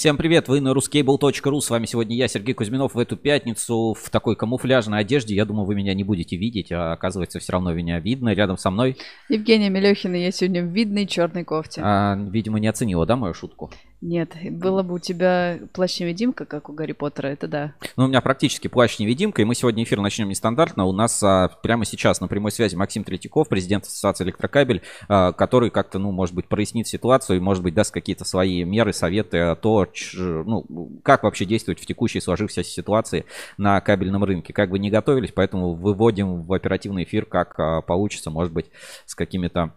Всем привет, вы на ruscable.ru, с вами сегодня я, Сергей Кузьминов, в эту пятницу в такой камуфляжной одежде, я думаю, вы меня не будете видеть, а оказывается, все равно меня видно, рядом со мной. Евгения Мелехина, я сегодня в видной черной кофте. А, видимо, не оценила, да, мою шутку? Нет, было бы у тебя плащ-невидимка, как у Гарри Поттера, это да. Ну, у меня практически плащ-невидимка, и мы сегодня эфир начнем нестандартно. У нас а, прямо сейчас на прямой связи Максим Третьяков, президент Ассоциации Электрокабель, а, который как-то, ну, может быть, прояснит ситуацию и, может быть, даст какие-то свои меры, советы, о то, ну, как вообще действовать в текущей сложившейся ситуации на кабельном рынке. Как бы не готовились, поэтому выводим в оперативный эфир, как а, получится, может быть, с какими-то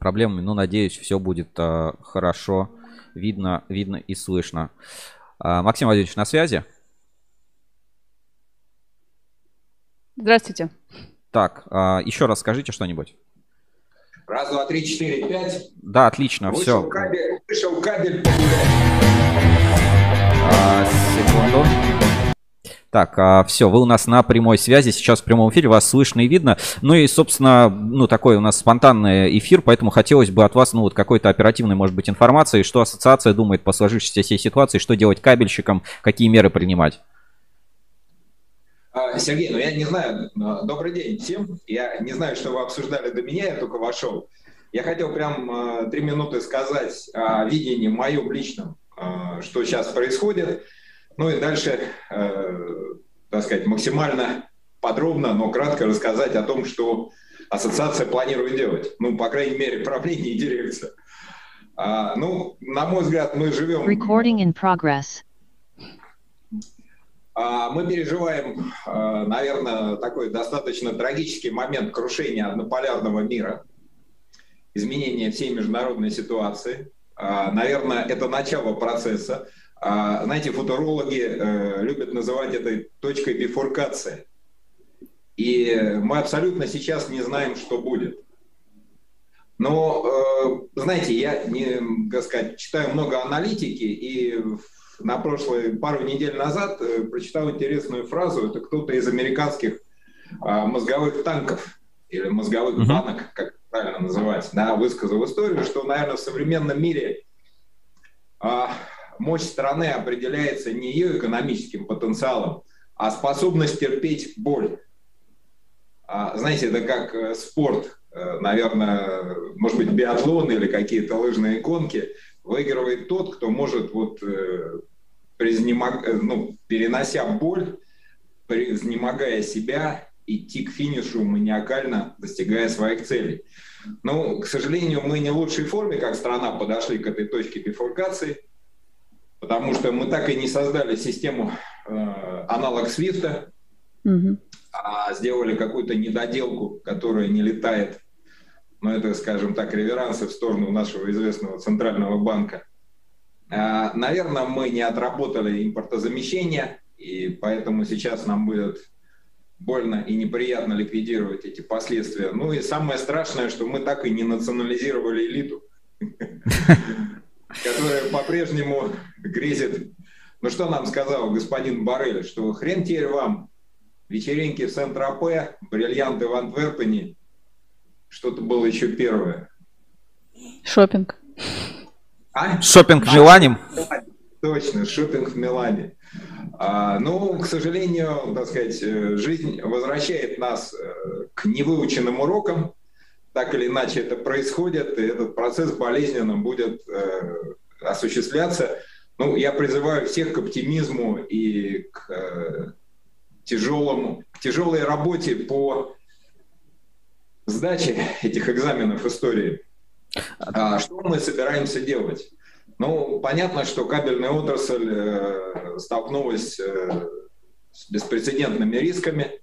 проблемами. Ну, надеюсь, все будет а, хорошо видно, видно и слышно. А, Максим Владимирович на связи. Здравствуйте. Так, а, еще раз скажите что-нибудь. Раз, два, три, четыре, пять. Да, отлично, вышел все. Кабель, вышел кабель. А, секунду. Так, а, все, вы у нас на прямой связи, сейчас в прямом эфире, вас слышно и видно. Ну и, собственно, ну такой у нас спонтанный эфир, поэтому хотелось бы от вас, ну вот какой-то оперативной, может быть, информации, что ассоциация думает по сложившейся ситуации, что делать кабельщикам, какие меры принимать. А, Сергей, ну я не знаю, добрый день всем. Я не знаю, что вы обсуждали до меня, я только вошел. Я хотел прям а, три минуты сказать о видении моем личном, а, что сейчас происходит. Ну и дальше, э, так сказать, максимально подробно, но кратко рассказать о том, что ассоциация планирует делать. Ну, по крайней мере, правление и дирекция. А, ну, на мой взгляд, мы живем... Recording in progress. А, мы переживаем, а, наверное, такой достаточно трагический момент крушения однополярного мира, изменения всей международной ситуации. А, наверное, это начало процесса. А, знаете, футурологи э, любят называть этой точкой бифуркации. И мы абсолютно сейчас не знаем, что будет. Но, э, знаете, я, не, так сказать, читаю много аналитики, и на прошлой, пару недель назад э, прочитал интересную фразу. Это кто-то из американских а, мозговых танков или мозговых mm-hmm. банок, как правильно называть, да, высказал историю, что, наверное, в современном мире а, мощь страны определяется не ее экономическим потенциалом, а способность терпеть боль. А, знаете, это как э, спорт, э, наверное, может быть, биатлон или какие-то лыжные гонки. Выигрывает тот, кто может, вот, э, признемог... ну, перенося боль, изнемогая себя, идти к финишу маниакально, достигая своих целей. Но, к сожалению, мы не в лучшей форме, как страна, подошли к этой точке бифуркации – потому что мы так и не создали систему э, аналог Свифта, угу. а сделали какую-то недоделку, которая не летает. Но ну, это, скажем так, реверансы в сторону нашего известного центрального банка. Э, наверное, мы не отработали импортозамещение, и поэтому сейчас нам будет больно и неприятно ликвидировать эти последствия. Ну и самое страшное, что мы так и не национализировали элиту. которая по-прежнему грезит. Ну что нам сказал господин Барель, что хрен теперь вам, вечеринки в Сент-Тропе, бриллианты в Антверпене, что-то было еще первое. Шопинг. А? Шопинг в Милане. Точно, шопинг в Милане. А, ну, к сожалению, так сказать, жизнь возвращает нас э, к невыученным урокам, так или иначе это происходит, и этот процесс болезненно будет э, осуществляться. Ну, я призываю всех к оптимизму и к э, тяжелому, к тяжелой работе по сдаче этих экзаменов истории. А что мы собираемся делать? Ну, понятно, что кабельная отрасль э, столкнулась э, с беспрецедентными рисками.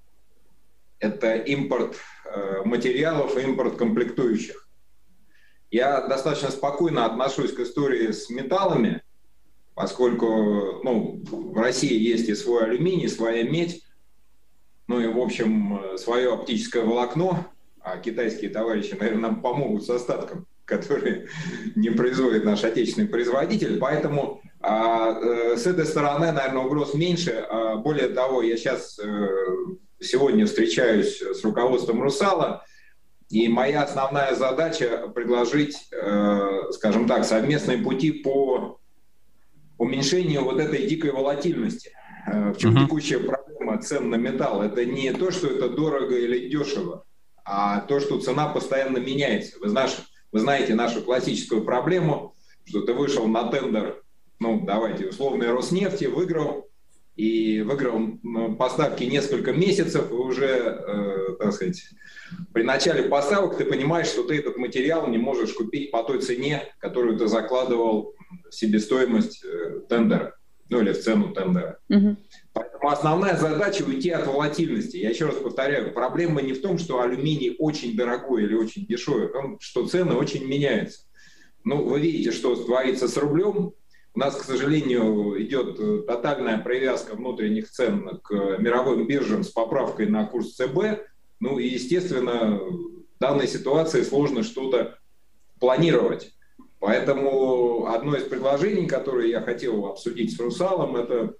Это импорт Э, материалов и импорт комплектующих. Я достаточно спокойно отношусь к истории с металлами, поскольку ну, в России есть и свой алюминий, своя медь, ну и, в общем, свое оптическое волокно, а китайские товарищи, наверное, нам помогут с остатком, который не производит наш отечественный производитель. Поэтому а, э, с этой стороны, наверное, угроз меньше. А, более того, я сейчас э, сегодня встречаюсь с руководством Русала, и моя основная задача предложить, э, скажем так, совместные пути по уменьшению вот этой дикой волатильности. Э, в чем uh-huh. текущая проблема цен на металл? Это не то, что это дорого или дешево, а то, что цена постоянно меняется. Вы, знаете, вы знаете нашу классическую проблему, что ты вышел на тендер, ну, давайте, условный Роснефти, выиграл, и выиграл поставки несколько месяцев, и уже, э, так сказать, при начале поставок ты понимаешь, что ты этот материал не можешь купить по той цене, которую ты закладывал в себестоимость э, тендера, ну или в цену тендера. Угу. Поэтому основная задача уйти от волатильности. Я еще раз повторяю, проблема не в том, что алюминий очень дорогой или очень дешевый, а в том, что цены очень меняются. Ну, вы видите, что творится с рублем, у нас, к сожалению, идет э, тотальная привязка внутренних цен к мировым биржам с поправкой на курс ЦБ. Ну и, естественно, в данной ситуации сложно что-то планировать. Поэтому одно из предложений, которое я хотел обсудить с Русалом, это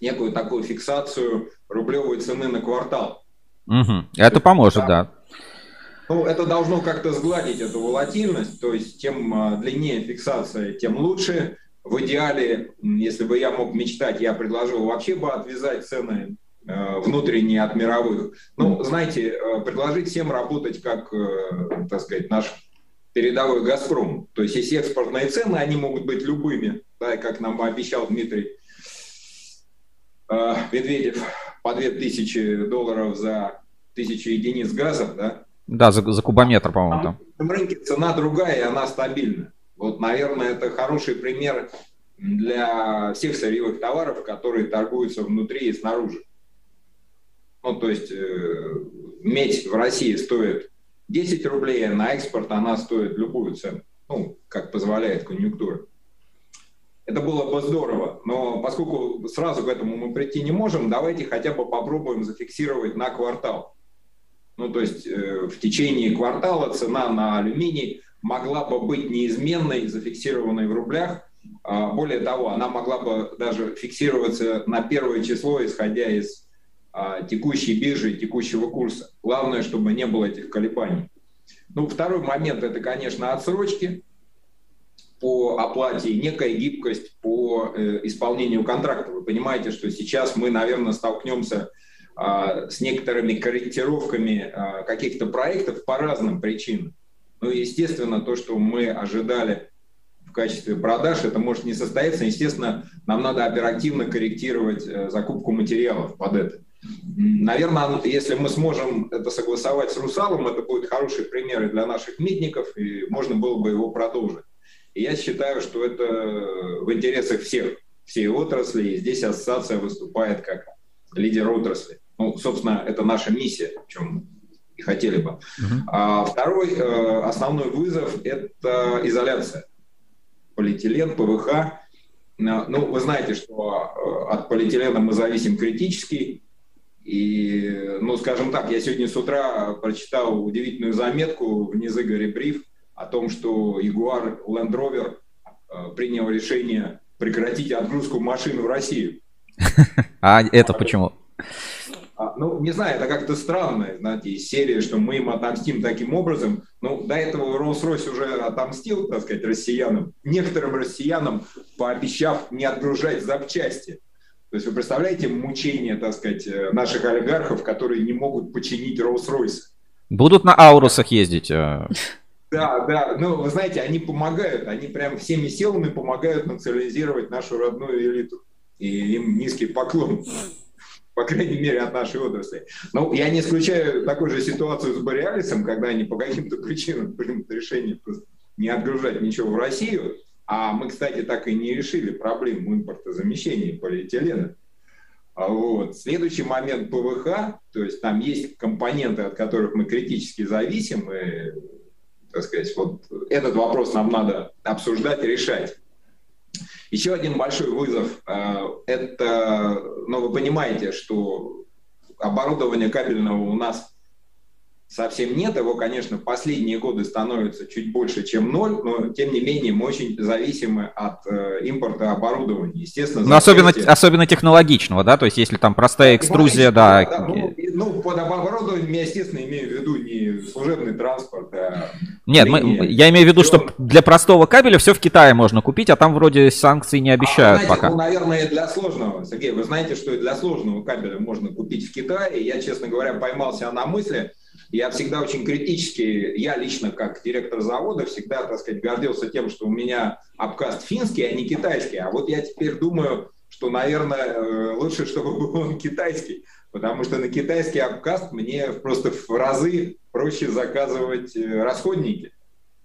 некую такую фиксацию рублевой цены на квартал. Угу. Это поможет, да. Ну, это должно как-то сгладить эту волатильность, то есть тем а, длиннее фиксация, тем лучше. В идеале, если бы я мог мечтать, я предложил вообще бы отвязать цены э, внутренние от мировых. Ну, знаете, э, предложить всем работать как, э, так сказать, наш передовой «Газпром». То есть есть экспортные цены, они могут быть любыми, да, как нам обещал Дмитрий Медведев, по 2000 долларов за тысячу единиц газа, да? Да, за, за кубометр, по-моему, там. На рынке цена другая, и она стабильна. Вот, наверное, это хороший пример для всех сырьевых товаров, которые торгуются внутри и снаружи. Ну, то есть э, медь в России стоит 10 рублей, а на экспорт она стоит любую цену, ну, как позволяет конъюнктура. Это было бы здорово, но поскольку сразу к этому мы прийти не можем, давайте хотя бы попробуем зафиксировать на квартал. Ну, то есть э, в течение квартала цена на алюминий могла бы быть неизменной, зафиксированной в рублях. А, более того, она могла бы даже фиксироваться на первое число, исходя из а, текущей биржи, текущего курса. Главное, чтобы не было этих колебаний. Ну, второй момент – это, конечно, отсрочки по оплате, некая гибкость по э, исполнению контракта. Вы понимаете, что сейчас мы, наверное, столкнемся а, с некоторыми корректировками каких-то проектов по разным причинам. Ну, естественно, то, что мы ожидали в качестве продаж, это может не состояться. Естественно, нам надо оперативно корректировать э, закупку материалов под это. Наверное, если мы сможем это согласовать с Русалом, это будет хороший пример для наших медников, и можно было бы его продолжить. И я считаю, что это в интересах всех, всей отрасли, и здесь ассоциация выступает как лидер отрасли. Ну, собственно, это наша миссия, в чем и хотели бы. Uh-huh. А второй э, основной вызов – это изоляция. Полиэтилен, ПВХ. Э, ну, вы знаете, что э, от полиэтилена мы зависим критически. И, ну, скажем так, я сегодня с утра прочитал удивительную заметку в Низыгоре Бриф о том, что Jaguar Land Rover принял решение прекратить отгрузку машин в Россию. А это почему? А, ну, не знаю, это как-то странно, знаете, из серии, что мы им отомстим таким образом. Ну, до этого Rolls-Royce уже отомстил, так сказать, россиянам, некоторым россиянам, пообещав не отгружать запчасти. То есть вы представляете мучения, так сказать, э, наших олигархов, которые не могут починить Rolls-Royce? Будут на Аурусах ездить. Э. Да, да, ну, вы знаете, они помогают, они прям всеми силами помогают национализировать нашу родную элиту. И им низкий поклон по крайней мере, от нашей отрасли. Но я не исключаю такую же ситуацию с Бореалисом, когда они по каким-то причинам примут решение не отгружать ничего в Россию. А мы, кстати, так и не решили проблему импортозамещения полиэтилена. А вот. Следующий момент ПВХ, то есть там есть компоненты, от которых мы критически зависим, и, так сказать, вот этот вопрос нам надо обсуждать решать. Еще один большой вызов э, – это, ну, вы понимаете, что оборудование кабельного у нас совсем нет. Его, конечно, последние годы становится чуть больше, чем ноль, но тем не менее мы очень зависимы от э, импорта оборудования. Естественно, но особенно, особенно технологичного, да, то есть если там простая экструзия, да. да ну, ну, под оборудованием я, естественно, имею в виду не служебный транспорт, а... Нет, мы, я имею в виду, что для простого кабеля все в Китае можно купить, а там вроде санкций не обещают а, знаете, пока. Ну, наверное, для сложного, Сергей, вы знаете, что и для сложного кабеля можно купить в Китае. Я, честно говоря, поймался на мысли, я всегда очень критически, я лично как директор завода всегда, так сказать, гордился тем, что у меня обкаст финский, а не китайский. А вот я теперь думаю, что, наверное, э, лучше, чтобы был он китайский, потому что на китайский обкаст мне просто в разы проще заказывать э, расходники,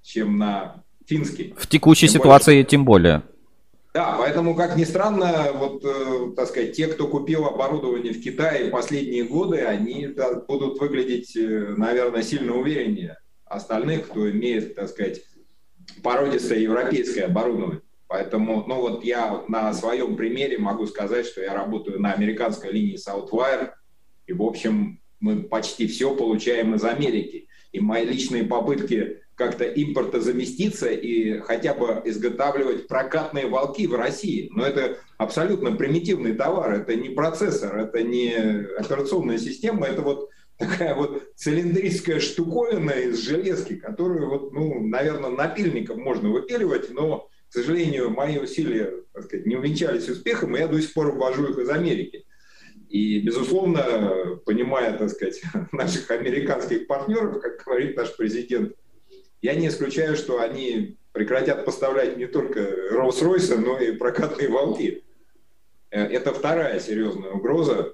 чем на финский. В текущей тем ситуации более, тем более. Да, поэтому, как ни странно, вот, э, так сказать, те, кто купил оборудование в Китае последние годы, они да, будут выглядеть, э, наверное, сильно увереннее остальных, кто имеет, так сказать, породистое европейское оборудование. Поэтому, ну вот я на своем примере могу сказать, что я работаю на американской линии Southwire, и, в общем, мы почти все получаем из Америки. И мои личные попытки как-то импорта заместиться и хотя бы изготавливать прокатные волки в России. Но это абсолютно примитивный товар, это не процессор, это не операционная система, это вот такая вот цилиндрическая штуковина из железки, которую, вот, ну, наверное, напильником можно выпиливать, но, к сожалению, мои усилия так сказать, не увенчались успехом, и я до сих пор увожу их из Америки. И, безусловно, понимая, так сказать, наших американских партнеров, как говорит наш президент, я не исключаю, что они прекратят поставлять не только Rolls-Royce, но и прокатные волки. Э, это вторая серьезная угроза.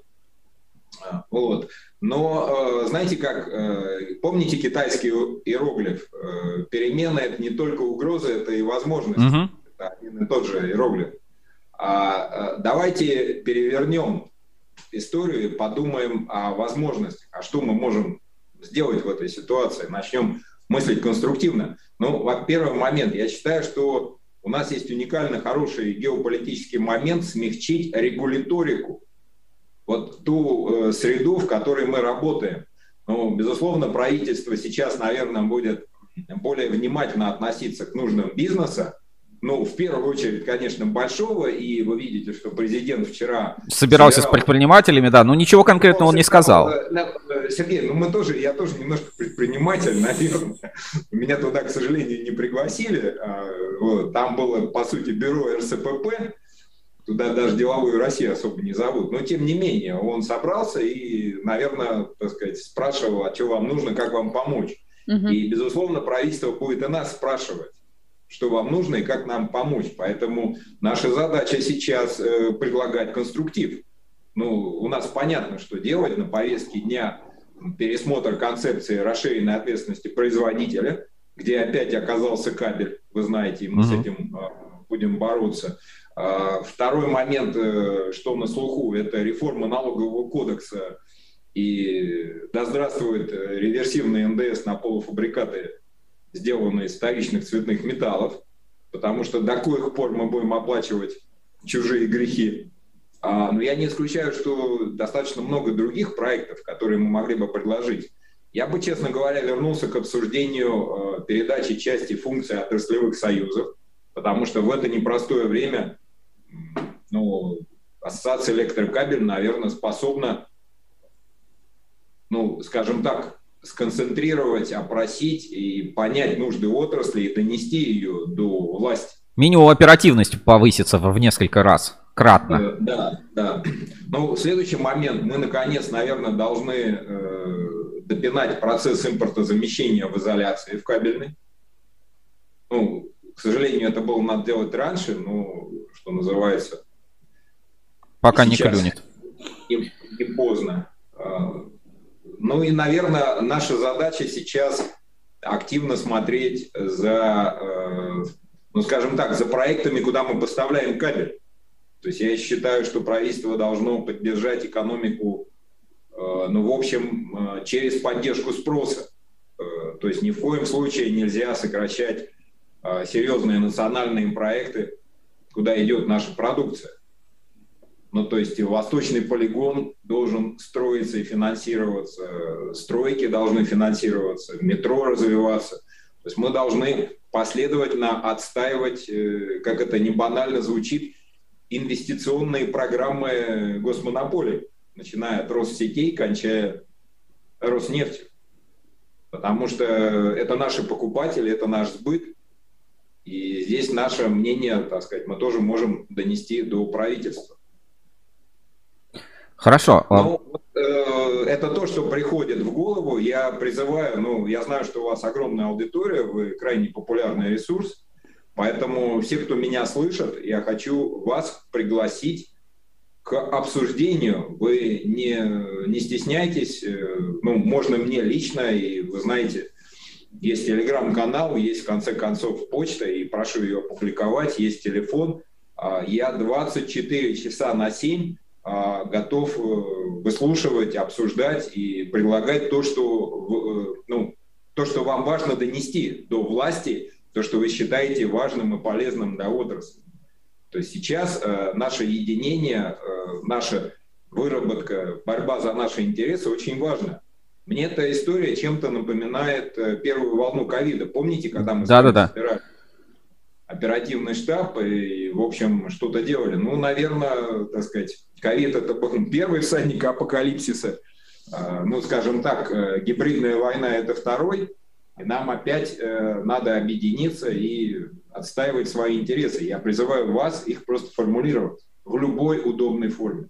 А, вот. Но э, знаете как, э, помните китайский иероглиф? Перемена – это не только угроза, это и возможность. Uh-huh. Это один и тот же иероглиф. А давайте перевернем историю и подумаем о возможностях, а что мы можем сделать в этой ситуации. Начнем мыслить конструктивно. Ну, во-первых, момент. Я считаю, что у нас есть уникально хороший геополитический момент смягчить регуляторику, вот ту э, среду, в которой мы работаем. Ну, безусловно, правительство сейчас, наверное, будет более внимательно относиться к нужным бизнеса, ну, в первую очередь, конечно, большого, и вы видите, что президент вчера... Собирался собирал... с предпринимателями, да, но ничего конкретного он не сказал. Сергей, ну мы тоже, я тоже немножко предприниматель, наверное. Меня туда, к сожалению, не пригласили. А. Там было, по сути, бюро РСПП, туда даже деловую Россию особо не зовут. Но, тем не менее, он собрался и, наверное, так сказать, спрашивал, а что вам нужно, как вам помочь. Угу. И, безусловно, правительство будет и нас спрашивать что вам нужно и как нам помочь. Поэтому наша задача сейчас э, предлагать конструктив. Ну, у нас понятно, что делать на повестке дня пересмотр концепции расширенной ответственности производителя, где опять оказался кабель, вы знаете, и мы mm-hmm. с этим э, будем бороться. А, второй момент, э, что на слуху, это реформа налогового кодекса и да здравствует э, реверсивный НДС на полуфабрикаты сделаны из вторичных цветных металлов, потому что до коих пор мы будем оплачивать чужие грехи. А, но я не исключаю, что достаточно много других проектов, которые мы могли бы предложить. Я бы, честно говоря, вернулся к обсуждению э, передачи части функций отраслевых союзов, потому что в это непростое время ну, Ассоциация электрокабель, наверное, способна, ну, скажем так, сконцентрировать, опросить и понять нужды отрасли и донести ее до власти. Минимум оперативность повысится в несколько раз, кратно. Э, да, да. Ну, следующий момент. Мы, наконец, наверное, должны э, допинать процесс импортозамещения в изоляции в кабельной. Ну, к сожалению, это было надо делать раньше, но, что называется... Пока не клюнет. И, и поздно. Ну и, наверное, наша задача сейчас активно смотреть за, э, ну скажем так, за проектами, куда мы поставляем кабель. То есть я считаю, что правительство должно поддержать экономику, э, ну, в общем, э, через поддержку спроса. То есть ни в коем случае нельзя сокращать серьезные национальные проекты, куда идет наша продукция. Ну, то есть восточный полигон должен строиться и финансироваться, стройки должны финансироваться, метро развиваться. То есть мы должны последовательно отстаивать, э, как это не банально звучит, инвестиционные программы госмонополий, начиная от Россетей, кончая Роснефтью. Потому что это наши покупатели, это наш сбыт. И здесь наше мнение, так сказать, мы тоже можем донести до правительства. Хорошо. Ну, э, это то, что приходит в голову. Я призываю, ну, я знаю, что у вас огромная аудитория, вы крайне популярный ресурс, поэтому все, кто меня слышит, я хочу вас пригласить к обсуждению. Вы не, не стесняйтесь, э, ну, можно мне лично, и вы знаете, есть телеграм-канал, есть в конце концов почта, и прошу ее опубликовать, есть телефон. А, я 24 часа на 7 а, готов э, выслушивать, обсуждать и предлагать то, что, э, ну, то, что вам важно донести до власти, то, что вы считаете важным и полезным для отрасли. То есть сейчас э, наше единение, э, наша выработка, борьба за наши интересы очень важна. Мне эта история чем-то напоминает э, первую волну ковида. Помните, когда мы да, да, да оперативный штаб и, в общем, что-то делали. Ну, наверное, так сказать, ковид это первый всадник апокалипсиса. А, ну, скажем так, э, гибридная война это второй. И нам опять э, надо объединиться и отстаивать свои интересы. Я призываю вас их просто формулировать в любой удобной форме.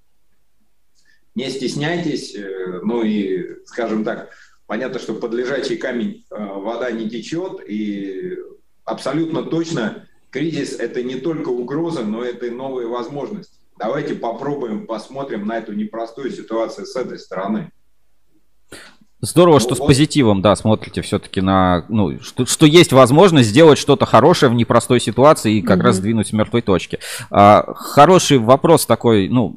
Не стесняйтесь, э, ну и, скажем так, понятно, что под лежачий камень вода не течет, и абсолютно точно кризис – это не только угроза, но это и новые возможности. Давайте попробуем, посмотрим на эту непростую ситуацию с этой стороны. Здорово, что вот. с позитивом, да, смотрите все-таки на, ну, что, что есть возможность сделать что-то хорошее в непростой ситуации и как mm-hmm. раз сдвинуть с мертвой точки. А, хороший вопрос такой, ну,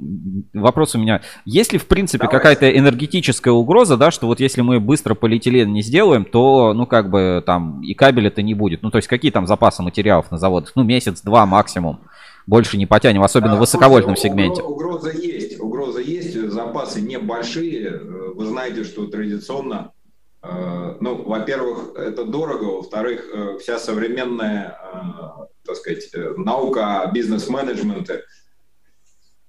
вопрос у меня. Есть ли, в принципе, какая-то энергетическая угроза, да, что вот если мы быстро полиэтилен не сделаем, то, ну, как бы там и кабель это не будет. Ну, то есть какие там запасы материалов на заводах? Ну, месяц-два максимум больше не потянем, особенно в высоковольтном сегменте. Угроза есть, угроза есть, запасы небольшие. Вы знаете, что традиционно, э, ну, во-первых, это дорого, во-вторых, э, вся современная, э, так сказать, наука бизнес-менеджмента,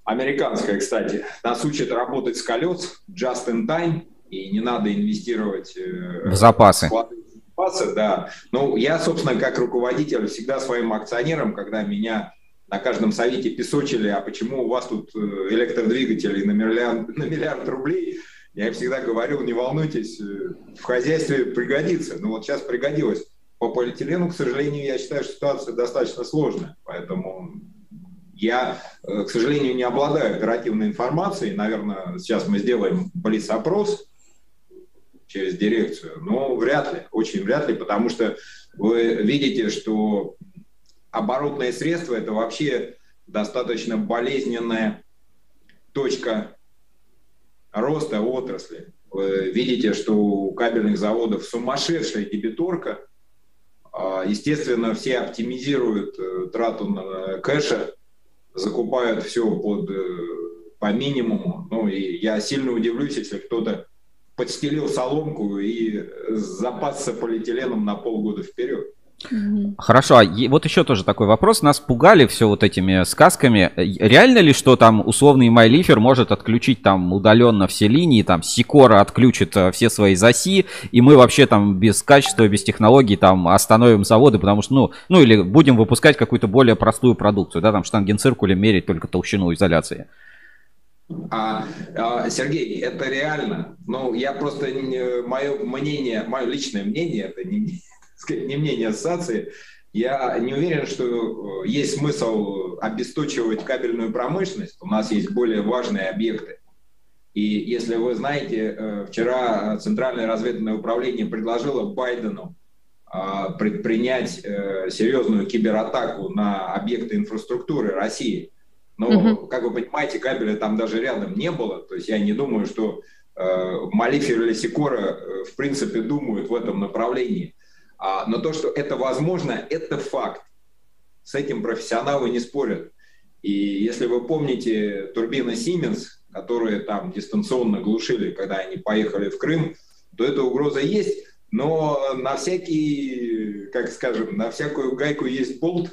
американская, кстати, нас учат работать с колес, just in time, и не надо инвестировать в запасы. запасы, да. Ну, я, собственно, как руководитель всегда своим акционерам, когда меня на каждом совете песочили, а почему у вас тут э, электродвигатели на миллиард, на миллиард рублей, я всегда говорил, не волнуйтесь, э, в хозяйстве пригодится. Ну вот сейчас пригодилось. По полиэтилену, к сожалению, я считаю, что ситуация достаточно сложная, поэтому я, э, к сожалению, не обладаю оперативной информацией. Наверное, сейчас мы сделаем блиц-опрос через дирекцию, но вряд ли, очень вряд ли, потому что вы видите, что оборотные средства – это вообще достаточно болезненная точка роста отрасли. Вы видите, что у кабельных заводов сумасшедшая дебиторка. А, естественно, все оптимизируют э, трату на кэша, закупают все под, э, по минимуму. Ну и я сильно удивлюсь, если кто-то подстелил соломку и запасся полиэтиленом на полгода вперед. Хорошо, а вот еще тоже такой вопрос. Нас пугали все вот этими сказками. Реально ли, что там условный Майлифер может отключить там удаленно все линии, там Сикора отключит э, все свои заси, и мы вообще там без качества, без технологий там остановим заводы, потому что, ну, ну или будем выпускать какую-то более простую продукцию, да, там штангенциркулем мерить только толщину изоляции. А, а, Сергей, это реально. Ну, я просто мое мнение, мое личное мнение, это не сказать, не мнение ассоциации, я не уверен, что э, есть смысл обесточивать кабельную промышленность. У нас есть более важные объекты. И если вы знаете, э, вчера Центральное разведывательное управление предложило Байдену а, предпринять э, серьезную кибератаку на объекты инфраструктуры России. Но, угу. как вы понимаете, кабеля там даже рядом не было. То есть я не думаю, что Малифер или Сикора в принципе думают в этом направлении. А, но то, что это возможно, это факт. С этим профессионалы не спорят. И если вы помните турбины Siemens, которые там дистанционно глушили, когда они поехали в Крым, то эта угроза есть, но на всякий, как скажем, на всякую гайку есть болт,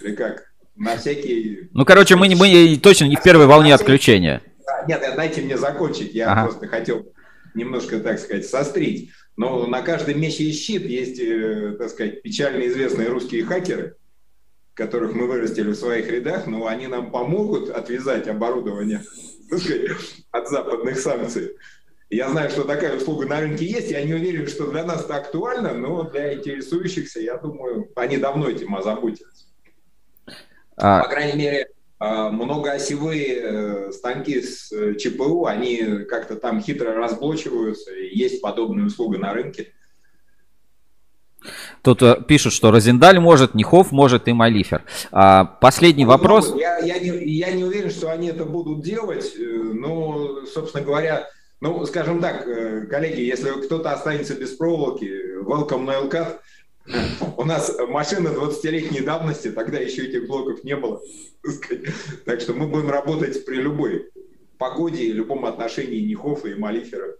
или как? На всякий... Ну, короче, мы, мы точно не в первой волне отключения. Нет, дайте мне закончить, я ага. просто хотел немножко, так сказать, сострить. Но на каждой меч есть щит, есть, э, так сказать, печально известные русские хакеры, которых мы вырастили в своих рядах, но они нам помогут отвязать оборудование так сказать, от западных санкций. Я знаю, что такая услуга на рынке есть, я не уверен, что для нас это актуально, но для интересующихся, я думаю, они давно этим озаботились. А... По крайней мере, многоосевые э, станки с э, ЧПУ, они как-то там хитро разблочиваются, есть подобная услуга на рынке. Тут э, пишут, что Розендаль может, Нихов может и Малифер. А, последний ну, вопрос. Я, я, не, я не уверен, что они это будут делать, но, собственно говоря, ну, скажем так, коллеги, если кто-то останется без проволоки, welcome на LCAT, у нас машина 20-летней давности, тогда еще этих блоков не было. Так что мы будем работать при любой погоде любом отношении Нихофа и Малифера.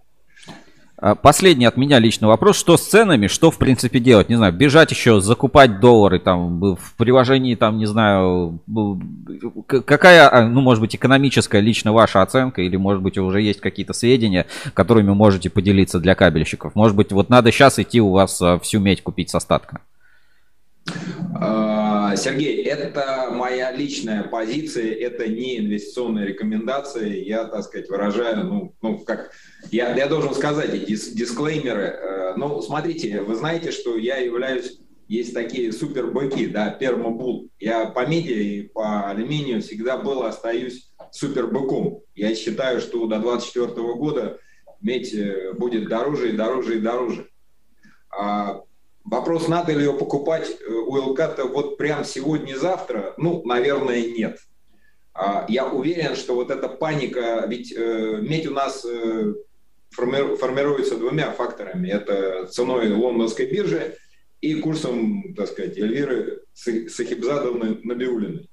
А, последний от меня личный вопрос. Что с ценами? Что, в принципе, делать? Не знаю, бежать еще, закупать доллары там в приложении, там, не знаю, какая, а, ну, может быть, экономическая лично ваша оценка или, может быть, уже есть какие-то сведения, которыми можете поделиться для кабельщиков? Может быть, вот надо сейчас идти у вас а, всю медь купить с остатка? Сергей, это моя личная позиция, это не инвестиционная рекомендация. Я, так сказать, выражаю, ну, ну как, я, я должен сказать дис, дисклеймеры. Э, ну, смотрите, вы знаете, что я являюсь, есть такие супербыки, да, пермобул. Я по меди и по алюминию всегда был, остаюсь супербыком. Я считаю, что до 2024 года медь э, будет дороже и дороже и дороже. А Вопрос, надо ли ее покупать э, у Элката вот прямо сегодня-завтра, ну, наверное, нет. А, я уверен, что вот эта паника, ведь э, медь у нас э, формируется двумя факторами. Это ценой лондонской биржи и курсом, так сказать, Эльвиры Сахибзадовны Набиулиной.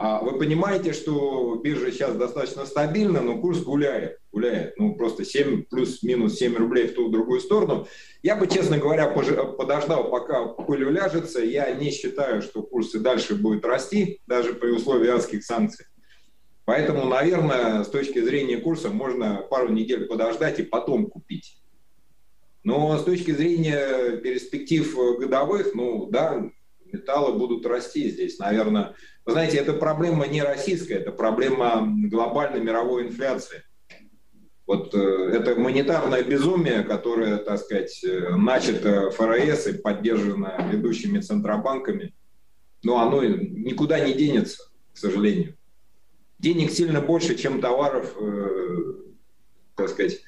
А вы понимаете, что биржа сейчас достаточно стабильна, но курс гуляет, гуляет. Ну, просто 7 плюс-минус 7 рублей в ту в другую сторону. Я бы, честно говоря, подождал, пока пыль уляжется. Я не считаю, что курс и дальше будет расти, даже при условии адских санкций. Поэтому, наверное, с точки зрения курса можно пару недель подождать и потом купить. Но с точки зрения перспектив годовых, ну да, металлы будут расти здесь. Наверное, вы знаете, это проблема не российская, это проблема глобальной мировой инфляции. Вот э, это монетарное безумие, которое, так сказать, э, начато ФРС и поддержано ведущими центробанками, но оно никуда не денется, к сожалению. Денег сильно больше, чем товаров, э, так сказать,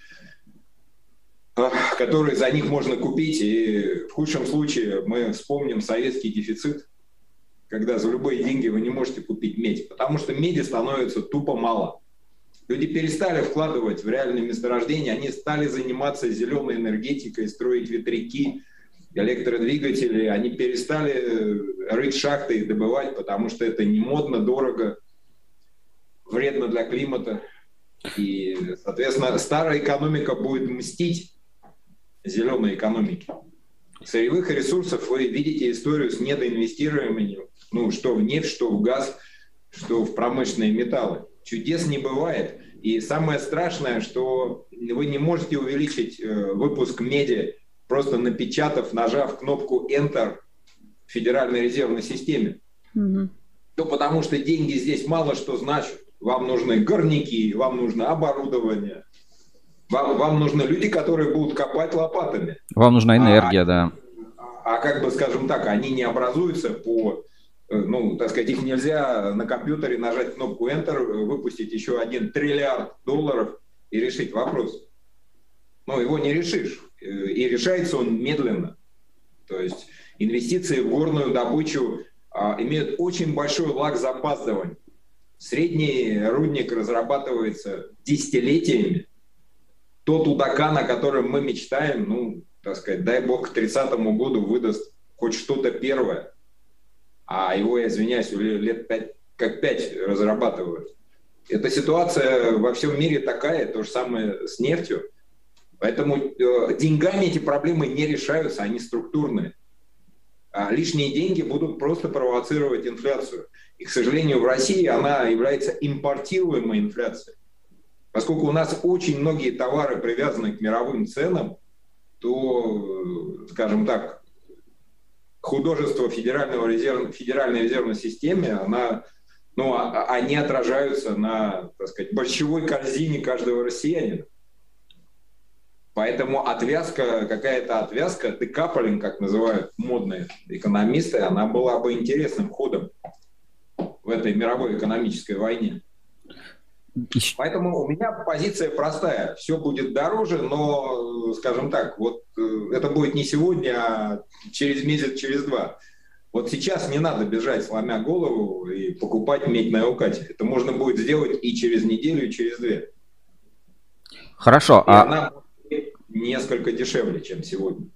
которые за них можно купить. И в худшем случае мы вспомним советский дефицит, когда за любые деньги вы не можете купить медь, потому что меди становится тупо мало. Люди перестали вкладывать в реальные месторождения, они стали заниматься зеленой энергетикой, строить ветряки, электродвигатели, они перестали э, рыть шахты и добывать, потому что это не модно, дорого, вредно для климата. И, соответственно, старая экономика будет мстить зеленой экономике. Сырьевых ресурсов вы видите историю с недоинвестированием ну, что в нефть, что в газ, что в промышленные металлы. Чудес не бывает. И самое страшное, что вы не можете увеличить э, выпуск меди, просто напечатав, нажав кнопку Enter в Федеральной резервной системе. Mm-hmm. То потому что деньги здесь мало что значат. Вам нужны горняки, вам нужно оборудование, вам, вам нужны люди, которые будут копать лопатами. Вам нужна энергия, а, да. А, а как бы, скажем так, они не образуются по ну, так сказать, их нельзя на компьютере нажать кнопку Enter, выпустить еще один триллиард долларов и решить вопрос. Но его не решишь. Э, и решается он медленно. То есть инвестиции в горную добычу а, имеют очень большой лаг запаздывания. Средний рудник разрабатывается десятилетиями. Тот удакан, о котором мы мечтаем, ну, так сказать, дай бог к 30 году выдаст хоть что-то первое а его, я извиняюсь, лет как 5 разрабатывают. Эта ситуация во всем мире такая, то же самое с нефтью. Поэтому э, деньгами эти проблемы не решаются, они структурные. А лишние деньги будут просто провоцировать инфляцию. И, к сожалению, в России она является импортируемой инфляцией. Поскольку у нас очень многие товары привязаны к мировым ценам, то, скажем так, художество Федерального резерв, Федеральной резервной системы, она, ну, а, они отражаются на, так сказать, борщевой корзине каждого россиянина. Поэтому отвязка, какая-то отвязка, декаплинг, как называют модные экономисты, она была бы интересным ходом в этой мировой экономической войне. Поэтому у меня позиция простая. Все будет дороже, но, скажем так, вот э, это будет не сегодня, а через месяц, через два. Вот сейчас не надо бежать, сломя голову и покупать медь на Эукате. Это можно будет сделать и через неделю, и через две. Хорошо. И а... она несколько дешевле, чем сегодня.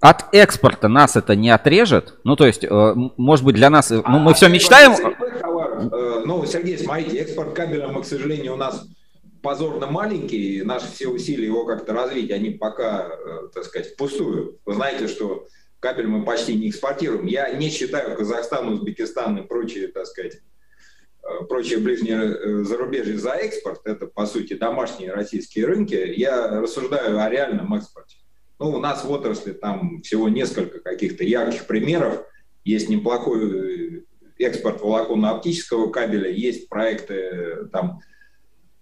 От экспорта нас это не отрежет? Ну, то есть, э, может быть, для нас... Ну, мы а, все мечтаем... Э, ну, Сергей, смотрите, экспорт кабеля мы, к сожалению, у нас позорно маленький, наши все усилия его как-то развить, они пока, э, так сказать, впустую. Вы знаете, что кабель мы почти не экспортируем. Я не считаю Казахстан, Узбекистан и прочие, так сказать, э, прочие ближние зарубежья за экспорт. Это, по сути, домашние российские рынки. Я рассуждаю о реальном экспорте. Ну, у нас в отрасли там всего несколько каких-то ярких примеров. Есть неплохой экспорт волоконно-оптического кабеля, есть проекты там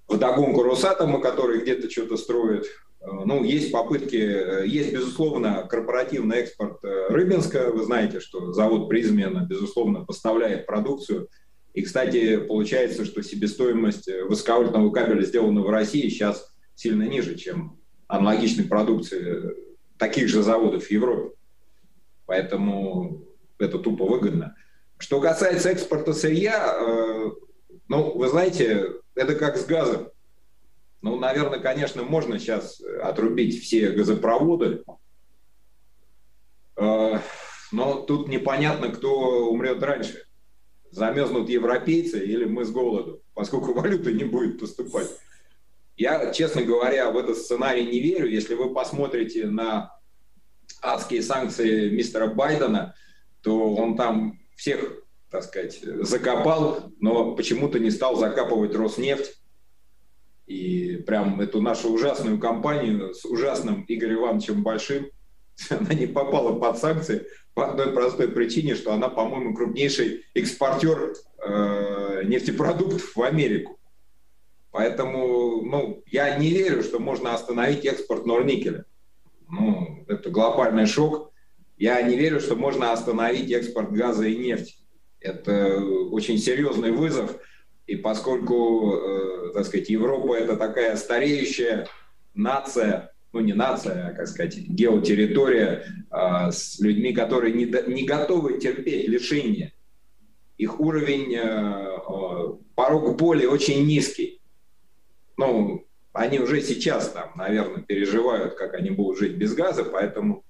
вдогонку Росатома, который где-то что-то строит. Э, ну, есть попытки, э, есть, безусловно, корпоративный экспорт э, Рыбинска. Вы знаете, что завод Призмена, безусловно, поставляет продукцию. И, кстати, получается, что себестоимость высоковольтного кабеля, сделанного в России, сейчас сильно ниже, чем аналогичной продукции таких же заводов в Европе. Поэтому это тупо выгодно. Что касается экспорта сырья, э, ну, вы знаете, это как с газом. Ну, наверное, конечно, можно сейчас отрубить все газопроводы, э, но тут непонятно, кто умрет раньше. Замерзнут европейцы или мы с голоду, поскольку валюта не будет поступать. Я, честно говоря, в этот сценарий не верю. Если вы посмотрите на адские санкции мистера Байдена, то он там всех, так сказать, закопал, но почему-то не стал закапывать Роснефть. И прям эту нашу ужасную компанию с ужасным Игорем Ивановичем Большим, она не попала под санкции по одной простой причине, что она, по-моему, крупнейший экспортер э, нефтепродуктов в Америку. Поэтому ну, я не верю, что можно остановить экспорт норникеля. Ну, это глобальный шок. Я не верю, что можно остановить экспорт газа и нефти. Это очень серьезный вызов. И поскольку, э, так сказать, Европа это такая стареющая нация, ну не нация, а, как сказать, геотерритория э, с людьми, которые не, не готовы терпеть лишения. Их уровень, э, э, порог боли очень низкий. Ну, они уже сейчас там, наверное, переживают, как они будут жить без газа, поэтому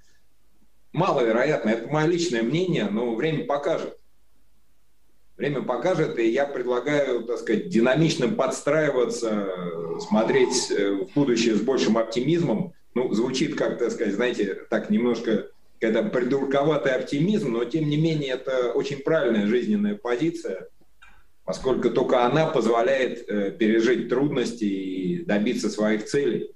маловероятно. Это мое личное мнение, но время покажет. Время покажет, и я предлагаю, так сказать, динамично подстраиваться, смотреть э, в будущее с большим оптимизмом. Ну, звучит как, так сказать, знаете, так немножко это придурковатый оптимизм, но тем не менее это очень правильная жизненная позиция, поскольку только она позволяет э, пережить трудности и добиться своих целей.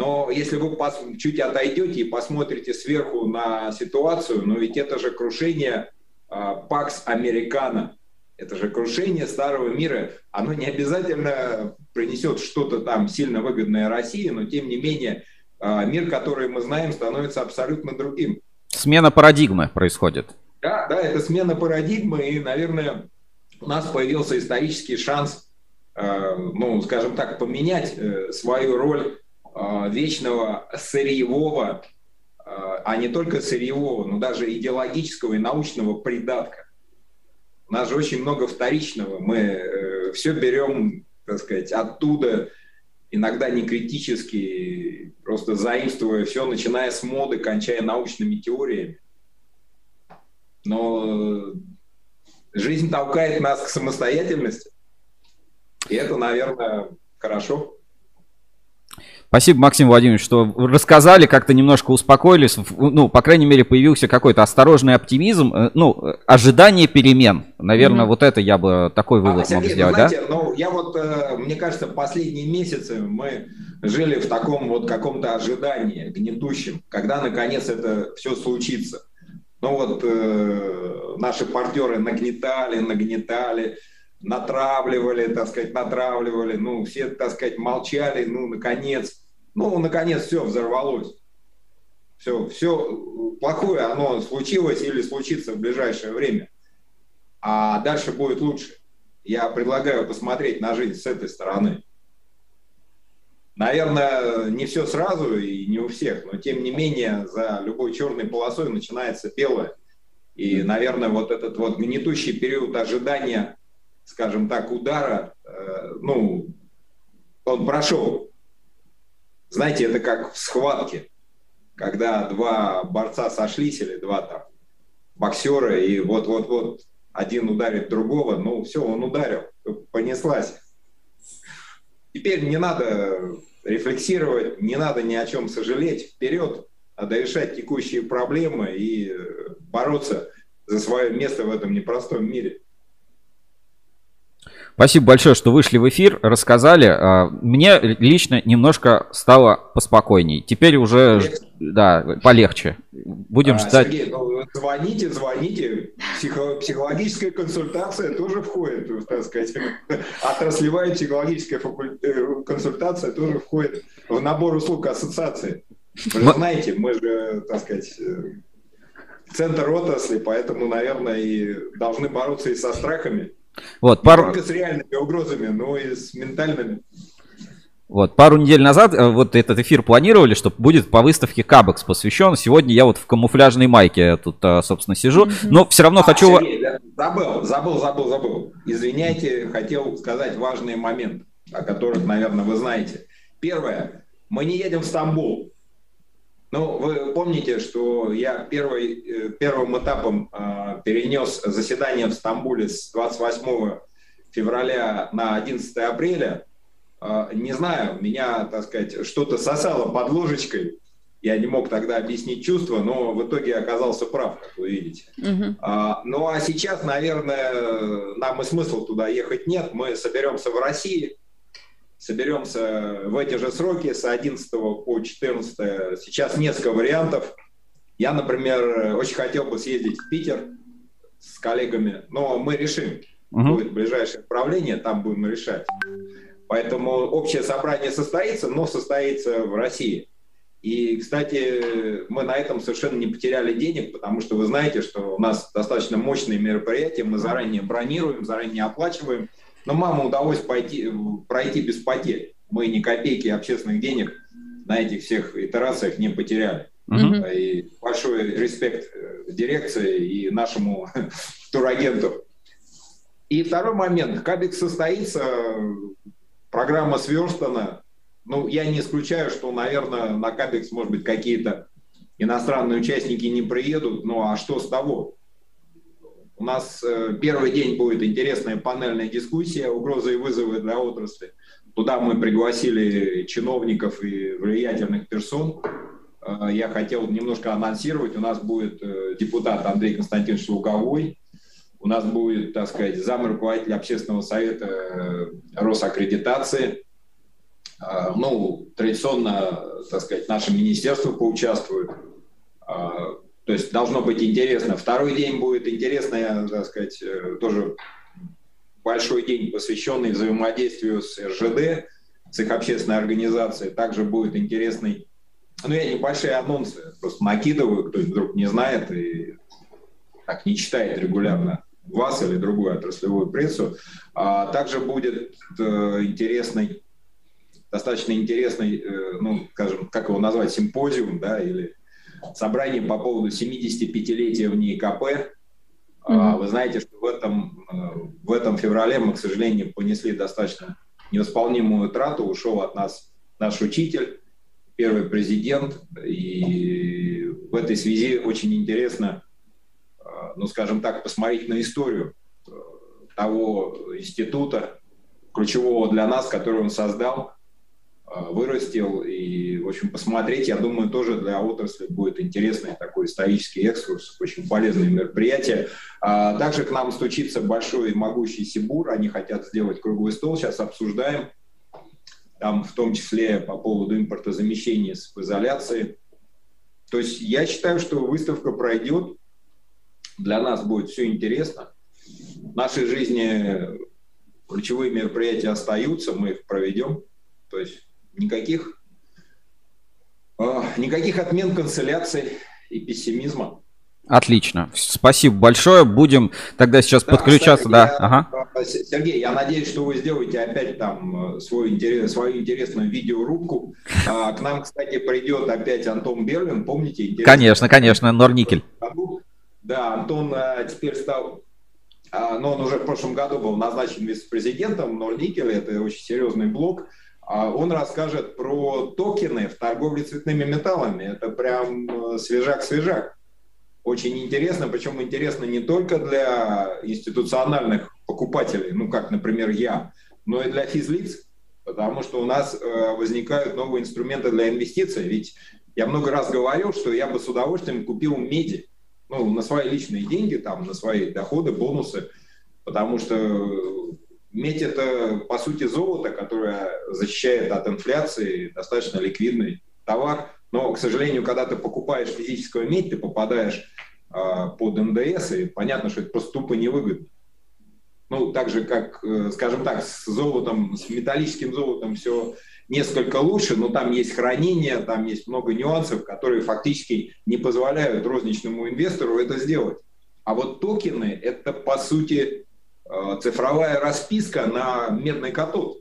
Но если вы чуть отойдете и посмотрите сверху на ситуацию, но ведь это же крушение Пакс uh, Американо, это же крушение старого мира. Оно не обязательно принесет что-то там сильно выгодное России, но тем не менее uh, мир, который мы знаем, становится абсолютно другим. Смена парадигмы происходит. Да, да, это смена парадигмы, и, наверное, у нас появился исторический шанс, uh, ну, скажем так, поменять э, свою роль а, вечного сырьевого, а, а не только сырьевого, но даже идеологического и научного придатка. У нас же очень много вторичного. Мы э, все берем, так сказать, оттуда, иногда не критически, просто заимствуя все, начиная с моды, кончая научными теориями. Но жизнь толкает нас к самостоятельности. И это, наверное, хорошо. Спасибо, Максим Владимирович, что рассказали, как-то немножко успокоились. Ну, по крайней мере, появился какой-то осторожный оптимизм, э, ну, ожидание перемен. Наверное, mm-hmm. вот это я бы такой вывод а, мог Сергей, сделать, знаете, да? Ну, я вот, э, мне кажется, последние месяцы мы жили в таком вот каком-то ожидании гнетущем, когда наконец это все случится. Ну вот э, наши партнеры нагнетали, нагнетали, натравливали, так сказать, натравливали, ну, все, так сказать, молчали, ну, наконец, ну, наконец все взорвалось. Все, все плохое, оно случилось или случится в ближайшее время. А дальше будет лучше. Я предлагаю посмотреть на жизнь с этой стороны. Наверное, не все сразу и не у всех, но тем не менее за любой черной полосой начинается белое. И, наверное, вот этот вот гнетущий период ожидания скажем так, удара, э, ну, он прошел. Знаете, это как в схватке, когда два борца сошлись или два там боксера, и вот-вот-вот один ударит другого, ну все, он ударил, понеслась. Теперь не надо рефлексировать, не надо ни о чем сожалеть, вперед, надо решать текущие проблемы и бороться за свое место в этом непростом мире. Спасибо большое, что вышли в эфир, рассказали. А, мне лично немножко стало поспокойней. Теперь уже, полегче. да, полегче. Будем а, ждать. Сергей, ну, звоните, звоните. Психо- психологическая консультация тоже входит, так сказать. Отраслевая психологическая факуль... Э, консультация тоже входит в набор услуг ассоциации. Вы же знаете, мы же, так сказать, э, центр отрасли, поэтому, наверное, и должны бороться и со страхами. Вот, пару... Не только с реальными угрозами, но и с ментальными. Вот, пару недель назад э, вот этот эфир планировали, что будет по выставке Кабекс посвящен. Сегодня я вот в камуфляжной майке тут, э, собственно, сижу. Но все равно а, хочу... Сергей, забыл, забыл, забыл, забыл. Извиняйте, хотел сказать важный момент, о которых, наверное, вы знаете. Первое. Мы не едем в Стамбул. Ну, вы помните, что я первый, э, первым этапом э, перенес заседание в Стамбуле с 28 февраля на 11 апреля. Э, не знаю, меня, так сказать, что-то сосало под ложечкой. Я не мог тогда объяснить чувства, но в итоге оказался прав, как вы видите. Uh-huh. А, ну а сейчас, наверное, нам и смысл туда ехать нет. Мы соберемся в России, соберемся в эти же сроки с 11 по 14. Сейчас несколько вариантов. Я, например, очень хотел бы съездить в Питер с коллегами, но мы решим. Угу. Будет ближайшее правление, там будем решать. Поэтому общее собрание состоится, но состоится в России. И, кстати, мы на этом совершенно не потеряли денег, потому что вы знаете, что у нас достаточно мощные мероприятия, мы заранее бронируем, заранее оплачиваем. Но маму удалось пойти, пройти без потерь. Мы ни копейки общественных денег на этих всех итерациях не потеряли. Uh-huh. И большой респект э, дирекции и нашему турагенту. И второй момент. Кабик состоится, программа сверстана. Ну, я не исключаю, что, наверное, на Кабикс, может быть, какие-то иностранные участники не приедут. Ну, а что с того? У нас э, первый день будет интересная панельная дискуссия «Угрозы и вызовы для отрасли». Туда мы пригласили чиновников и влиятельных персон. Э, я хотел немножко анонсировать. У нас будет э, депутат Андрей Константинович Луговой. У нас будет, так сказать, зам руководителя общественного совета Росаккредитации. Ну, традиционно, так сказать, наше министерство поучаствует. То есть должно быть интересно. Второй день будет интересно, так сказать, э, тоже большой день, посвященный взаимодействию с РЖД, с их общественной организацией. Также будет интересный, ну я небольшие анонсы просто накидываю, кто вдруг не знает и так не читает регулярно вас или другую отраслевую прессу. А также будет э, интересный, достаточно интересный, э, ну, скажем, как его назвать, симпозиум, да, или собрание по поводу 75-летия в НИИКП. Mm-hmm. Вы знаете, что в этом, э, в этом феврале мы, к сожалению, понесли достаточно невосполнимую трату. Ушел от нас наш учитель, первый президент. И в этой связи очень интересно, э, ну, скажем так, посмотреть на историю. того института, ключевого для нас, который он создал, э, вырастил. И, в общем, посмотреть, я думаю, тоже для отрасли будет интересный такой исторический экскурс, очень полезное мероприятие. А также к нам стучится большой и могущий Сибур, они хотят сделать круглый стол, сейчас обсуждаем, там в том числе по поводу импортозамещения с изоляции. То есть я считаю, что выставка пройдет, для нас будет все интересно. В нашей жизни ключевые мероприятия остаются, мы их проведем. То есть никаких, э, никаких отмен канцеляций и пессимизма. Отлично. Спасибо большое. Будем тогда сейчас да, подключаться. Кстати, да. Я, ага. Э, Сергей, я надеюсь, что вы сделаете опять там э, свой интерес, свою интересную видеорубку. А, к нам, кстати, придет опять Антон Берлин. Помните? Конечно, конечно, Норникель. Да, Антон а, теперь стал, а, но он уже в прошлом году был назначен вице-президентом Норникеля, это очень серьезный блок. А, он расскажет про токены в торговле цветными металлами. Это прям свежак-свежак. Очень интересно, причем интересно не только для институциональных покупателей, ну как, например, я, но и для физлиц, потому что у нас э, возникают новые инструменты для инвестиций. Ведь я много раз говорил, что я бы с удовольствием купил меди ну, на свои личные деньги, там, на свои доходы, бонусы, потому что медь – это, по сути, золото, которое защищает от инфляции, достаточно ликвидный товар. Но, к сожалению, когда ты покупаешь физическую медь, ты попадаешь э, под НДС, и понятно, что это просто тупо невыгодно. Ну, так же, как, э, скажем так, с золотом, с металлическим золотом все несколько лучше, но там есть хранение, там есть много нюансов, которые фактически не позволяют розничному инвестору это сделать. А вот токены – это, по сути, цифровая расписка на медный катод.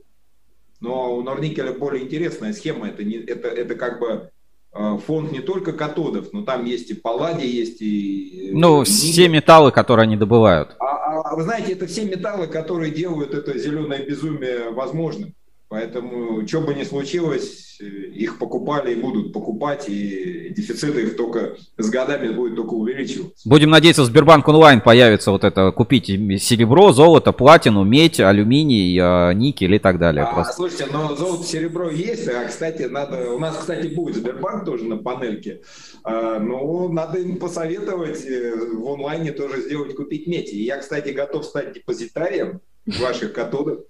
Но у Норникеля более интересная схема. Это, не, это, это как бы э, фонд не только катодов, но там есть и палладий, есть и... Э, ну, все металлы, которые они добывают. А, а, а вы знаете, это все металлы, которые делают это зеленое безумие возможным. Поэтому, что бы ни случилось, их покупали и будут покупать, и дефициты их только с годами будет только увеличиваться. Будем надеяться, в Сбербанк онлайн появится вот это, купить серебро, золото, платину, медь, алюминий, а, никель и так далее. А, слушайте, но золото, серебро есть, а, кстати, надо, у нас, кстати, будет Сбербанк тоже на панельке, а, но надо им посоветовать э, в онлайне тоже сделать, купить медь. И я, кстати, готов стать депозитарием ваших катодов.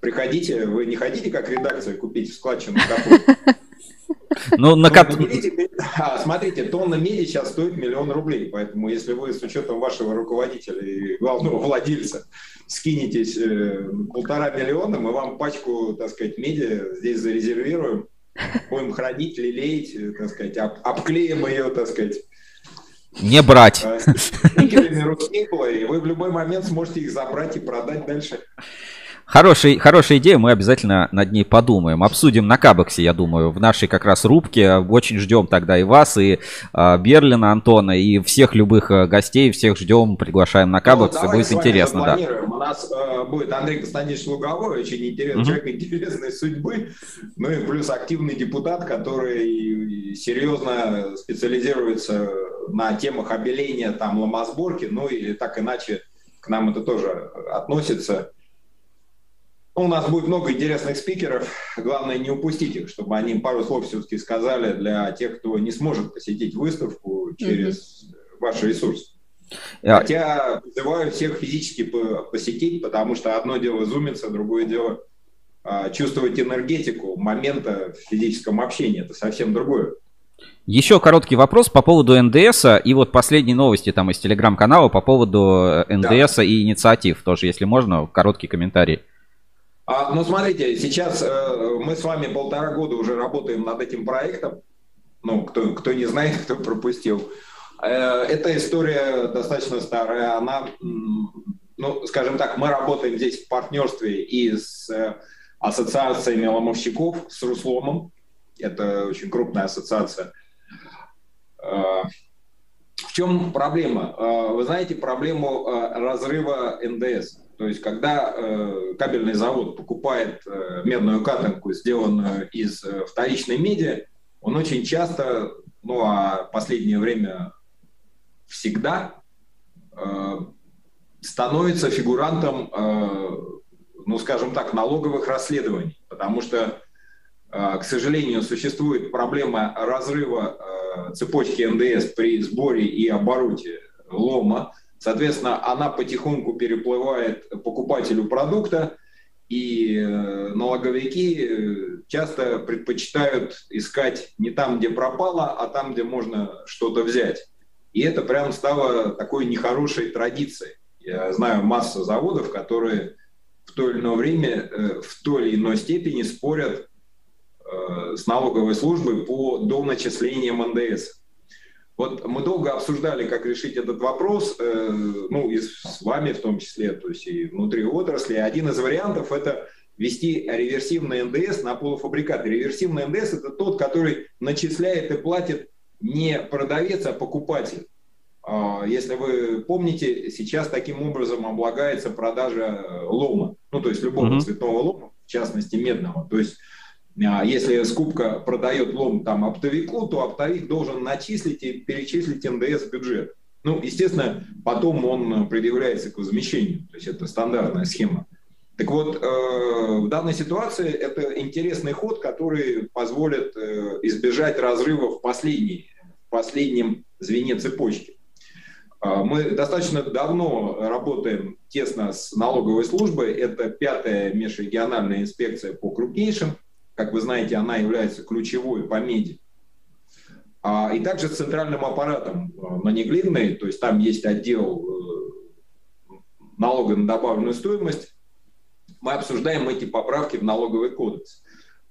Приходите, вы не хотите как редакция купить в складчину ну, на кат... а, смотрите, тонна меди сейчас стоит миллион рублей, поэтому если вы с учетом вашего руководителя и главного владельца скинетесь э, полтора миллиона, мы вам пачку, так сказать, меди здесь зарезервируем, будем хранить, лелеять, э, так сказать, об, обклеим ее, так сказать. Не брать. И вы в любой момент сможете их забрать и продать дальше. Хороший, хорошая идея, мы обязательно над ней подумаем. Обсудим на Кабексе, я думаю, в нашей как раз рубке. Очень ждем тогда и вас, и э, Берлина Антона, и всех любых э, гостей, всех ждем, приглашаем на Кабекс, ну, будет интересно. Да. У нас э, будет Андрей Константинович Луговой, очень интересный, mm-hmm. человек интересной судьбы, ну и плюс активный депутат, который серьезно специализируется на темах обеления, там, ломосборки, ну или так иначе к нам это тоже относится. У нас будет много интересных спикеров. Главное не упустить их, чтобы они пару слов все-таки сказали для тех, кто не сможет посетить выставку через mm-hmm. ваш ресурс. Yeah. Хотя призываю всех физически посетить, потому что одно дело зумиться, другое дело а, чувствовать энергетику момента в физическом общении. Это совсем другое. Еще короткий вопрос по поводу НДС и вот последние новости там из телеграм-канала по поводу э, НДС да. и инициатив. Тоже, если можно, короткий комментарий. А, ну, смотрите, сейчас э, мы с вами полтора года уже работаем над этим проектом. Ну, кто, кто не знает, кто пропустил. Э, эта история достаточно старая. Она, ну, скажем так, мы работаем здесь в партнерстве и с э, ассоциациями ломовщиков, с Русломом. Это очень крупная ассоциация. Э, в чем проблема? Э, вы знаете проблему э, разрыва НДС. То есть, когда э, кабельный завод покупает э, медную катанку, сделанную из э, вторичной меди, он очень часто, ну а последнее время всегда, э, становится фигурантом, ну, скажем так, налоговых расследований, потому что, к сожалению, существует проблема разрыва цепочки НДС при сборе и обороте лома. Соответственно, она потихоньку переплывает покупателю продукта, и э, налоговики э, часто предпочитают искать не там, где пропало, а там, где можно что-то взять. И это прям стало такой нехорошей традицией. Я знаю массу заводов, которые в то или иное время, э, в той или иной степени спорят с налоговой службой по доначислениям НДС. Вот мы долго обсуждали, как решить этот вопрос, э, ну и с вами в том числе, то есть и внутри отрасли. Один из вариантов – это ввести реверсивный НДС на полуфабрикаты. Реверсивный НДС – это тот, который начисляет и платит не продавец, а покупатель. А, если вы помните, сейчас таким образом облагается продажа лома, ну то есть любого mm-hmm. цветного лома, в частности медного. То есть если скупка продает лом там оптовику, то оптовик должен начислить и перечислить НДС в бюджет. Ну, естественно, потом он предъявляется к возмещению. То есть это стандартная схема. Так вот, э, в данной ситуации это интересный ход, который позволит э, избежать разрыва в, последней, в последнем звене цепочки. Э, мы достаточно давно работаем тесно с налоговой службой. Это пятая межрегиональная инспекция по крупнейшим как вы знаете, она является ключевой по меди. А, и также с центральным аппаратом а, на Неглинной, то есть там есть отдел э, налога на добавленную стоимость, мы обсуждаем эти поправки в налоговый кодекс.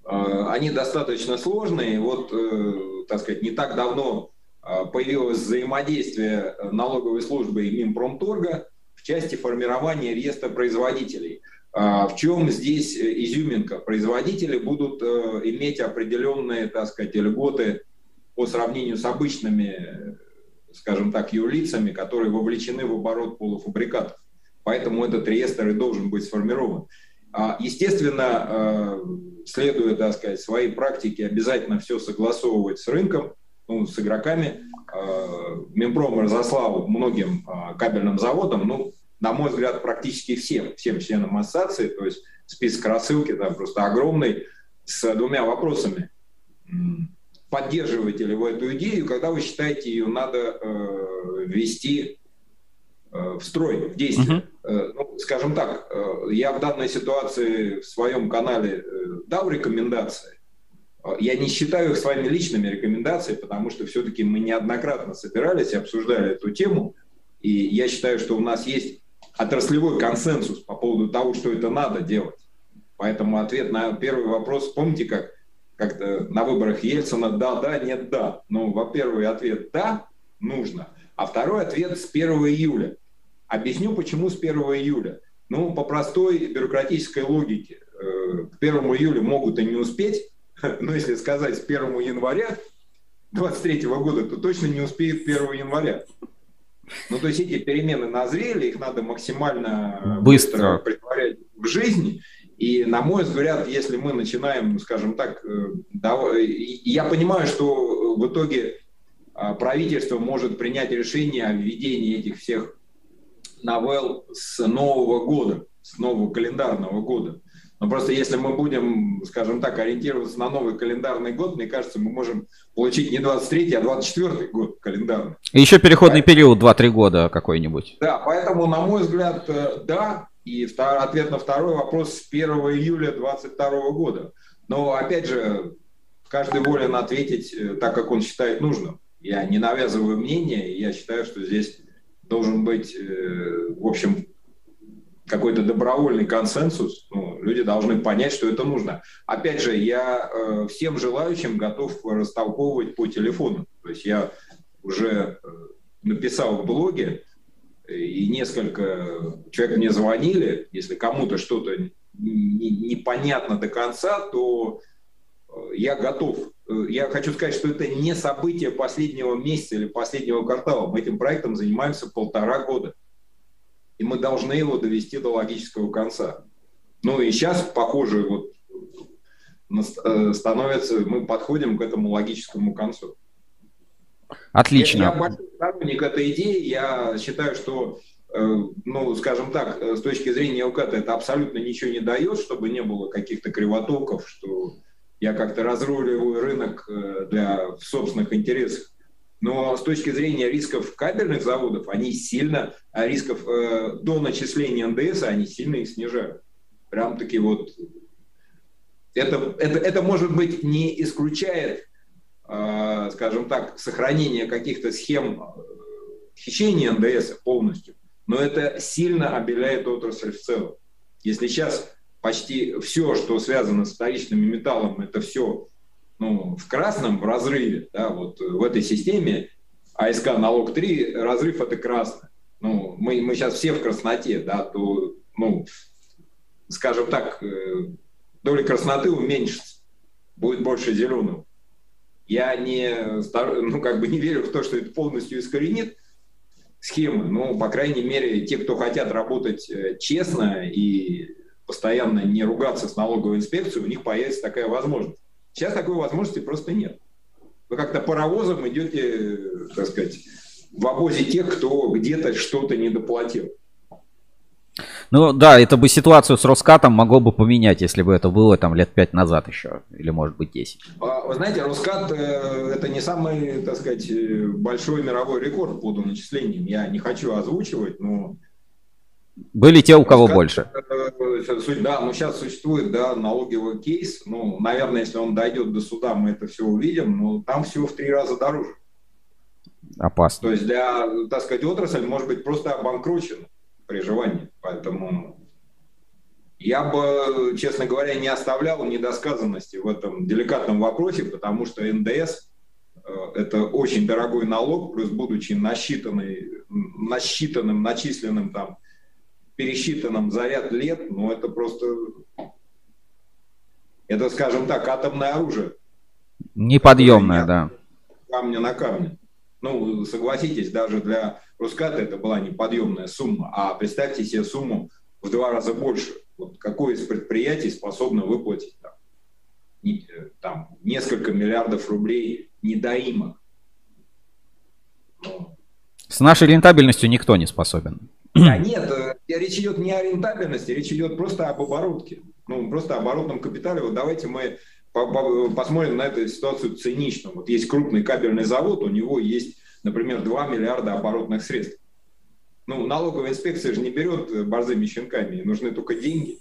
А, они достаточно сложные. Вот, э, так сказать, не так давно появилось взаимодействие налоговой службы и Минпромторга в части формирования реестра производителей – а в чем здесь э, изюминка? Производители будут э, иметь определенные, так сказать, льготы по сравнению с обычными, скажем так, юрлицами, которые вовлечены в оборот полуфабрикатов. Поэтому этот реестр и должен быть сформирован. А, естественно, э, следуя, так сказать, своей практике, обязательно все согласовывать с рынком, ну, с игроками. Минпром разослал многим кабельным заводам, ну, на мой взгляд, практически всем, всем членам ассоциации, то есть список рассылки там просто огромный, с двумя вопросами. Поддерживаете ли вы эту идею, когда вы считаете, ее надо э, ввести э, в строй, в действие? Uh-huh. Э, ну, скажем так, э, я в данной ситуации в своем канале э, дал рекомендации. Э, я не считаю их своими личными рекомендациями, потому что все-таки мы неоднократно собирались и обсуждали эту тему. И я считаю, что у нас есть отраслевой консенсус по поводу того, что это надо делать. Поэтому ответ на первый вопрос, помните, как как на выборах Ельцина «да, да, нет, да». Ну, во-первых, ответ «да» нужно, а второй ответ с 1 июля. Объясню, почему с 1 июля. Ну, по простой бюрократической логике. Э, к 1 июля могут и не успеть, но если сказать с 1 января 2023 года, то точно не успеют 1 января. Ну, то есть эти перемены назрели, их надо максимально быстро, быстро притворять в жизнь. И, на мой взгляд, если мы начинаем, скажем так, э, я понимаю, что в итоге а, правительство может принять решение о введении этих всех новелл с нового года, с нового календарного года. Но просто если мы будем, скажем так, ориентироваться на новый календарный год, мне кажется, мы можем получить не 23, а 24 год календарный. И еще переходный поэтому, период 2-3 года какой-нибудь. Да, поэтому, на мой взгляд, э, да. И втор, ответ на второй вопрос с 1 июля 2022 года. Но, опять же, каждый волен ответить э, так, как он считает нужным. Я не навязываю мнение, я считаю, что здесь должен быть, э, в общем, какой-то добровольный консенсус, ну, люди должны понять, что это нужно. Опять же, я э, всем желающим готов растолковывать по телефону. То есть я уже э, написал в блоге, и несколько человек мне звонили, если кому-то что-то непонятно до конца, то э, я готов. Э, я хочу сказать, что это не событие последнего месяца или последнего квартала. Мы этим проектом занимаемся полтора года и мы должны его довести до логического конца. Ну и сейчас, похоже, вот э, становится, мы подходим к этому логическому концу. Отлично. Я, большой сторонник этой идеи. Я считаю, что э, ну, скажем так, с точки зрения ЛКТ это абсолютно ничего не дает, чтобы не было каких-то кривотоков, что я как-то разруливаю рынок для собственных интересов. Но с точки зрения рисков кабельных заводов, они сильно, а рисков э, до начисления НДС, они сильно их снижают. Прям таки вот это, это, это может быть не исключает, э, скажем так, сохранение каких-то схем э, хищения НДС полностью, но это сильно обеляет отрасль в целом. Если сейчас почти все, что связано с вторичными металлами, это все ну, в красном в разрыве, да, вот в этой системе АСК налог 3, разрыв это красный. Ну, мы, мы сейчас все в красноте, да, то, ну, скажем так, э, доля красноты уменьшится, будет больше зеленого. Я не, ну, как бы не верю в то, что это полностью искоренит схемы, но, по крайней мере, те, кто хотят работать э, честно и постоянно не ругаться с налоговой инспекцией, у них появится такая возможность. Сейчас такой возможности просто нет. Вы как-то паровозом идете, так сказать, в обозе тех, кто где-то что-то недоплатил. Ну да, это бы ситуацию с Роскатом могло бы поменять, если бы это было там лет пять назад еще, или может быть 10. А, вы знаете, Роскат э, это не самый, так сказать, э, большой мировой рекорд по доначислениям. Я не хочу озвучивать, но были те, у кого Скажем, больше. Да, ну сейчас существует да, налоговый кейс. Ну, наверное, если он дойдет до суда, мы это все увидим, но там все в три раза дороже. Опасно. То есть для, так сказать, отрасль может быть просто обанкрочена при желании. Поэтому я бы, честно говоря, не оставлял недосказанности в этом деликатном вопросе, потому что НДС э, – это очень дорогой налог, плюс будучи насчитанный, насчитанным, начисленным там пересчитанном за ряд лет, ну это просто, это, скажем так, атомное оружие. Неподъемное, да. Камня на камне. Ну, согласитесь, даже для Руската это была неподъемная сумма, а представьте себе сумму в два раза больше. Вот какое из предприятий способно выплатить там, не, там несколько миллиардов рублей недоимок? Ну. С нашей рентабельностью никто не способен. Да нет, э, речь идет не о рентабельности, речь идет просто об оборотке. Ну, просто оборотном капитале. Вот давайте мы посмотрим на эту ситуацию цинично. Вот есть крупный кабельный завод, у него есть, например, 2 миллиарда оборотных средств. Ну, налоговая инспекция же не берет э, борзыми щенками, нужны только деньги.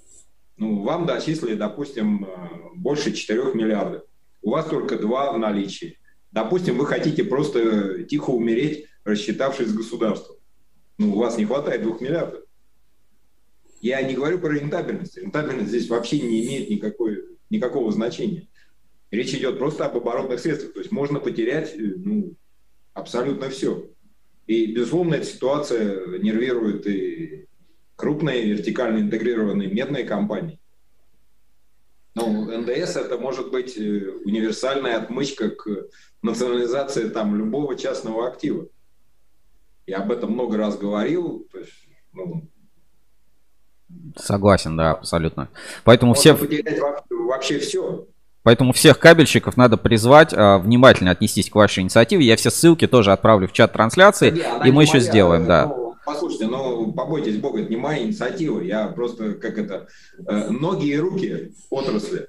Ну, вам дочислили, допустим, э, больше 4 миллиардов. У вас только 2 в наличии. Допустим, вы хотите просто тихо умереть, рассчитавшись с государством ну, у вас не хватает двух миллиардов. Я не говорю про рентабельность. Рентабельность здесь вообще не имеет никакой, никакого значения. Речь идет просто об оборотных средствах. То есть можно потерять э, ну, абсолютно все. И, безусловно, эта ситуация нервирует и крупные вертикально интегрированные медные компании. Но НДС это может быть э, универсальная отмычка к национализации там любого частного актива. Я об этом много раз говорил. То есть, ну, Согласен, да, абсолютно. Поэтому все... вообще все. Поэтому всех кабельщиков надо призвать а, внимательно отнестись к вашей инициативе. Я все ссылки тоже отправлю в чат трансляции, да, и мы еще моя, сделаем, да. Ну, послушайте, ну побойтесь Бога, это не моя инициатива. Я просто, как это, э, ноги и руки отрасли.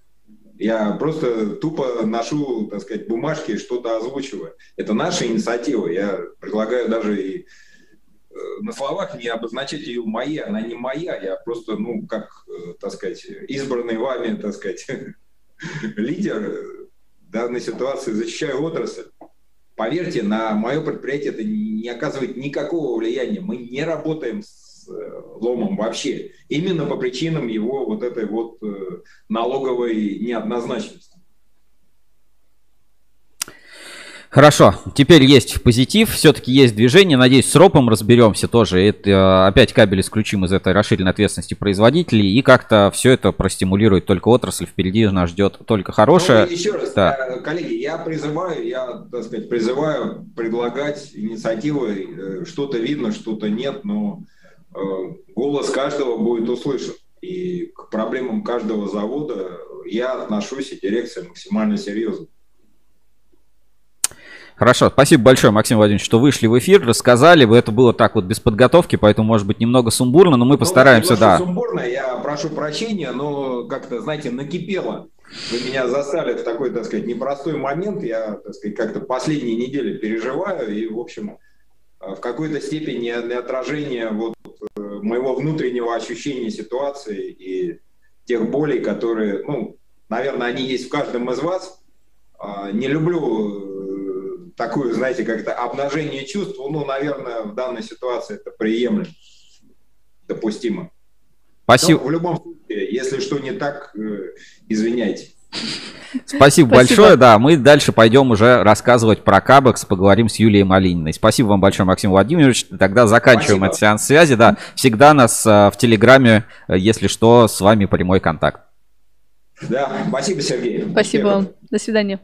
Я просто тупо ношу, так сказать, бумажки что-то озвучиваю. Это наша инициатива. Я предлагаю даже и э, на словах не обозначать ее моей, она не моя. Я просто, ну, как, э, так сказать, избранный вами, так сказать, лидер данной ситуации защищаю отрасль. Поверьте, на мое предприятие это не оказывает никакого влияния. Мы не работаем с Э, ломом вообще. Именно по причинам его вот этой вот э, налоговой неоднозначности. Хорошо, теперь есть позитив, все-таки есть движение. Надеюсь, с ропом разберемся тоже. Это, э, опять кабель исключим из этой расширенной ответственности производителей. И как-то все это простимулирует только отрасль. Впереди нас ждет только хорошее. Ну, еще раз, да. коллеги, я призываю, я, так сказать, призываю предлагать инициативы. Что-то видно, что-то нет, но Э, голос каждого будет услышан. И к проблемам каждого завода я отношусь и дирекция максимально серьезно. Хорошо, спасибо большое, Максим Владимирович, что вышли в эфир, рассказали. Это было так вот без подготовки, поэтому может быть немного сумбурно, но мы ну, постараемся, ну, да. Сумбурно, я прошу прощения, но как-то, знаете, накипело. Вы меня застали в такой, так сказать, непростой момент. Я, так сказать, как-то последние недели переживаю и, в общем, в какой-то степени отражение вот э, моего внутреннего ощущения ситуации и тех болей, которые, ну, наверное, они есть в каждом из вас. А, не люблю э, такую, знаете, как-то обнажение чувств. Ну, наверное, в данной ситуации это приемлемо, допустимо. Спасибо. Но в любом случае, если что не так, э, извиняйте. Спасибо, Спасибо большое. Да, мы дальше пойдем уже рассказывать про Кабекс, поговорим с Юлией Малининой. Спасибо вам большое, Максим Владимирович. Тогда заканчиваем Спасибо. этот сеанс связи. Да, всегда нас а, в Телеграме, если что, с вами прямой контакт. Да, спасибо, Сергей. Спасибо вам. До свидания.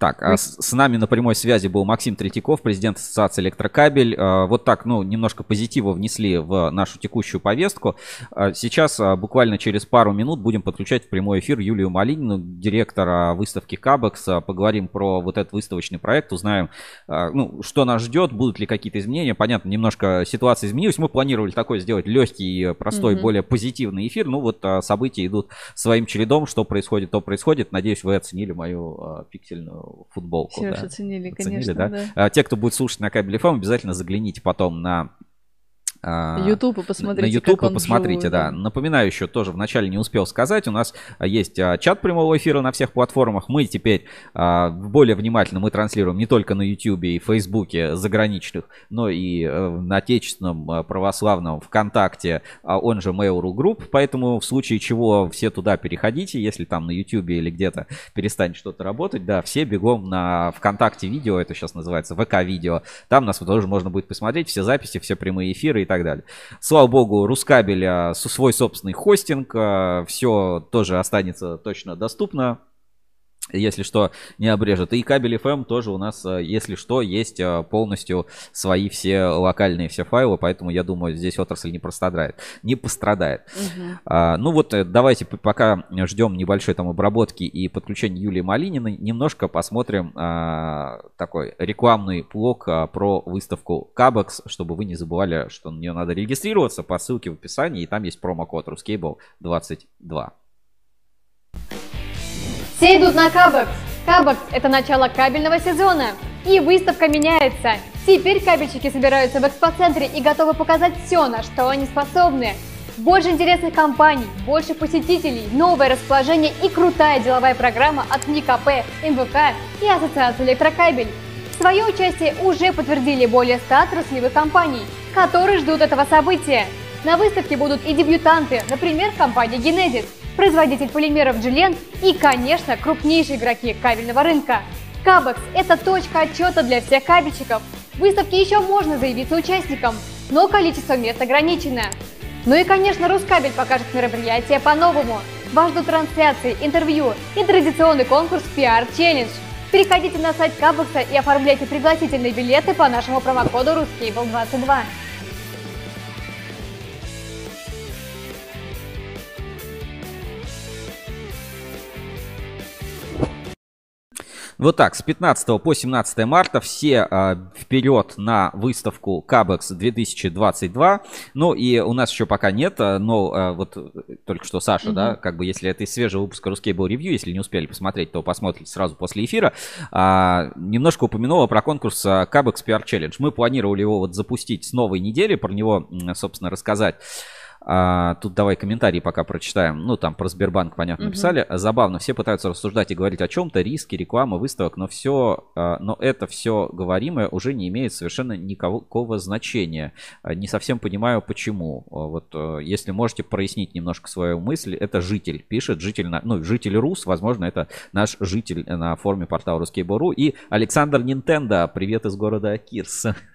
Так, а с, с нами на прямой связи был Максим Третьяков, президент Ассоциации Электрокабель. А, вот так, ну, немножко позитива внесли в нашу текущую повестку. А, сейчас буквально через пару минут будем подключать в прямой эфир Юлию Малинину, директора выставки Кабекс. Поговорим про вот этот выставочный проект, узнаем, ну, что нас ждет, будут ли какие-то изменения. Понятно, немножко ситуация изменилась. Мы планировали такой сделать легкий, простой, mm-hmm. более позитивный эфир. Ну, вот события идут своим чередом. Что происходит, то происходит. Надеюсь, вы оценили мою пиксельную футболку. Все да. оценили, конечно, да? да. А, те, кто будет слушать на кабеле FM, обязательно загляните потом на YouTube и посмотрите. На YouTube и посмотрите, вживую, да. Напоминаю еще тоже вначале не успел сказать, у нас а, есть а, чат прямого эфира на всех платформах. Мы теперь а, более внимательно мы транслируем не только на YouTube и Facebook заграничных, но и э, на отечественном православном ВКонтакте, он же Mail.ru Group. Поэтому в случае чего все туда переходите, если там на YouTube или где-то перестанет что-то работать, да, все бегом на ВКонтакте видео, это сейчас называется ВК видео. Там нас тоже можно будет посмотреть все записи, все прямые эфиры и так далее. Слава богу, Рускабель а, свой собственный хостинг, а, все тоже останется точно доступно если что, не обрежет. И кабель FM тоже у нас, а, если что, есть полностью свои все локальные все файлы, поэтому я думаю, здесь отрасль не пострадает. Не пострадает. Угу. А, ну вот, э, давайте пока ждем небольшой там обработки и подключения Юлии Малининой, немножко посмотрим а, такой рекламный блок а, про выставку Кабекс, чтобы вы не забывали, что на нее надо регистрироваться по ссылке в описании, и там есть промокод Ruscable 22. Все идут на Кабекс. Кабекс – это начало кабельного сезона. И выставка меняется. Теперь кабельщики собираются в экспоцентре и готовы показать все, на что они способны. Больше интересных компаний, больше посетителей, новое расположение и крутая деловая программа от НИКП, МВК и Ассоциации Электрокабель. Свое участие уже подтвердили более 100 отраслевых компаний, которые ждут этого события. На выставке будут и дебютанты, например, компания Genesis – производитель полимеров Джиллен и, конечно, крупнейшие игроки кабельного рынка. Кабекс – это точка отчета для всех кабельщиков. В выставке еще можно заявиться участником, но количество мест ограничено. Ну и, конечно, Рускабель покажет мероприятие по-новому. Вас ждут трансляции, интервью и традиционный конкурс PR Challenge. Переходите на сайт Кабекса и оформляйте пригласительные билеты по нашему промокоду RUSCABLE22. Вот так, с 15 по 17 марта все э, вперед на выставку Кабекс 2022. Ну и у нас еще пока нет, а, но э, вот только что Саша, mm-hmm. да, как бы если это из свежего выпуска был ревью, если не успели посмотреть, то посмотрите сразу после эфира. Э, немножко упомянула про конкурс Кабекс PR Challenge. Мы планировали его вот запустить с новой недели, про него, собственно, рассказать. А, тут давай комментарии пока прочитаем. Ну, там про Сбербанк, понятно, угу. написали. Забавно, все пытаются рассуждать и говорить о чем-то, риски, реклама, выставок, но все, а, но это все говоримое уже не имеет совершенно никакого значения. А, не совсем понимаю, почему. А, вот, если можете прояснить немножко свою мысль, это житель пишет, житель, ну, житель Рус, возможно, это наш житель на форуме портала Ruskable.ru. И Александр Нинтендо, привет из города Кирс.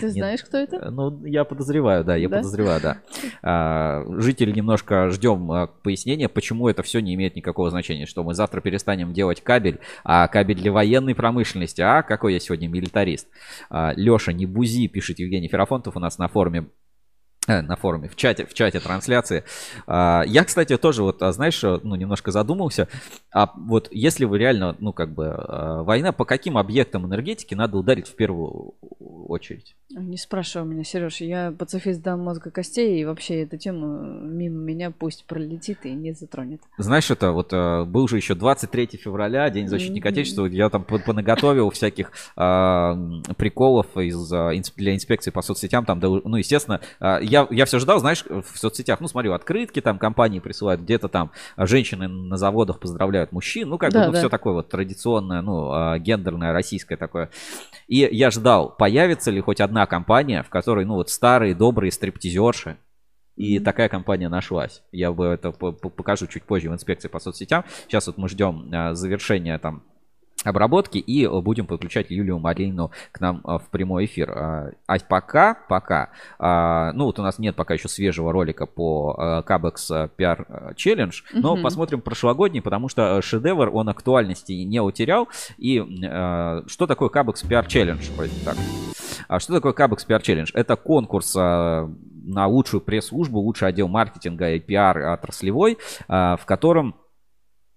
Ты знаешь, кто это? Э, ну, я подозреваю, да, я да? подозреваю, да. А, жители немножко ждем а, пояснения, почему это все не имеет никакого значения, что мы завтра перестанем делать кабель, а кабель для военной промышленности, а какой я сегодня милитарист. А, Леша, не бузи, пишет Евгений Ферафонтов у нас на форуме на форуме, в чате, в чате трансляции. А, я, кстати, тоже вот, а, знаешь, ну, немножко задумался. А вот если вы реально, ну, как бы, а, война, по каким объектам энергетики надо ударить в первую очередь? Не спрашивай меня, Сереж, я пацифист до мозга костей, и вообще эту тему мимо меня пусть пролетит и не затронет. Знаешь, это вот был же еще 23 февраля, День защитника mm-hmm. Отечества, я там понаготовил всяких э, приколов из, для инспекции по соцсетям, там, ну, естественно, я я, я все ждал, знаешь, в соцсетях, ну, смотрю, открытки там компании присылают, где-то там женщины на заводах поздравляют мужчин, ну, как да, бы, ну, да. все такое вот традиционное, ну, а, гендерное, российское такое. И я ждал, появится ли хоть одна компания, в которой, ну, вот старые, добрые стриптизерши, и такая компания нашлась. Я бы это покажу чуть позже в инспекции по соцсетям. Сейчас вот мы ждем а, завершения там обработки и будем подключать Юлию Марину к нам а, в прямой эфир. А, а пока, пока, а, ну вот у нас нет пока еще свежего ролика по Cabex PR Challenge, но mm-hmm. посмотрим прошлогодний, потому что шедевр, он актуальности не утерял. И что такое Cabex PR Challenge? Так. А что такое Cabex PR Challenge? Это конкурс на лучшую пресс-службу, лучший отдел маркетинга и пиар отраслевой, в котором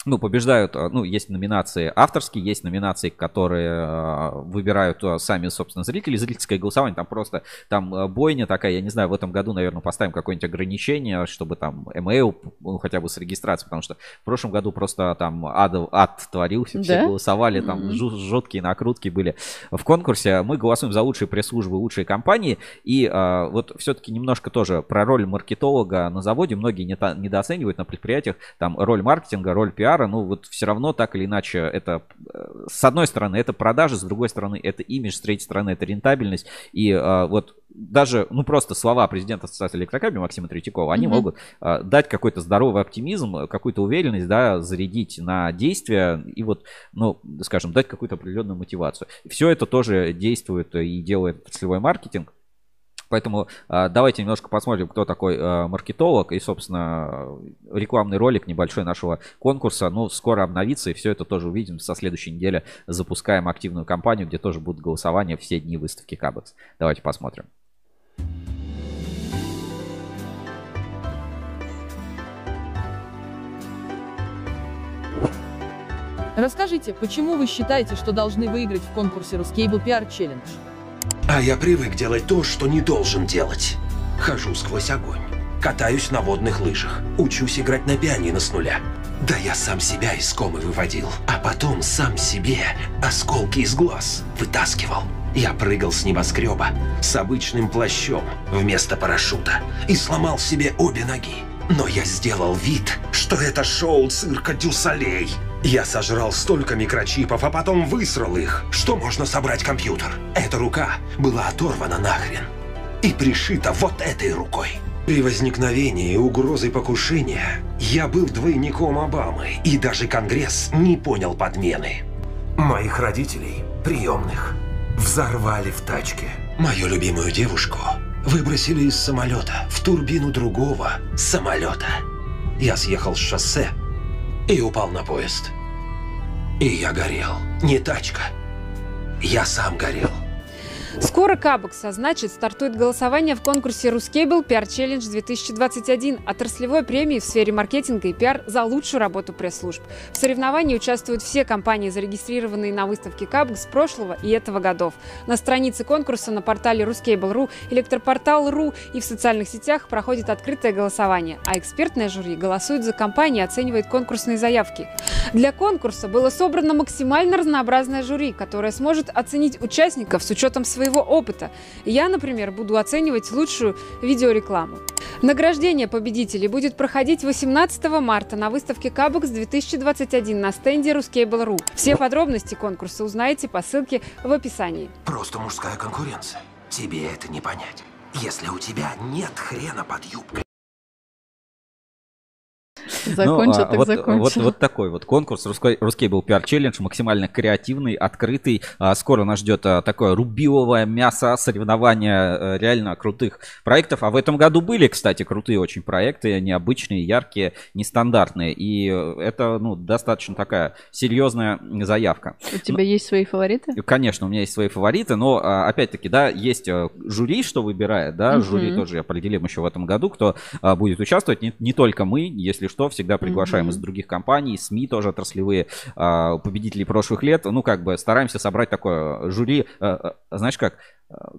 ну, побеждают, а, ну, есть номинации авторские, есть номинации, которые а, выбирают а, сами, собственно, зрители. Зрительское голосование, там просто, там бойня такая, я не знаю, в этом году, наверное, поставим какое-нибудь ограничение, чтобы там email ну, хотя бы с регистрацией, потому что в прошлом году просто там ад, ад творился, да? все голосовали, там mm-hmm. жуткие накрутки были в конкурсе. Мы голосуем за лучшие пресс-службы, лучшие компании, и а, вот все-таки немножко тоже про роль маркетолога на заводе многие недооценивают на предприятиях, там роль маркетинга, роль пиара, пиара, ну вот все равно так или иначе это, э, с одной стороны, это продажи, с другой стороны, это имидж, с третьей стороны, это рентабельность. И а, вот даже, ну просто слова президента Ассоциации электрокабеля Максима Третьякова, они mm-hmm. могут а, дать какой-то здоровый оптимизм, какую-то уверенность, да, зарядить на действия и вот, ну, скажем, дать какую-то определенную мотивацию. Все это тоже действует и делает отраслевой маркетинг. Поэтому э, давайте немножко посмотрим, кто такой э, маркетолог. И, собственно, рекламный ролик небольшой нашего конкурса. Ну, скоро обновится, и все это тоже увидим. Со следующей недели запускаем активную кампанию, где тоже будут голосования все дни выставки Кабекс. Давайте посмотрим. Расскажите, почему вы считаете, что должны выиграть в конкурсе Ruscable PR Challenge? А я привык делать то, что не должен делать. Хожу сквозь огонь. Катаюсь на водных лыжах. Учусь играть на пианино с нуля. Да я сам себя из комы выводил. А потом сам себе осколки из глаз вытаскивал. Я прыгал с небоскреба с обычным плащом вместо парашюта и сломал себе обе ноги. Но я сделал вид, что это шоу цирка Дюсалей. Я сожрал столько микрочипов, а потом высрал их, что можно собрать компьютер. Эта рука была оторвана нахрен и пришита вот этой рукой. При возникновении угрозы покушения я был двойником Обамы, и даже Конгресс не понял подмены. Моих родителей, приемных, взорвали в тачке. Мою любимую девушку выбросили из самолета в турбину другого самолета. Я съехал с шоссе и упал на поезд. И я горел. Не тачка. Я сам горел. Скоро Кабекс, а значит, стартует голосование в конкурсе Ruscable PR Challenge 2021, отраслевой премии в сфере маркетинга и пиар за лучшую работу пресс-служб. В соревновании участвуют все компании, зарегистрированные на выставке Кабекс прошлого и этого годов. На странице конкурса на портале Ruscable.ru, электропортал.ру и в социальных сетях проходит открытое голосование, а экспертное жюри голосует за компании и оценивает конкурсные заявки. Для конкурса было собрано максимально разнообразное жюри, которое сможет оценить участников с учетом своего своего опыта. Я, например, буду оценивать лучшую видеорекламу. Награждение победителей будет проходить 18 марта на выставке Кабекс 2021 на стенде Ruscable.ru. Все подробности конкурса узнаете по ссылке в описании. Просто мужская конкуренция. Тебе это не понять. Если у тебя нет хрена под юбкой. Закончил, а, так вот, закончил. Вот, вот такой вот конкурс. Русский, русский был пиар челлендж, максимально креативный, открытый. А, скоро нас ждет а, такое рубиловое мясо, соревнования а, реально крутых проектов. А в этом году были, кстати, крутые очень проекты, необычные, яркие, нестандартные. И это, ну, достаточно такая серьезная заявка. У тебя есть свои фавориты? Конечно, у меня есть свои фавориты, но опять-таки, да, есть а, жюри, что выбирает, да, Мгм. жюри тоже определим еще в этом году, кто будет участвовать. Не, не только мы, если что, всегда приглашаем Мгм. из других компаний, СМИ тоже отраслевые, а, победителей прошлых лет. Ну, как бы стараемся собрать такое жюри, а, а, знаешь как,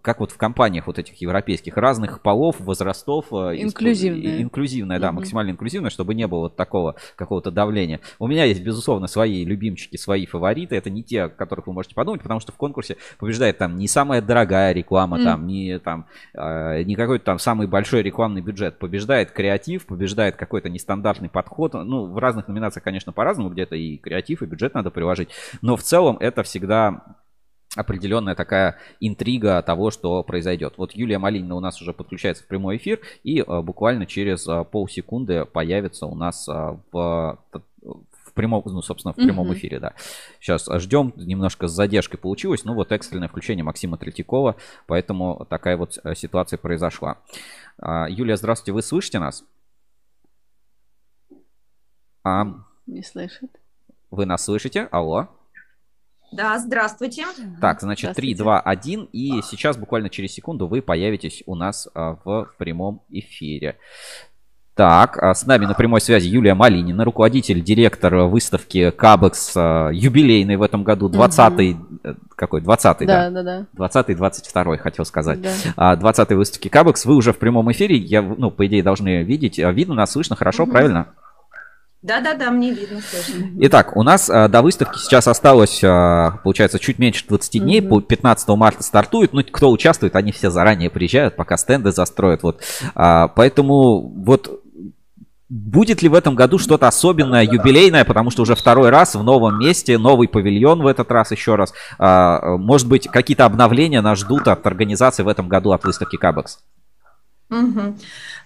как вот в компаниях вот этих европейских, разных полов, возрастов. а, и- Инклюзивное. и- Инклюзивное, да, Мгм. максимально инклюзивное, чтобы не было вот такого какого-то давления. У меня есть, безусловно, свои любимчики, свои фавориты. Это не те, о которых вы можете подумать, потому что в конкурсе побеждает там не самая дорогая реклама, Мгм. там не там э, не какой-то там самый большой рекламный бюджет. Побеждает креатив, побеждает какой-то нестандартный подход. Ну, в разных номинациях, конечно, по-разному, где-то и креатив, и бюджет надо приложить. Но в целом это всегда определенная такая интрига того, что произойдет. Вот Юлия Малинина у нас уже подключается в прямой эфир и э, буквально через э, полсекунды появится у нас э, в, в прямом, ну, собственно, в прямом Мгм. эфире, да. Сейчас ждем, немножко с задержкой получилось, ну вот экстренное включение Максима Третьякова, поэтому такая вот ситуация произошла. А, Юлия, здравствуйте, вы слышите нас? А, Не слышит. вы нас слышите? Алло? Да, здравствуйте. Так, значит, 3, Здравствуйте. 2, 1. И сейчас буквально через секунду вы появитесь у нас а, в прямом эфире. Так, а с нами на прямой связи Юлия Малинина, руководитель, директор выставки Кабекс а, юбилейный в этом году, 20-й, э, какой, 20-й, да? Да, да, да. 20-й, 22-й, хотел сказать. Да. А, 20-й выставки Кабекс, вы уже в прямом эфире, я, ну, по идее, должны видеть. А, Видно нас, слышно хорошо, Мгм. правильно? Да-да-да, мне видно, слышно. Итак, у нас а, до выставки сейчас осталось, а, получается, чуть меньше 20 дней. По 15 марта стартует. Ну, кто участвует, они все заранее приезжают, пока стенды застроят. Вот. А, поэтому вот будет ли в этом году что-то особенное, юбилейное, потому что уже второй раз в новом месте, новый павильон в этот раз еще раз. Может быть, какие-то обновления нас ждут от организации в этом году от выставки Кабекс?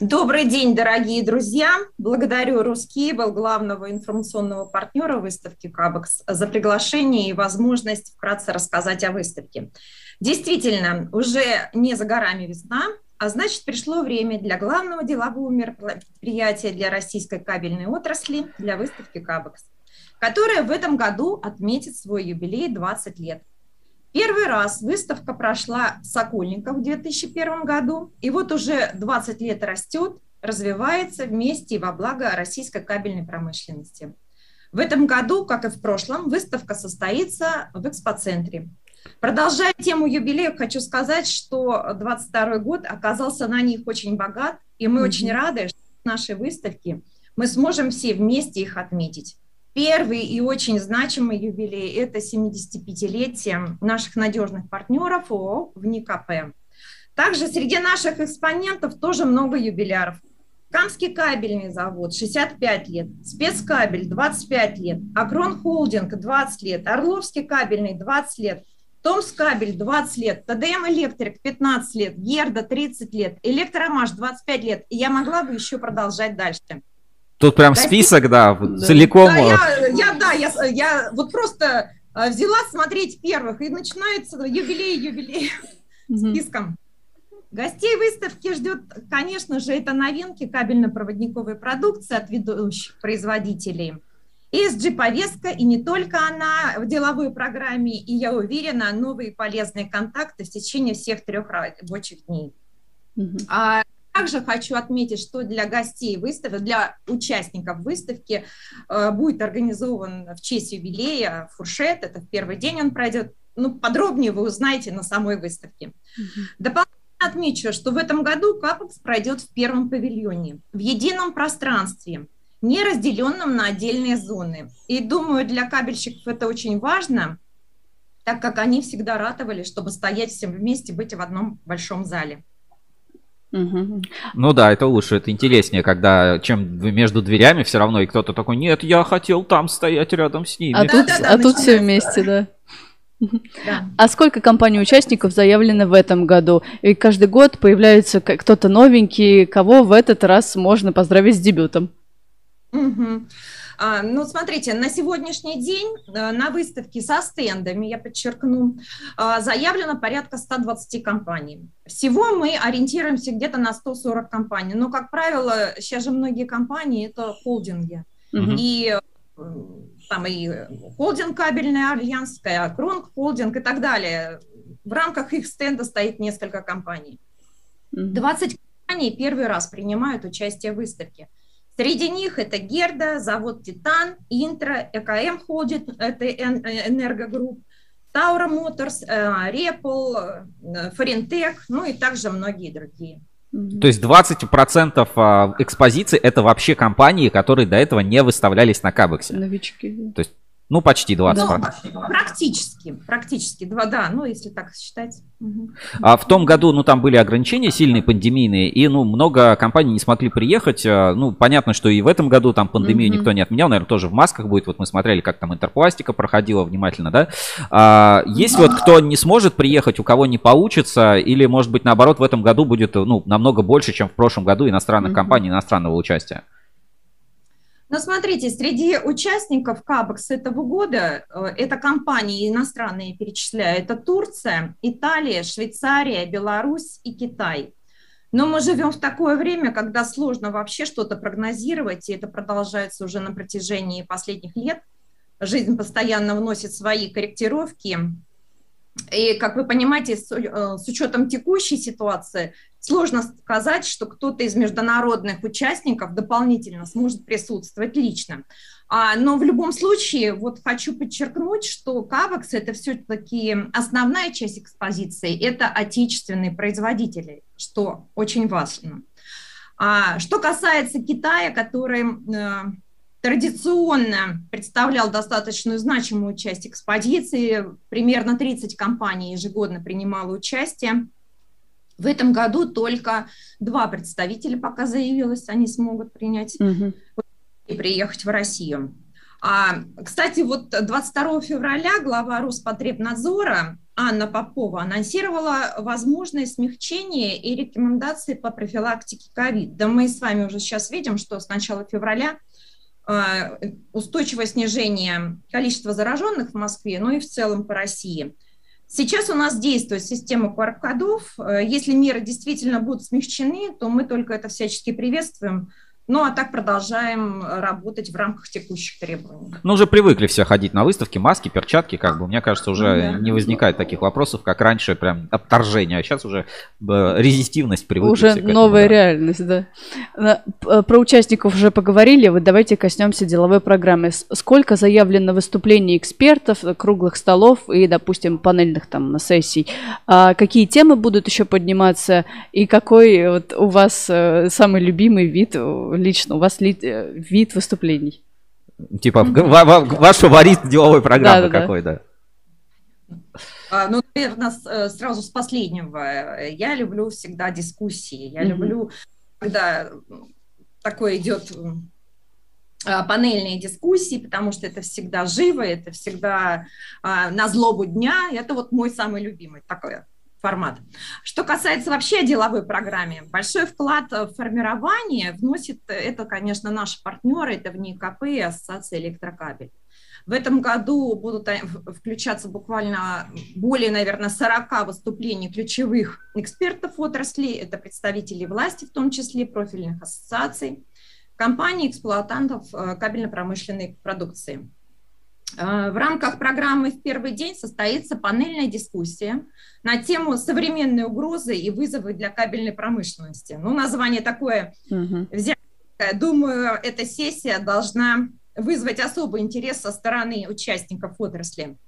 Добрый день, дорогие друзья. Благодарю Рускейбл, главного информационного партнера выставки Кабекс, за приглашение и возможность вкратце рассказать о выставке. Действительно, уже не за горами весна, а значит, пришло время для главного делового мероприятия для российской кабельной отрасли, для выставки Кабекс, которая в этом году отметит свой юбилей 20 лет. Первый раз выставка прошла в Сокольниках в 2001 году, и вот уже 20 лет растет, развивается вместе и во благо российской кабельной промышленности. В этом году, как и в прошлом, выставка состоится в экспоцентре. Продолжая тему юбилея, хочу сказать, что 22 год оказался на них очень богат, и мы Мгм. очень рады, что в нашей выставке мы сможем все вместе их отметить. Первый и очень значимый юбилей – это 75-летие наших надежных партнеров ООО «ВНИКП». Также среди наших экспонентов тоже много юбиляров. Камский кабельный завод 65 лет, спецкабель 25 лет, Акрон Холдинг 20 лет, Орловский кабельный 20 лет, Томскабель 20 лет, ТДМ Электрик 15 лет, Герда 30 лет, Электромаш 25 лет. И я могла бы еще продолжать дальше. Тут прям Да, список, да, Да. целиком. Да, я, я, да, я, я вот просто э, взяла смотреть первых, и начинается юбилей, юбилей Мгм. списком. Гостей выставки ждет, конечно же, это новинки кабельно-проводниковой продукции от ведущих производителей. ESG-повестка, и не только она в деловой программе, и я уверена, новые полезные контакты в течение всех трех рабочих дней. Мгм. А также хочу отметить, что для гостей выставки, для участников выставки э, будет организован в честь юбилея фуршет. Это в первый день он пройдет. Ну, подробнее вы узнаете на самой выставке. Мгм. Дополнительно отмечу, что в этом году Капекс пройдет в первом павильоне, в едином пространстве, не разделенном на отдельные зоны. И думаю, для кабельщиков это очень важно, так как они всегда ратовали, чтобы стоять всем вместе, быть в одном большом зале. Ну да, это лучше, это интереснее, когда чем между дверями все равно, и кто-то такой, нет, я хотел там стоять рядом с ними. А Да, тут, да, да, а тут все вместе, да. Да. А сколько компаний-участников заявлено в этом году? И каждый год появляется кто-то новенький, кого в этот раз можно поздравить с дебютом. Угу. А, ну, смотрите, на сегодняшний день э, на выставке со стендами, я подчеркну, а, заявлено порядка 120 компаний. Всего мы ориентируемся где-то на 140 компаний. Но, как правило, сейчас же многие компании – это холдинги. Угу. И э, там и холдинг кабельный альянс, Кронг холдинг и так далее. В рамках их стенда стоит несколько компаний. 20 компаний первый раз принимают участие в выставке. Среди них это Герда, завод Титан, Интро, ЭКМ Холдинг, это Энергогрупп, Таура Моторс, Репл, Форентек, ну и также многие другие. То есть 20% а, экспозиции это вообще компании, которые до этого не выставлялись на Кабексе. Новички. То есть ну, почти 20. Ну, практически, практически, два, да, ну, если так считать. А в том году, ну, там были ограничения сильные пандемийные, и, ну, много компаний не смогли приехать. А, ну, понятно, что и в этом году там пандемию угу. никто не отменял, наверное, тоже в масках будет. Вот мы смотрели, как там интерпластика проходила внимательно, да. А, есть вот кто не сможет приехать, у кого не получится, или, может быть, наоборот, в этом году будет, ну, намного больше, чем в прошлом году иностранных угу. компаний, иностранного участия? Но смотрите, среди участников КАБекс этого года, э, это компании иностранные перечисляю, это Турция, Италия, Швейцария, Беларусь и Китай. Но мы живем в такое время, когда сложно вообще что-то прогнозировать, и это продолжается уже на протяжении последних лет. Жизнь постоянно вносит свои корректировки, и, как вы понимаете, с, э, с учетом текущей ситуации, сложно сказать, что кто-то из международных участников дополнительно сможет присутствовать лично. А, но в любом случае, вот хочу подчеркнуть, что Кавекс – это все-таки основная часть экспозиции, это отечественные производители, что очень важно. А, что касается Китая, который э, традиционно представлял достаточную значимую часть экспозиции. Примерно 30 компаний ежегодно принимало участие. В этом году только два представителя пока заявилось, они смогут принять угу. и приехать в Россию. А, кстати, вот 22 февраля глава Роспотребнадзора Анна Попова анонсировала возможное смягчение и рекомендации по профилактике ковид. Да мы с вами уже сейчас видим, что с начала февраля устойчивое снижение количества зараженных в Москве, но и в целом по России. Сейчас у нас действует система QR-кодов. Э, если меры действительно будут смягчены, то мы только это всячески приветствуем. Ну, а так продолжаем работать в рамках текущих требований. Ну, уже привыкли все ходить на выставки, маски, перчатки, как бы, мне кажется, уже ну да. не возникает таких вопросов, как раньше, прям отторжение, а сейчас уже э, резистивность привыкли. Уже этому, новая да. реальность, да. Э, про участников уже поговорили, вот давайте коснемся деловой программы. Сколько заявлено выступлений экспертов, круглых столов и, допустим, панельных там сессий? А какие темы будут еще подниматься и какой вот у вас э, самый любимый вид лично у вас ли, э, вид выступлений? Типа mm-hmm. ваш фаворит деловой программы да, какой, да? А, ну, наверное, э, сразу с последнего. Я люблю всегда дискуссии. Я mm-hmm. люблю, когда такое идет а, панельные дискуссии, потому что это всегда живо, это всегда а, на злобу дня. Это вот мой самый любимый такое формат. Что касается вообще деловой программы, большой вклад в формирование вносит, это, конечно, наши партнеры, это в НИКП и Ассоциация электрокабель. В этом году будут включаться буквально более, наверное, 40 выступлений ключевых экспертов отрасли, это представители власти, в том числе профильных ассоциаций, компаний, эксплуатантов э, кабельно-промышленной продукции. Э, в рамках программы «В первый день» состоится панельная дискуссия на тему современные угрозы и вызовы для кабельной промышленности. Ну, название такое угу. взять. Думаю, эта сессия должна вызвать особый интерес со стороны участников отрасли.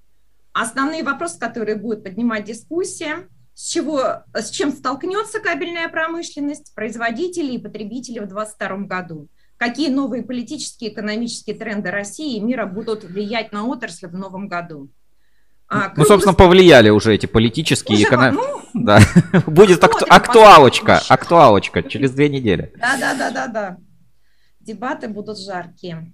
Основные вопросы, которые будет поднимать дискуссия, с, чего, с чем столкнется кабельная промышленность, производители и потребители в 2022 году – какие новые политические и экономические тренды России и мира будут влиять на отрасль в новом году. А, ну, собственно, повлияли уже эти политические и экономические. Ну, да. Будет акту... актуалочка, актуалочка через две недели. Да, да, да, да, да. Дебаты будут жаркие.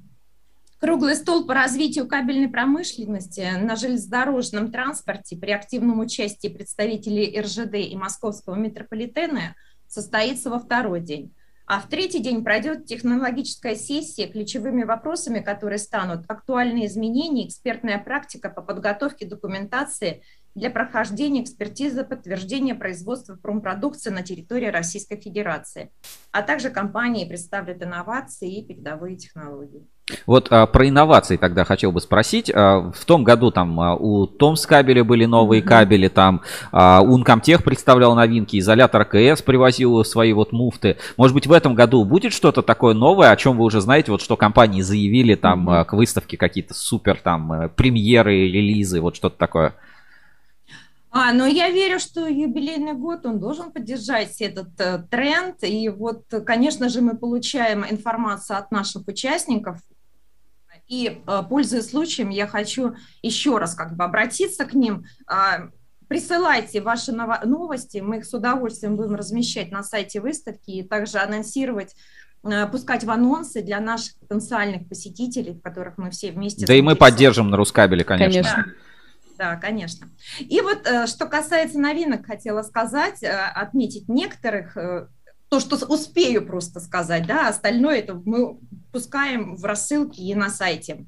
Круглый стол по развитию кабельной промышленности на железнодорожном транспорте при активном участии представителей РЖД и московского метрополитена состоится во второй день. А в третий день пройдет технологическая сессия ключевыми вопросами, которые станут актуальные изменения, экспертная практика по подготовке документации для прохождения экспертизы подтверждения производства промпродукции на территории Российской Федерации, а также компании представят инновации и передовые технологии. Вот а, про инновации тогда хотел бы спросить. А, в том году там а, у Томс кабеля были новые mm-hmm. кабели, там а, Uncomtech представлял новинки, изолятор КС привозил свои вот муфты. Может быть в этом году будет что-то такое новое, о чем вы уже знаете, вот что компании заявили там mm-hmm. к выставке какие-то супер там э, премьеры, релизы, вот что-то такое? А, но я верю, что юбилейный год, он должен поддержать этот э, тренд. И вот, конечно же, мы получаем информацию от наших участников. И, э, пользуясь случаем, я хочу еще раз как бы обратиться к ним. Э, присылайте ваши новости, мы их с удовольствием будем размещать на сайте выставки и также анонсировать э, пускать в анонсы для наших потенциальных посетителей, которых мы все вместе... Да и мы поддержим на Рускабеле, конечно. конечно. Да. Да, конечно. И вот э, что касается новинок, хотела сказать, отметить некоторых, то, что успею просто сказать, да, остальное это мы пускаем в рассылки и на сайте.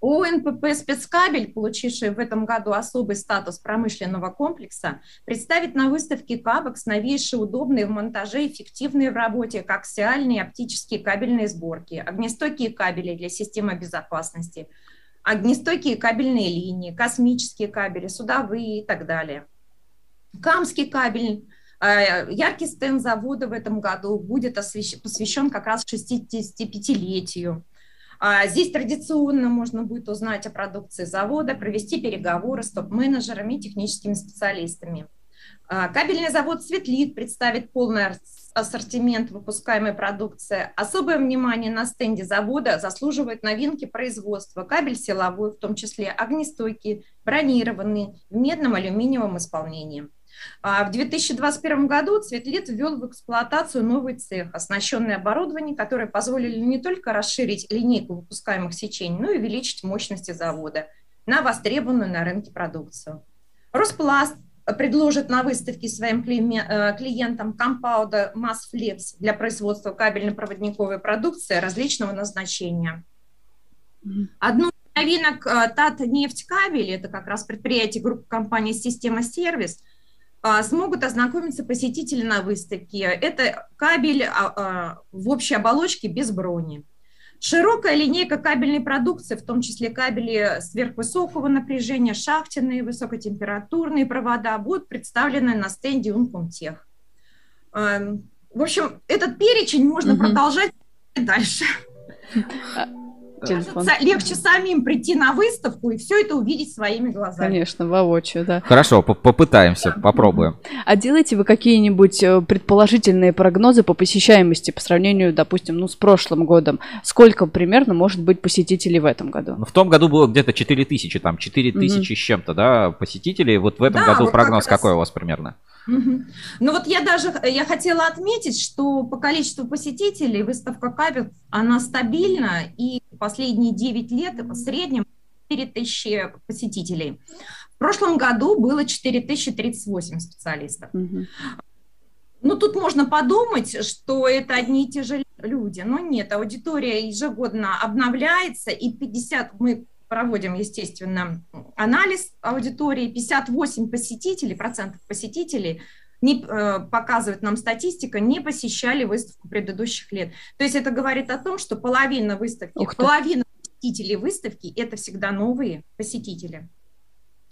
ОНПП «Спецкабель», получивший в этом году особый статус промышленного комплекса, представит на выставке «Кабекс» новейшие удобные в монтаже, эффективные в работе коаксиальные оптические кабельные сборки, огнестойкие кабели для системы безопасности – огнестойкие кабельные линии, космические кабели, судовые и так далее. Камский кабель, яркий стенд завода в этом году будет посвящен как раз 65-летию. А здесь традиционно можно будет узнать о продукции завода, провести переговоры с топ-менеджерами и техническими специалистами. А, кабельный завод «Светлит» представит полный ассортимент выпускаемой продукции. Особое внимание на стенде завода заслуживают новинки производства. Кабель силовой, в том числе огнестойкий, бронированный, в медном алюминиевом исполнении. А в 2021 году Цветлит ввел в эксплуатацию новый цех, оснащенный оборудованием, которое позволили не только расширить линейку выпускаемых сечений, но и увеличить мощности завода на востребованную на рынке продукцию. Роспласт предложит на выставке своим э, клиентам компауда MassFlex для производства кабельно-проводниковой продукции различного назначения. Одну из новинок э, Татнефтькабель, это как раз предприятие группы компании «Система Сервис», смогут ознакомиться посетители на выставке. Это кабель а, а, в общей оболочке без брони. Широкая линейка кабельной продукции, в том числе кабели сверхвысокого напряжения, шахтенные, высокотемпературные провода, будут представлены на стенде Uncomtech. Эм, в общем, этот перечень можно угу. продолжать дальше. Телефон. Кажется, легче самим прийти на выставку и все это увидеть своими глазами. Конечно, воочию, да. Хорошо, попытаемся, попробуем. А делаете вы какие-нибудь э, предположительные прогнозы по посещаемости по сравнению, допустим, ну, с прошлым годом? Сколько примерно может быть посетителей в этом году? Ну, в том году было где-то 4 тысячи, там 4 тысячи mm-hmm. с чем-то, да, посетителей. Вот в этом да, году прогноз как какой у вас примерно? Ну вот я даже я хотела отметить, что по количеству посетителей выставка Кабель, она стабильна, и последние 9 лет в среднем 4000 посетителей. В прошлом году было 4038 специалистов. Ну, тут можно подумать, что это одни и те же люди, но нет, аудитория ежегодно обновляется, и 50, мы проводим, естественно, анализ аудитории, 58 посетителей, процентов посетителей не, э, показывает нам статистика, не посещали выставку предыдущих лет. То есть это говорит о том, что половина выставки, половина посетителей выставки – это всегда новые посетители.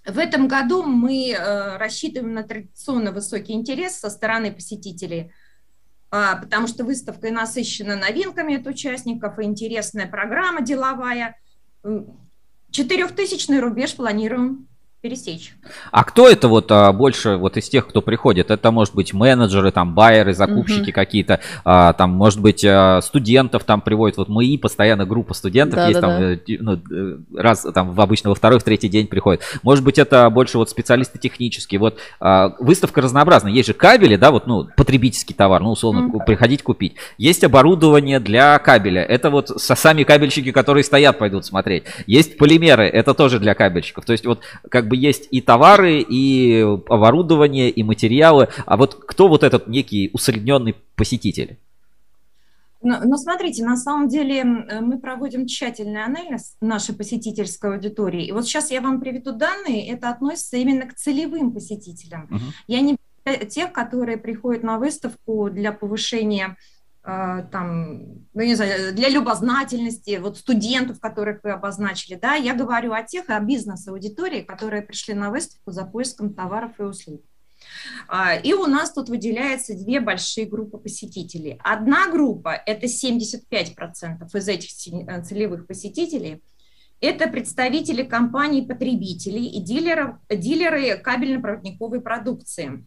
В этом году мы э, рассчитываем на традиционно высокий интерес со стороны посетителей, э, потому что выставка насыщена новинками от участников, и интересная программа деловая. Четырехтысячный рубеж планируем пересечь. А кто это вот а, больше вот из тех, кто приходит? Это может быть менеджеры, там байеры, закупщики угу. какие-то, а, там может быть а, студентов там приводят. Вот мы постоянно группа студентов да, есть да, там, да. Э, ну, э, раз там в обычно во второй, в третий день приходит. Может быть это больше вот специалисты технические. Вот а, выставка разнообразная. Есть же кабели, да, вот ну потребительский товар, ну условно угу. приходить купить. Есть оборудование для кабеля. Это вот сами кабельщики, которые стоят, пойдут смотреть. Есть полимеры, это тоже для кабельщиков. То есть вот как как бы есть и товары, и оборудование, и материалы. А вот кто вот этот некий усредненный посетитель? Ну, ну, смотрите, на самом деле мы проводим тщательный анализ нашей посетительской аудитории. И вот сейчас я вам приведу данные, это относится именно к целевым посетителям. Uh-huh. Я не тех, которые приходят на выставку для повышения там, ну, не знаю, для любознательности, вот студентов, которых вы обозначили, да, я говорю о тех, о бизнес-аудитории, которые пришли на выставку за поиском товаров и услуг. А, и у нас тут выделяются две большие группы посетителей. Одна группа – это 75% из этих э, целевых посетителей – это представители компаний-потребителей и дилеров, дилеры кабельно-проводниковой продукции.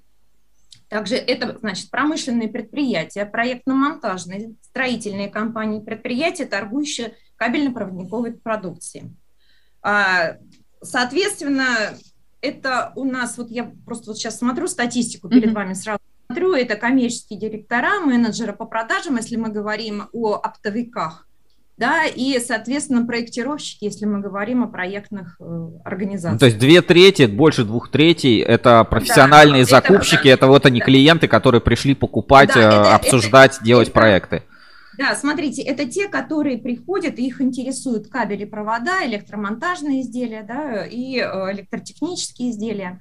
Также это, значит, промышленные предприятия, проектно-монтажные, строительные компании, предприятия, торгующие кабельно-проводниковой продукцией. А, соответственно, это у нас, вот я просто вот сейчас смотрю статистику перед mm-hmm. вами сразу смотрю, это коммерческие директора, менеджеры по продажам, если мы говорим о оптовиках, да, и, соответственно, проектировщики, если мы говорим о проектных э, организациях. Ну, то есть две трети, больше двух третей, это профессиональные да, закупщики, это, это вот они да. клиенты, которые пришли покупать, да, это, э, обсуждать, это, делать это, проекты. Да, смотрите, это те, которые приходят, их интересуют кабели, провода, электромонтажные изделия, да, и э, электротехнические изделия.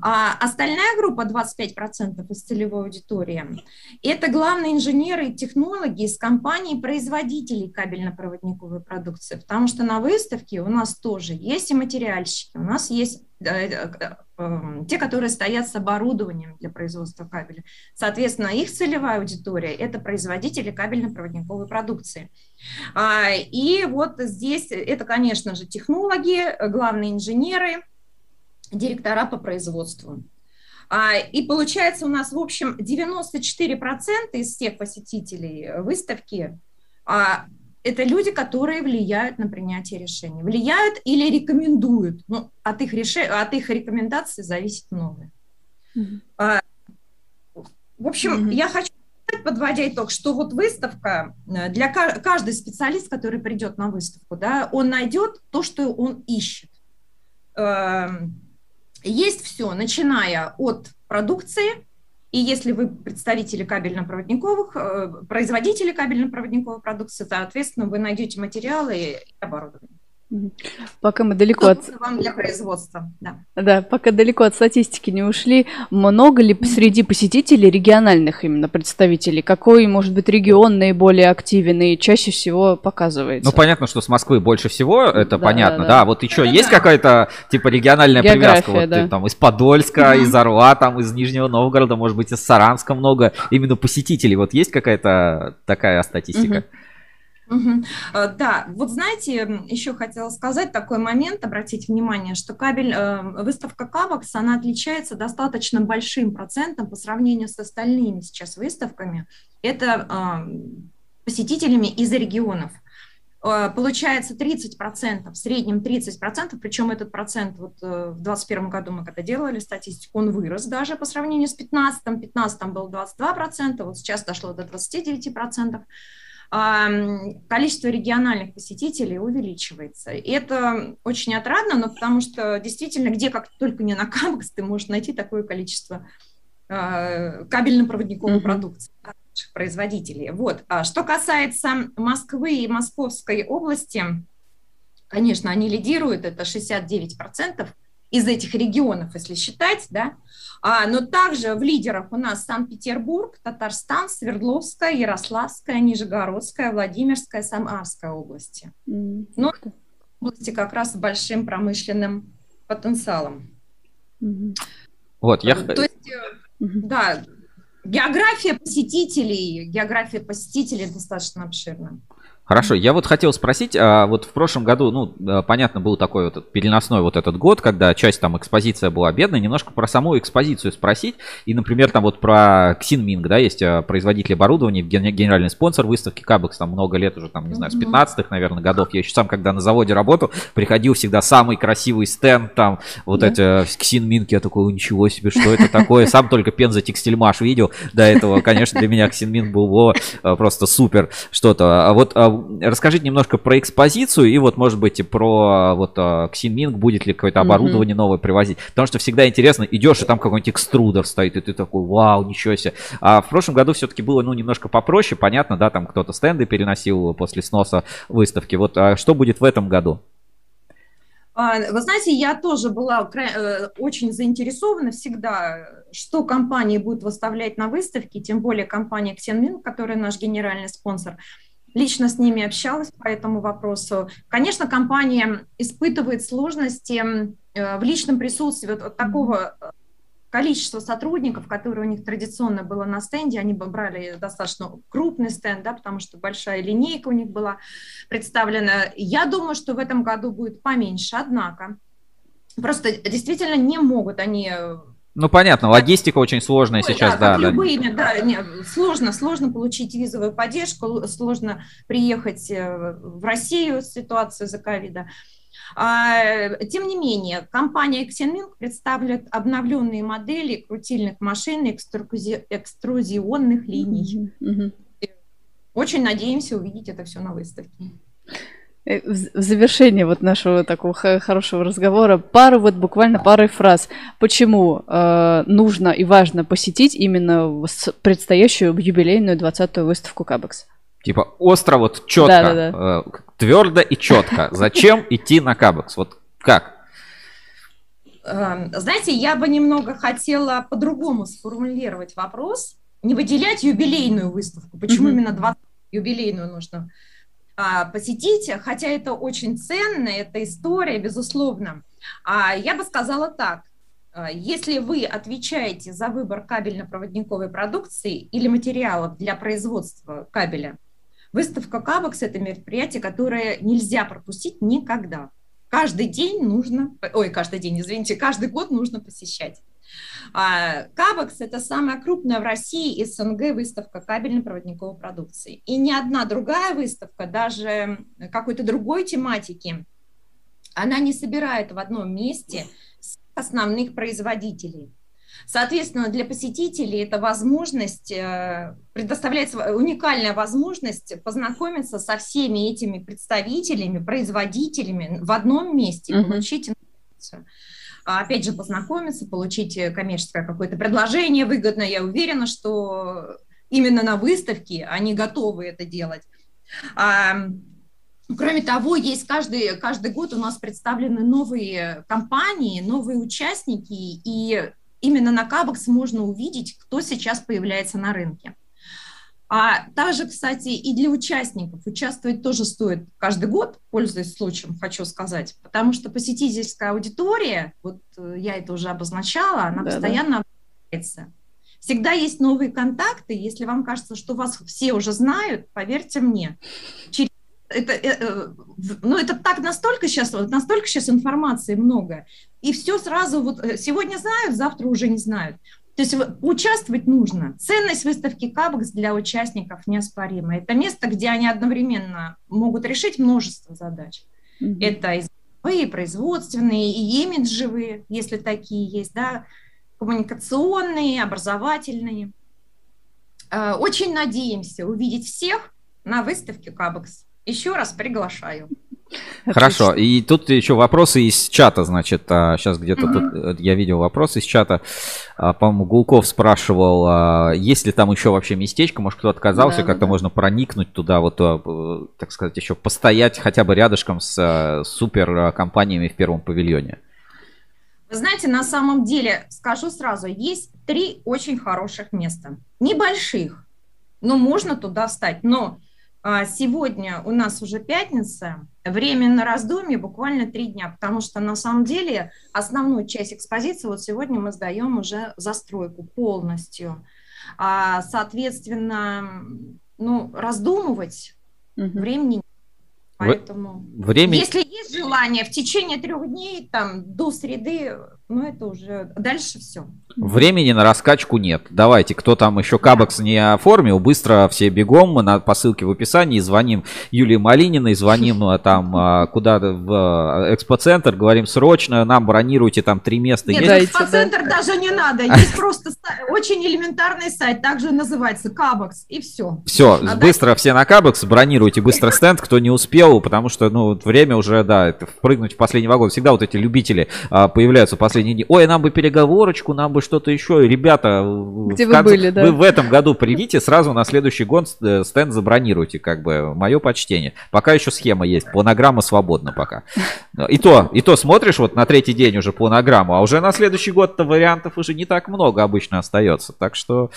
А остальная группа, 25% из целевой аудитории, это главные инженеры и технологи из компаний-производителей кабельно-проводниковой продукции, потому что на выставке у нас тоже есть и материальщики, у нас есть э, э, эм, те, которые стоят с оборудованием для производства кабеля. Соответственно, их целевая аудитория – это производители кабельно-проводниковой продукции. А, и вот здесь это, конечно же, технологи, главные инженеры – директора по производству. А, и получается у нас, в общем, 94% из всех посетителей выставки а, это люди, которые влияют на принятие решений. Влияют или рекомендуют. Ну, от их, реш... от их рекомендаций зависит многое. Mm-hmm. В общем, mm-hmm. я хочу подводя итог, что вот выставка, э, для каждый специалист, который придет на выставку, да, он найдет то, что он ищет. Есть все, начиная от продукции, и если вы представители кабельно-проводниковых, э, производители кабельно-проводниковой продукции, соответственно, вы найдете материалы и оборудование. Пока мы далеко от... Вам для производства, да. Да, пока далеко от статистики не ушли, много ли среди посетителей региональных именно представителей? Какой, может быть, регион наиболее активен и чаще всего показывается? Ну, понятно, что с Москвы больше всего, это да, понятно, да. да. Вот еще это есть да. какая-то, типа, региональная География, привязка? Вот да. ты, там из Подольска, из Орла, там из Нижнего Новгорода, может быть, из Саранска много. Именно посетителей. Вот есть какая-то такая статистика? Угу. Угу. Да, вот знаете, еще хотела сказать такой момент, обратить внимание, что кабель, э, выставка Кабакс, она отличается достаточно большим процентом по сравнению с остальными сейчас выставками. Это э, посетителями из регионов. Получается 30%, в среднем 30%, причем этот процент вот в 2021 году мы когда делали статистику, он вырос даже по сравнению с 2015, в 2015 был 22%, вот сейчас дошло до 29% количество региональных посетителей увеличивается. И это очень отрадно, но потому что действительно, где как только не на Камбокс, ты можешь найти такое количество а, кабельно-проводниковой mm-hmm. продукции наших производителей. Вот. А что касается Москвы и Московской области, конечно, они лидируют, это 69% из этих регионов, если считать, да, а, но также в лидерах у нас Санкт-Петербург, Татарстан, Свердловская, Ярославская, Нижегородская, Владимирская, Самарская области. Mm-hmm. Ну, области как раз с большим промышленным потенциалом. Mm-hmm. Вот, я... То есть, mm-hmm. да, география посетителей, география посетителей достаточно обширна. Хорошо, я вот хотел спросить, а вот в прошлом году, ну, понятно, был такой вот переносной вот этот год, когда часть там экспозиция была бедная, немножко про саму экспозицию спросить, и, например, там вот про Xinming, да, есть а, производитель оборудования, генеральный спонсор выставки Кабекс, там много лет уже, там, не знаю, с 15-х, наверное, годов, я еще сам, когда на заводе работал, приходил всегда самый красивый стенд, там, вот эти Xinming, я такой, ничего себе, что это такое, сам только Пенза Текстильмаш видел, до этого, конечно, для меня Xinming был о, просто супер что-то, а вот расскажите немножко про экспозицию и вот, может быть, и про вот Ксинминг, будет ли какое-то оборудование mm-hmm. новое привозить. Потому что всегда интересно, идешь, и там какой-нибудь экструдер стоит, и ты такой, вау, ничего себе. А в прошлом году все-таки было, ну, немножко попроще, понятно, да, там кто-то стенды переносил после сноса выставки. Вот а что будет в этом году? А, вы знаете, я тоже была э, очень заинтересована всегда, что компании будут выставлять на выставке, тем более компания Xenmin, которая наш генеральный спонсор. Лично с ними общалась по этому вопросу. Конечно, компания испытывает сложности э, в личном присутствии вот такого количество сотрудников, которые у них традиционно было на стенде, они бы брали достаточно крупный стенд, да, потому что большая линейка у них была представлена. Я думаю, что в этом году будет поменьше, однако просто действительно не могут они э, ну, понятно, логистика очень сложная Ой, сейчас, да. да, любые, да. да не, сложно, сложно получить визовую поддержку, сложно приехать э, в Россию с ситуацией за ковида. А, тем не менее, компания Xenming представляет обновленные модели крутильных машин и экструзи... экструзионных линий. Mm-hmm. Очень надеемся увидеть это все на выставке. Э, в завершении вот нашего такого хорошего разговора пару вот буквально парой фраз. Почему э, нужно и важно посетить именно предстоящую юбилейную 20-ю выставку Кабекс? Типа остро, вот четко, да, да, да. Э, твердо и четко. Зачем идти на Кабекс? Вот как? Эм, знаете, я бы немного хотела по-другому сформулировать вопрос. Не выделять юбилейную выставку. Почему именно 20 юбилейную нужно посетить? Хотя это очень ценно, это история, безусловно. А я бы сказала так. Э, если вы отвечаете за выбор кабельно-проводниковой продукции или материалов для производства кабеля, Выставка Кабекс – это мероприятие, которое нельзя пропустить никогда. Каждый день нужно, ой, каждый день, извините, каждый год нужно посещать. А, Кабекс – это самая крупная в России СНГ выставка кабельно-проводниковой продукции. И ни одна другая выставка, даже какой-то другой тематики, она не собирает в одном месте основных производителей. Соответственно, для посетителей это возможность, э, предоставляется уникальная возможность познакомиться со всеми этими представителями, производителями в одном месте, uh-huh. получить информацию. А, опять же, познакомиться, получить коммерческое какое-то предложение выгодное. Я уверена, что именно на выставке они готовы это делать. Кроме того, есть каждый, каждый год у нас представлены новые компании, новые участники, и именно на Кабекс можно увидеть, кто сейчас появляется на рынке. А также, кстати, и для участников участвовать тоже стоит каждый год, пользуясь случаем, хочу сказать, потому что посетительская аудитория, вот э, я это уже обозначала, она да, постоянно обновляется. Всегда есть новые контакты, если вам кажется, что вас все уже знают, поверьте мне, через это, э, э, ну, это так настолько сейчас, настолько сейчас информации много, и все сразу вот сегодня знают, завтра уже не знают. То есть участвовать нужно. Ценность выставки Кабекс для участников неоспорима. Это место, где они одновременно могут решить множество задач. Mm-hmm. Это и производственные, и имиджевые, если такие есть, да, коммуникационные, образовательные. Очень надеемся увидеть всех на выставке Кабекс. Еще раз приглашаю. Хорошо. И тут еще вопросы из чата, значит, сейчас а, где-то тут э, я видел вопросы из чата. А, по-моему, Гулков спрашивал, а, есть ли там еще вообще местечко, может, кто отказался, да, как-то да. можно проникнуть туда, вот, э, так сказать, еще постоять хотя бы рядышком с супер компаниями в первом павильоне. Вы знаете, на самом деле, скажу сразу, есть три очень хороших места. Небольших, но можно туда встать. Но сегодня у нас уже пятница, время на раздумье буквально три дня, потому что на самом деле основную часть экспозиции вот сегодня мы сдаем уже застройку полностью. А, соответственно, ну, раздумывать угу. времени нет. Поэтому, Время... если есть желание в течение трех дней, там, до среды, но это уже дальше все. Времени на раскачку нет. Давайте, кто там еще Кабекс не оформил, быстро все бегом, мы на, по ссылке в описании звоним Юлии Малининой, звоним ну, а там а, куда-то в а, экспоцентр, говорим срочно, нам бронируйте там три места. Нет, Есть? экспоцентр да. даже не надо, есть просто очень элементарный сайт, также называется Кабекс, и все. Все, а быстро дальше... все на Кабекс, бронируйте быстро стенд, кто не успел, потому что, ну, время уже, да, впрыгнуть в последний вагон. Всегда вот эти любители а, появляются после последние дни. Ой, нам бы переговорочку, нам бы что-то еще. Ребята, Где вы конце, были, да? Вы в этом году придите, сразу на следующий год э, стенд забронируйте, как бы, мое почтение. Пока еще схема есть, планограмма свободна пока. И то, и то смотришь вот на третий день уже планограмму, а уже на следующий год-то вариантов уже не так много обычно остается. Так что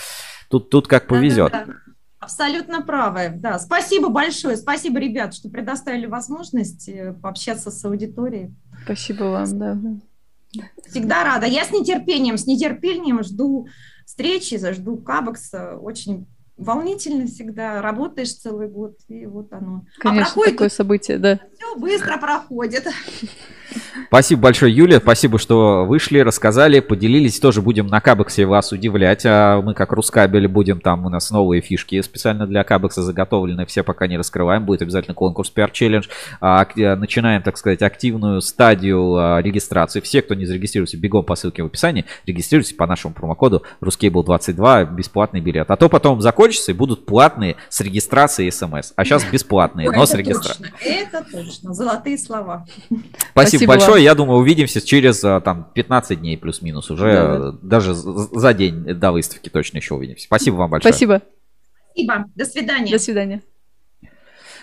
тут, тут как повезет. Да, да, да. Абсолютно правы, да. Спасибо большое, спасибо, ребят, что предоставили возможность э, пообщаться с аудиторией. Спасибо вам, да. Всегда рада. Я с нетерпением, с нетерпением жду встречи, жду Кабекса. Очень волнительно всегда. Работаешь целый год, и вот оно. А Конечно, а проходит, такое событие, да. Все быстро проходит. Спасибо большое, Юлия. Спасибо, что вышли, рассказали, поделились. Тоже будем на Кабексе вас удивлять. А мы, как Рускабель, будем там. У нас новые фишки специально для Кабекса заготовлены. Все пока не раскрываем. Будет обязательно конкурс PR Challenge. А, начинаем, так сказать, активную стадию а, регистрации. Все, кто не зарегистрируется, бегом по ссылке в описании. Регистрируйтесь по нашему промокоду RusCable22. Бесплатный билет. А то потом закончится и будут платные с регистрацией смс. А сейчас бесплатные, но с регистрацией. Это точно. Золотые слова. Спасибо Спасибо большое. Вам. Я думаю, увидимся через а, там 15 дней плюс-минус. Уже да, да. даже за день до выставки точно еще увидимся. Спасибо вам большое. Спасибо. Спасибо. До свидания. До свидания.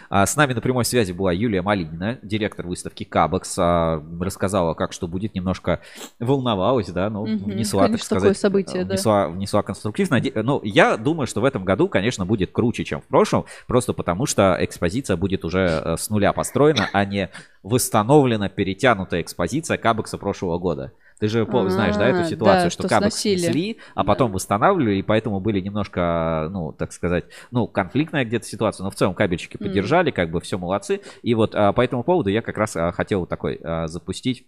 А, с нами на прямой связи была Юлия Малинина, директор выставки Кабекс. А, рассказала, как что будет, немножко волновалась, да, ну, угу, внесла, конечно, так сказать, такое событие, внесла, да. внесла конструктивно. Ну, я думаю, что в этом году, конечно, будет круче, чем в прошлом, просто потому что экспозиция будет уже э, с нуля построена, а не восстановлена, перетянутая экспозиция Кабекса прошлого года. Ты же А-а-а, знаешь, да, эту ситуацию, да, что, что кабок снесли, а потом восстанавливали, и поэтому были немножко, ну, так сказать, ну, конфликтная где-то ситуация, но в целом кабельчики поддержали, как бы все молодцы. И вот а, по этому поводу я как раз а, хотел такой а, запустить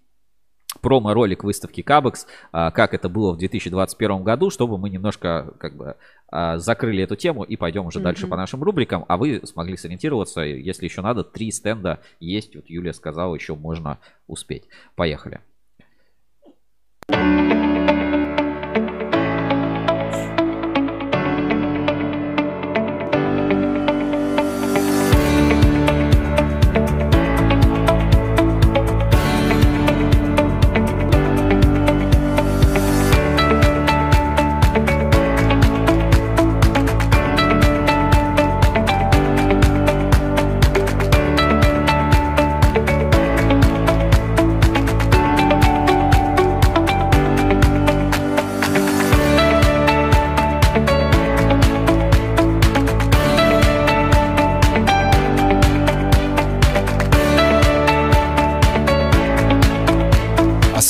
промо-ролик выставки Кабекс, как это было в 2021 году, чтобы мы немножко как бы закрыли эту тему и пойдем уже mm-hmm. дальше по нашим рубрикам, а вы смогли сориентироваться, если еще надо, три стенда есть, вот Юлия сказала, еще можно успеть. Поехали. Thank you.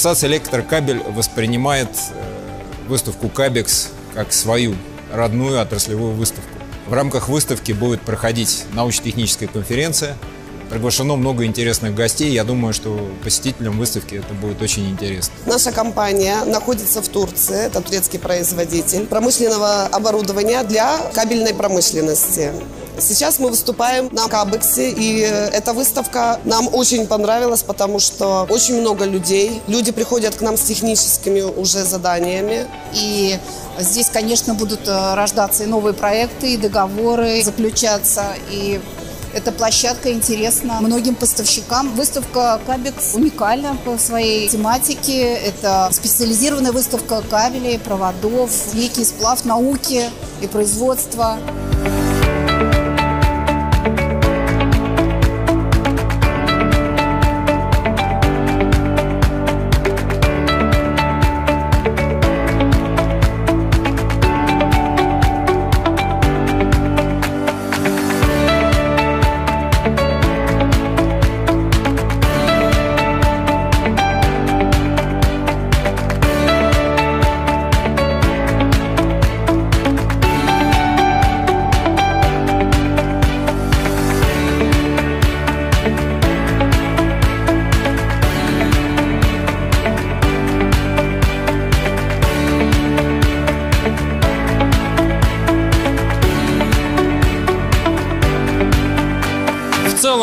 Ассоциация «Электрокабель» воспринимает э, выставку «Кабекс» как свою родную отраслевую выставку. В рамках выставки будет проходить научно-техническая конференция. Приглашено много интересных гостей. Я думаю, что посетителям выставки это будет очень интересно. Наша компания находится в Турции. Это турецкий производитель промышленного оборудования для кабельной промышленности. Сейчас мы выступаем на Кабексе, и эта выставка нам очень понравилась, потому что очень много людей. Люди приходят к нам с техническими уже заданиями. И здесь, конечно, будут э, рождаться и новые проекты, и договоры заключаться, и эта площадка интересна многим поставщикам. Выставка Кабекс уникальна по своей тематике. Это специализированная выставка кабелей, проводов, некий сплав науки и производства.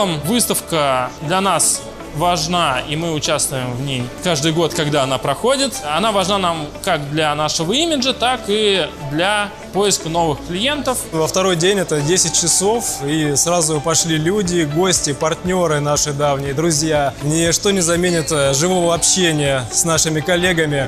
Целом выставка для нас важна, и мы участвуем в ней каждый год, когда она проходит. Она важна нам как для нашего имиджа, так и для поиска новых клиентов. Во второй день это 10 часов, и сразу пошли люди, гости, партнеры наши давние, друзья. Ничто не заменит э, живого общения с нашими коллегами.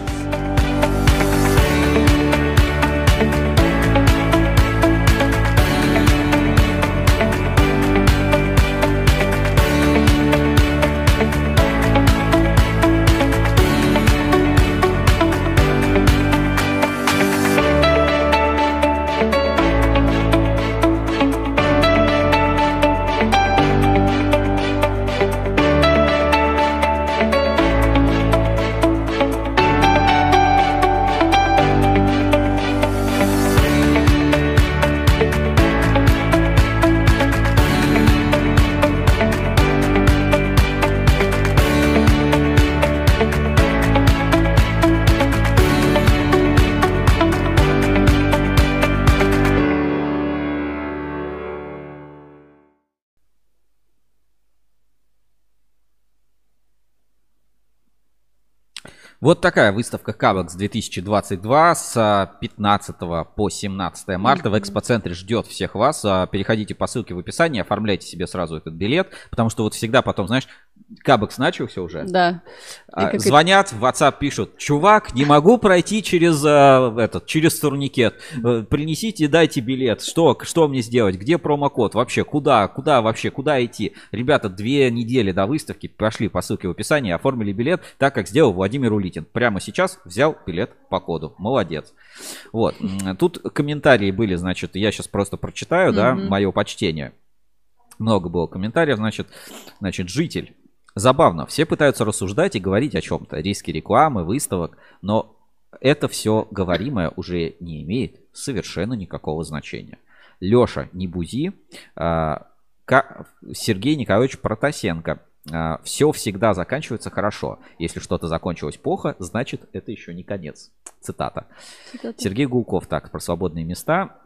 Вот такая выставка Кабекс 2022 с 15 по 17 марта в экспоцентре ждет всех вас. А, переходите по ссылке в описании, оформляйте себе сразу этот билет, потому что вот всегда потом, знаешь, Кабекс начался уже. Да. А, звонят, в WhatsApp пишут, чувак, не могу пройти через а, этот, через турникет. Э, Принесите, дайте билет. Что, что мне сделать? Где промокод? Вообще, куда, куда вообще, куда идти? Ребята, две недели до выставки пошли по ссылке в описании, оформили билет, так как сделал Владимир Улитин. Прямо сейчас взял билет по коду. Молодец. Вот. Тут комментарии были, значит, я сейчас просто прочитаю, да, мое почтение. Много было комментариев, значит, значит, житель. Забавно, все пытаются рассуждать и говорить о чем-то. Риски рекламы, выставок, но это все говоримое уже не имеет совершенно никакого значения. Леша, не бузи. А, Сергей Николаевич Протасенко. Все всегда заканчивается хорошо. Если что-то закончилось плохо, значит это еще не конец. Цитата. Цитата. Сергей Гулков, так, про свободные места.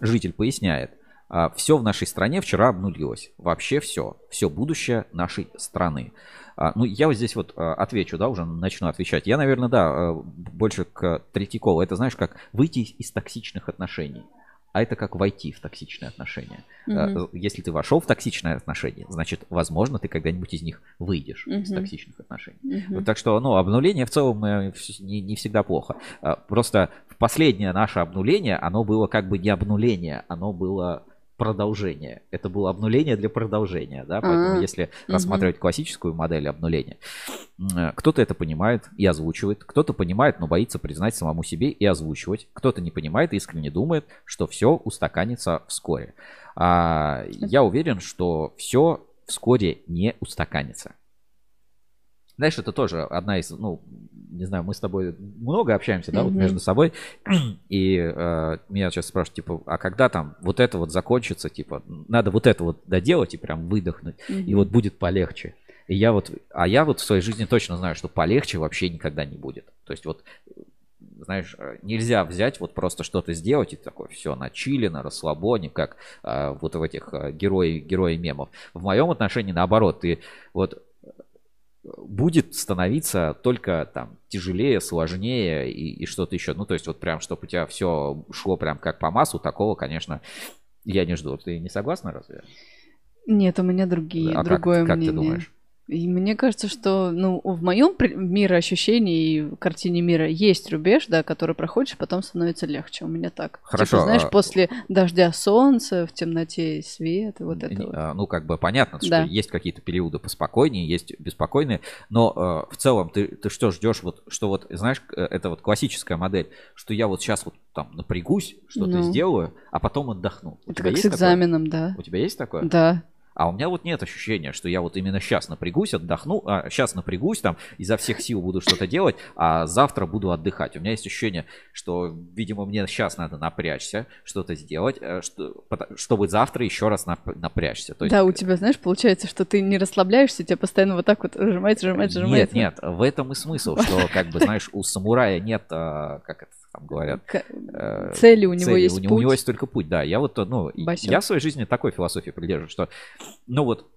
Житель поясняет. Все в нашей стране вчера обнулилось. Вообще все. Все будущее нашей страны. А, Ну, я вот здесь вот а, отвечу, да, уже начну отвечать. Я, наверное, да, а, больше к Третьякову. Это, знаешь, как выйти из- из токсичных отношений. А это как войти в токсичные отношения. А, Мгм. Если ты вошел в токсичные отношения, значит, возможно, ты когда-нибудь из них выйдешь, из Мгм. токсичных отношений. Мгм. Вот так что, ну, обнуление в целом э, не, не всегда плохо. А, Просто последнее наше обнуление, оно было как бы не обнуление, оно было продолжение. Это было обнуление для продолжения, да, поэтому А, если рассматривать классическую модель обнуления, кто-то это понимает и озвучивает, кто-то понимает, но боится признать самому себе и озвучивать, кто-то не понимает и искренне думает, что все устаканится вскоре. А, я уверен, что все вскоре не устаканится. Знаешь, это тоже одна из, ну, не знаю, мы с тобой много общаемся, да, вот Мгм. между собой, и э, меня сейчас спрашивают, типа, а когда там вот это вот закончится, типа, надо вот это вот доделать и прям выдохнуть, и Мгм. вот будет полегче. И я вот, а я вот в своей жизни точно знаю, что полегче вообще никогда не будет. То есть вот, знаешь, э, нельзя взять вот просто что-то сделать и такое все на чили, на расслабоне, как э, вот в этих э, герои, герои мемов. В моем отношении наоборот, ты вот будет становиться только там тяжелее, сложнее и, и что-то еще. Ну, то есть вот прям, чтобы у тебя все шло прям как по массу, такого, конечно, я не жду. Ты не согласна разве? Нет, у меня другие, А как- другое как ты мнение. думаешь? И мне кажется, что ну, в моем мироощущении и картине мира есть рубеж, да, который проходишь, потом становится легче. У меня так. Хорошо, Типа, знаешь, а- после дождя солнце, в темноте свет, и вот это Не- вот. а, Ну, как бы понятно, Да. что есть какие-то периоды поспокойнее, есть беспокойные, но э, в целом ты, ты что ждешь, вот, что вот, знаешь, э, это вот классическая модель, что я вот сейчас вот там напрягусь, что-то Ну. сделаю, а потом отдохну. У Это как с есть такое? экзаменом, да. У тебя есть такое? Да. А у меня вот нет ощущения, что я вот именно сейчас напрягусь, отдохну, а сейчас напрягусь, там изо всех сил буду что-то делать, а завтра буду отдыхать. У меня есть ощущение, что, видимо, мне сейчас надо напрячься, что-то сделать, э, что, чтобы завтра еще раз нап- напрячься. То есть, да, у тебя, знаешь, получается, что ты не расслабляешься, тебя постоянно вот так вот сжимается, сжимается, Нет, сжимается. нет, в этом и смысл, что, как бы, знаешь, у самурая нет, а, как это там говорят. К... Цели у него цели. есть у, путь. У него есть только путь, да. Я вот, ну, Басен. я в своей жизни такой философии придерживаюсь, что, ну вот,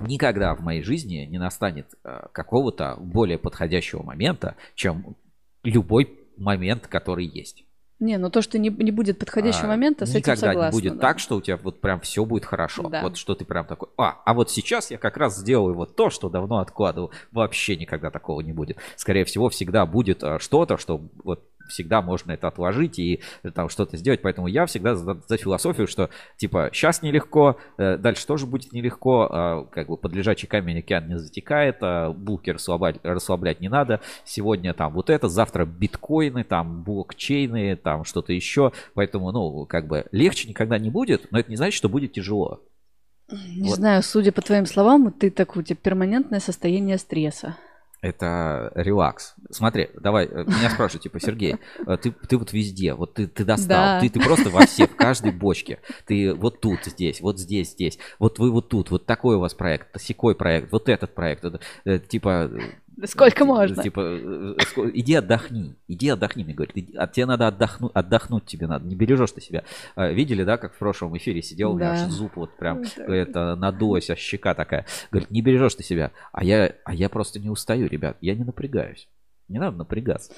никогда в моей жизни не настанет э, какого-то более подходящего момента, чем любой момент, который есть. Не, ну то, что не, не будет подходящего а, момента, с этим согласна. Никогда не будет да. так, что у тебя вот прям все будет хорошо. Да. Вот что ты прям такой, а, а вот сейчас я как раз сделаю вот то, что давно откладывал. Вообще никогда такого не будет. Скорее всего, всегда будет а, что-то, что вот всегда можно это отложить и э, там что-то сделать. Поэтому я всегда за, за философию, что типа сейчас нелегко, э, дальше тоже будет нелегко, э, как бы под лежачий камень океан не затекает, э, булки расслаблять, расслаблять не надо. Сегодня там вот это, завтра биткоины, там блокчейны, там что-то еще. Поэтому, ну, как бы легче никогда не будет, но это не значит, что будет тяжело. Не вот. знаю, судя по твоим словам, ты такое у тебя перманентное состояние стресса. Это релакс. Смотри, давай, э, меня спрашивают, типа, Сергей, э, ты, ты вот везде, вот ты, ты достал, да. ты, ты просто во все, в каждой бочке. Ты вот тут, здесь, вот здесь, здесь. Вот вы вот тут, вот такой у вас проект, секой проект, вот этот проект. Это, типа, Сколько можно? Типа, э, иди отдохни, иди отдохни, мне говорят. А тебе надо отдохнуть, отдохнуть тебе надо, не бережешь ты себя. А, видели, да, как в прошлом эфире сидел, да. у меня аж зуб вот прям, это надулась, аж щека такая. Говорит, не бережешь ты себя. А я, а я просто не устаю, ребят, я не напрягаюсь. Не надо напрягаться.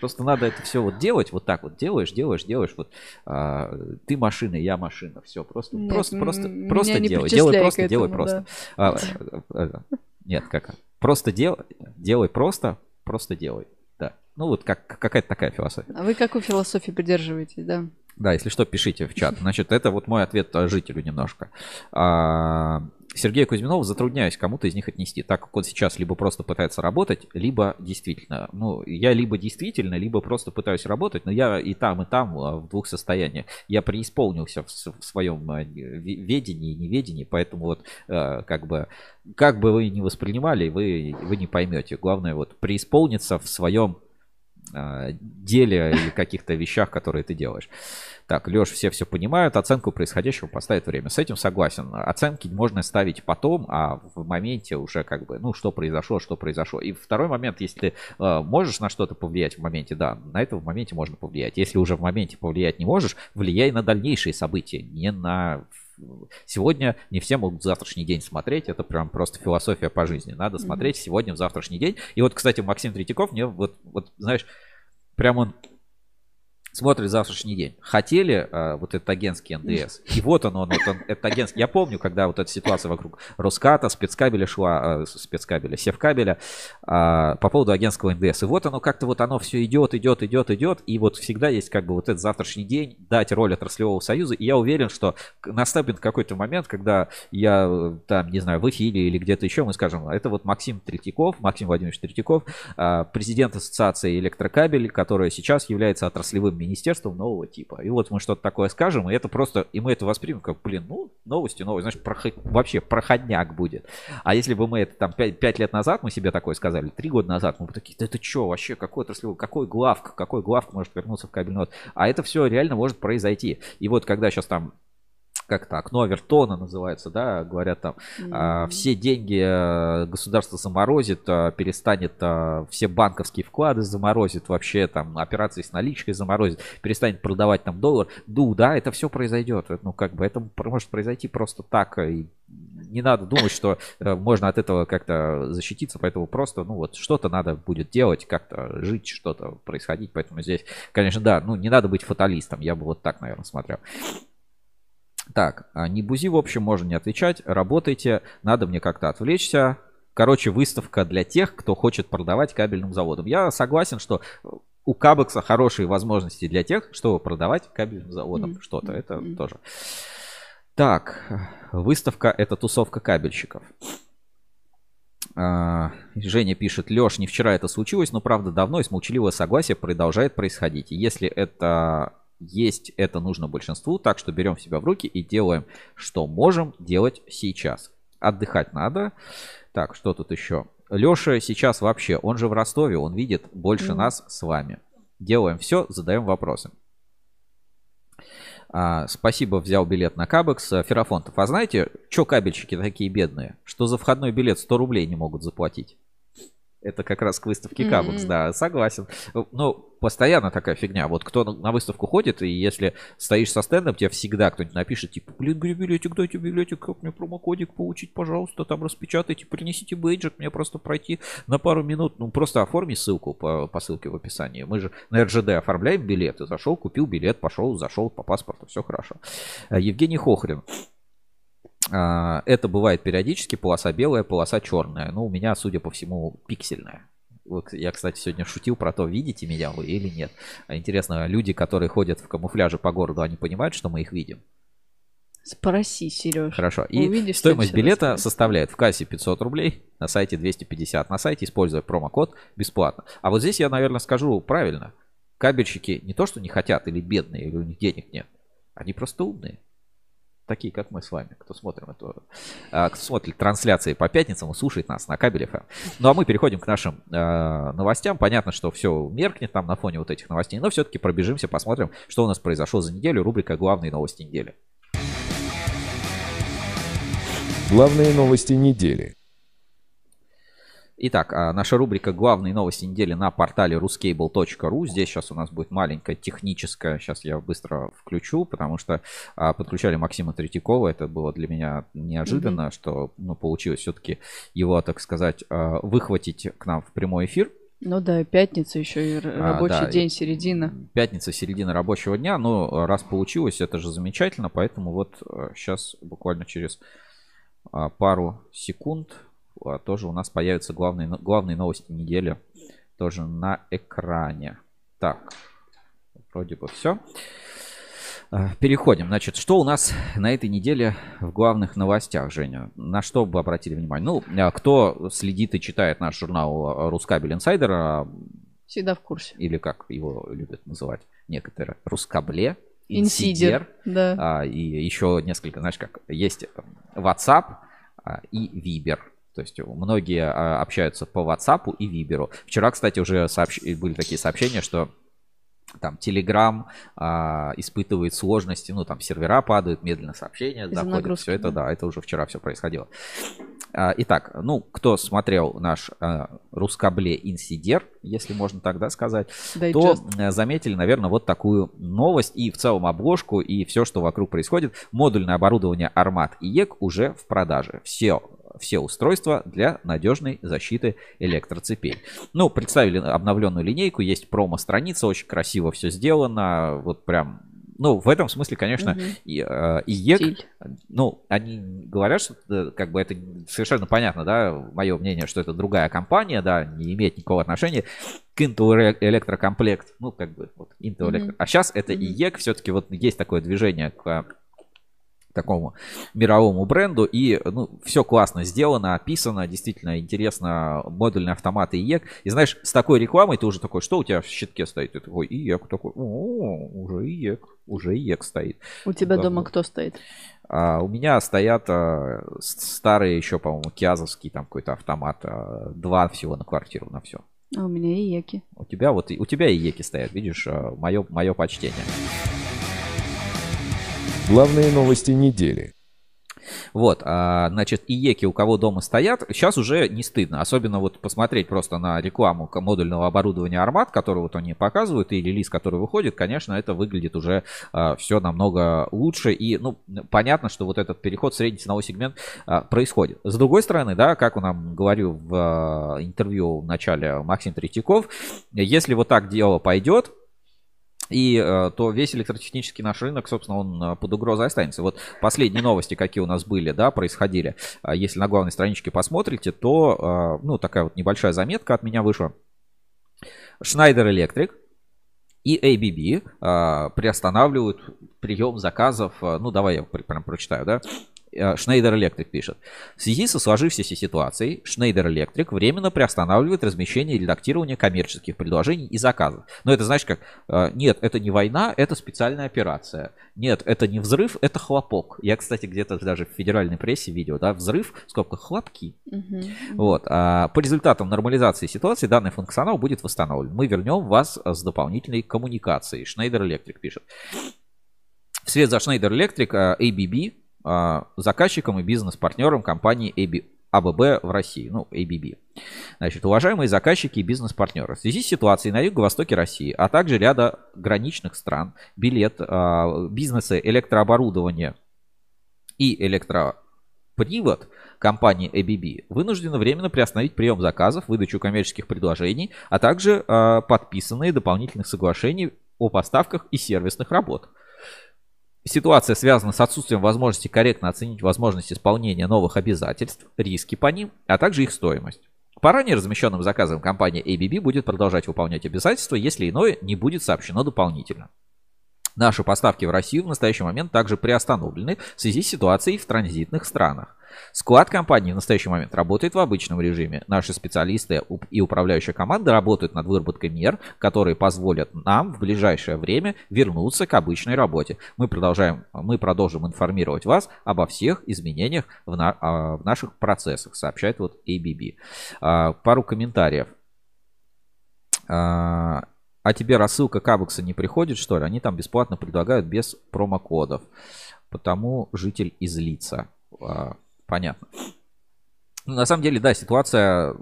Просто надо это все вот делать, вот так вот делаешь, делаешь, делаешь. Вот а, ты машина, я машина, все просто, Нет, просто, просто, просто делай, делай просто, делай просто. Да. А, а, а, нет, как? Просто делай, делай просто, просто делай. Да. Ну вот как, какая-то такая философия. А вы какую философию придерживаетесь, да? Да, если что, пишите в чат. Значит, это вот мой ответ жителю немножко. А, Сергея Кузьминова затрудняюсь кому-то из них отнести, так как он сейчас либо просто пытается работать, либо действительно. Ну, я либо действительно, либо просто пытаюсь работать, но я и там, и там а, в двух состояниях. Я преисполнился в, в своем а, ведении и неведении, поэтому вот а, как бы, как бы вы ни воспринимали, вы, вы не поймете. Главное вот преисполниться в своем деле и каких-то вещах, которые ты делаешь. Так, Леш, все все понимают, оценку происходящего поставит время. С этим согласен. Оценки можно ставить потом, а в моменте уже как бы, ну, что произошло, что произошло. И второй момент, если ты э, можешь на что-то повлиять в моменте, да, на это в моменте можно повлиять. Если уже в моменте повлиять не можешь, влияй на дальнейшие события, не на сегодня не все могут завтрашний день смотреть, это прям просто философия по жизни. Надо mm-hmm. смотреть сегодня в завтрашний день. И вот, кстати, Максим Третьяков мне вот, вот знаешь, прям он смотрит завтрашний день. Хотели э, вот этот агентский НДС. И вот он, он, вот он, этот агентский. Я помню, когда вот эта ситуация вокруг Роската, спецкабеля шла, э, спецкабеля, севкабеля, э, по поводу агентского НДС. И вот оно как-то вот оно все идет, идет, идет, идет. И вот всегда есть как бы вот этот завтрашний день, дать роль отраслевого союза. И я уверен, что наступит какой-то момент, когда я там, не знаю, в эфире или где-то еще мы скажем, это вот Максим Третьяков, Максим Владимирович Третьяков, э, президент ассоциации электрокабель, который сейчас является отраслевым министерством нового типа. И вот мы что-то такое скажем, и это просто, и мы это воспримем как, блин, ну, новости новые, знаешь, проход, вообще проходняк будет. А если бы мы это там 5, 5 лет назад мы себе такое сказали, 3 года назад, мы бы такие, да это что вообще, какой отраслевой, какой главка, какой главка может вернуться в кабельный А это все реально может произойти. И вот когда сейчас там как-то окно Авертона называется, да, говорят там, mm-hmm. а, все деньги э, государство заморозит, а, перестанет а, все банковские вклады заморозит, вообще там операции с наличкой заморозит, перестанет продавать там доллар. Ну, да, это все произойдет. Ну, как бы это может произойти просто так. И не надо думать, что э, можно от этого как-то защититься, поэтому просто, ну вот, что-то надо будет делать, как-то жить, что-то происходить, поэтому здесь, конечно, да, ну не надо быть фаталистом, я бы вот так, наверное, смотрел. Так, а не бузи, в общем, можно не отвечать. Работайте, надо мне как-то отвлечься. Короче, выставка для тех, кто хочет продавать кабельным заводам. Я согласен, что у Кабекса хорошие возможности для тех, чтобы продавать кабельным заводам mm-hmm. что-то. Это mm-hmm. тоже. Так, выставка это тусовка кабельщиков. А, Женя пишет, Леш, не вчера это случилось, но правда давно и с молчаливого согласия продолжает происходить. И если это есть это нужно большинству, так что берем себя в руки и делаем, что можем делать сейчас. Отдыхать надо. Так, что тут еще? Леша сейчас вообще, он же в Ростове, он видит больше mm. нас с вами. Делаем все, задаем вопросы. А, спасибо, взял билет на Кабекс. Ферафонтов, а знаете, что кабельщики такие бедные? Что за входной билет 100 рублей не могут заплатить? Это как раз к выставке М-м. Кабекс, да, согласен. Ну, постоянно такая фигня. Вот кто на- выставку ходит, и если стоишь со стендом, тебе всегда кто-нибудь напишет, типа, блин, билетик, дайте билетик, как мне промокодик получить, пожалуйста, там распечатайте, принесите бейджик, мне просто пройти на пару минут. Ну, просто оформи ссылку по, по ссылке в описании. Мы же на РЖД оформляем билеты. Зашел, купил билет, пошел, зашел по паспорту, все хорошо. А, Евгений Хохрин. А, Это бывает периодически, полоса белая, полоса черная. Ну, у меня, судя по всему, пиксельная. Вот я, кстати, сегодня шутил про то, видите меня вы или нет. А Интересно, люди, которые ходят в камуфляже по городу, они понимают, что мы их видим? Спроси, Сереж. Хорошо. И Увидишь, стоимость билета расскажешь. составляет в кассе 500 рублей, на сайте 250. На сайте, используя промокод, бесплатно. А вот здесь я, наверное, скажу правильно. Кабельщики не то, что не хотят или бедные, или у них денег нет. Они просто умные. Такие, как мы с вами, кто смотрим эту, а, кто смотрит трансляции по пятницам и слушает нас на кабеле FM. Ну а мы переходим к нашим э, новостям. Понятно, что все меркнет там на фоне вот этих новостей, но все-таки пробежимся, посмотрим, что у нас произошло за неделю. Рубрика «Главные новости недели». Главные новости недели. Итак, а, наша рубрика «Главные новости недели» на портале ruscable.ru. Здесь сейчас у нас будет маленькая техническая, сейчас я быстро включу, потому что а, подключали Максима Третьякова. Это было для меня неожиданно, что ну, получилось все-таки его, так сказать, а, выхватить к нам в прямой эфир. Ну да, пятница еще и р- А, рабочий да, день, середина. Пятница, середина рабочего дня. Но раз получилось, это же замечательно. Поэтому вот сейчас буквально через пару секунд тоже у нас появятся главные, главные новости недели тоже на экране. Так, вроде бы все. Переходим. Значит, что у нас на этой неделе в главных новостях, Женя? На что бы обратили внимание? Ну, а, кто следит и читает наш журнал а, Рускабель Инсайдер, а, Всегда в курсе. или как его любят называть некоторые, Рускабле, Инсидер, да. а, и еще несколько, знаешь, как есть WhatsApp а, и Viber. То есть многие а, общаются по WhatsApp и Viber. Вчера, кстати, уже сообщ- были такие сообщения, что там Telegram а, испытывает сложности, ну там сервера падают, медленно сообщения Из-за заходят. нагрузки, Все это, да. да, это уже вчера все происходило. А, Итак, ну, кто смотрел наш а, Рускабле Инсидер, если можно так да, сказать, и то э, заметили, наверное, вот такую новость и в целом обложку, и все, что вокруг происходит. Модульное оборудование Армат и ЕК уже в продаже. Все, все устройства для надежной защиты электроцепей. Ну, представили обновленную линейку, есть промо-страница, очень красиво все сделано, вот прям... Ну, в этом смысле, конечно, и, э, IEK, ну, они говорят, что э, как бы это совершенно понятно, да, мое мнение, что это другая компания, да, не имеет никакого отношения к Intel Ре- электрокомплект, ну, как бы, вот, Intel Мгм. электро. А сейчас это IEK, все-таки вот есть такое движение к такому мировому бренду, и, ну, все классно сделано, описано, действительно интересно, модульные автоматы IEK. И знаешь, с такой рекламой ты уже такой, что у тебя в щитке стоит? Ты такой, IEK, такой, о, уже IEK, уже IEK стоит. У тебя Как дома кто стоит? А, у меня стоят а, старые еще, по-моему, киазовский там какой-то автомат. а, два всего на квартиру, на все. А у меня и еки. У тебя вот у тебя и еки стоят, видишь, мое, мое почтение. Главные новости недели. Вот, а, значит, и еки у кого дома стоят, сейчас уже не стыдно. Особенно вот посмотреть просто на рекламу модульного оборудования Армат, который вот они показывают, и релиз, который выходит, конечно, это выглядит уже все намного лучше. И, ну, понятно, что вот этот переход в средний ценовой сегмент а, происходит. С другой стороны, да, как он нам говорил в а, интервью в начале Максим Третьяков, если вот так дело пойдет, и э, то весь электротехнический наш рынок, собственно, он э, под угрозой останется. Вот последние новости, какие у нас были, да, происходили. А Если на главной страничке посмотрите, то, э, ну, такая вот небольшая заметка от меня вышла. Schneider Electric и ABB э, приостанавливают прием заказов. Ну, давай я пр- прям прочитаю, да. Э, Schneider Electric пишет. В связи со сложившейся ситуацией, Schneider Electric временно приостанавливает размещение и редактирование коммерческих предложений и заказов. Но это знаешь как, э, нет, это не война, это специальная операция. Нет, это не взрыв, это хлопок. Я, кстати, где-то даже в федеральной прессе видел, да, взрыв, сколько хлопки. Вот. а по результатам нормализации ситуации данный функционал будет восстановлен. Мы вернем вас с дополнительной коммуникацией. Schneider Electric пишет. Вслед за Schneider Electric ABB заказчиком и бизнес-партнером компании AB АББ в России, ну, ABB. Значит, уважаемые заказчики и бизнес-партнеры, в связи с ситуацией на юго-востоке России, а также ряда граничных стран, билет, э, бизнесы электрооборудования и электропривод компании ABB вынуждены временно приостановить прием заказов, выдачу коммерческих предложений, а также э, подписанные дополнительных соглашений о поставках и сервисных работ. Ситуация связана с отсутствием возможности корректно оценить возможность исполнения новых обязательств, риски по ним, а также их стоимость. По ранее размещенным заказам компания ABB будет продолжать выполнять обязательства, если иное не будет сообщено дополнительно. Наши поставки в Россию в настоящий момент также приостановлены в связи с ситуацией в транзитных странах. Склад компании в настоящий момент работает в обычном режиме. Наши специалисты и управляющая команда работают над выработкой мер, которые позволят нам в ближайшее время вернуться к обычной работе. Мы, продолжаем, мы продолжим информировать вас обо всех изменениях в, на, а, в наших процессах, сообщает вот ABB. А, пару комментариев. А, а тебе рассылка Кабекса не приходит, что ли? Они там бесплатно предлагают без промокодов. Потому житель излится. Понятно. Ну, на самом деле, да, ситуация,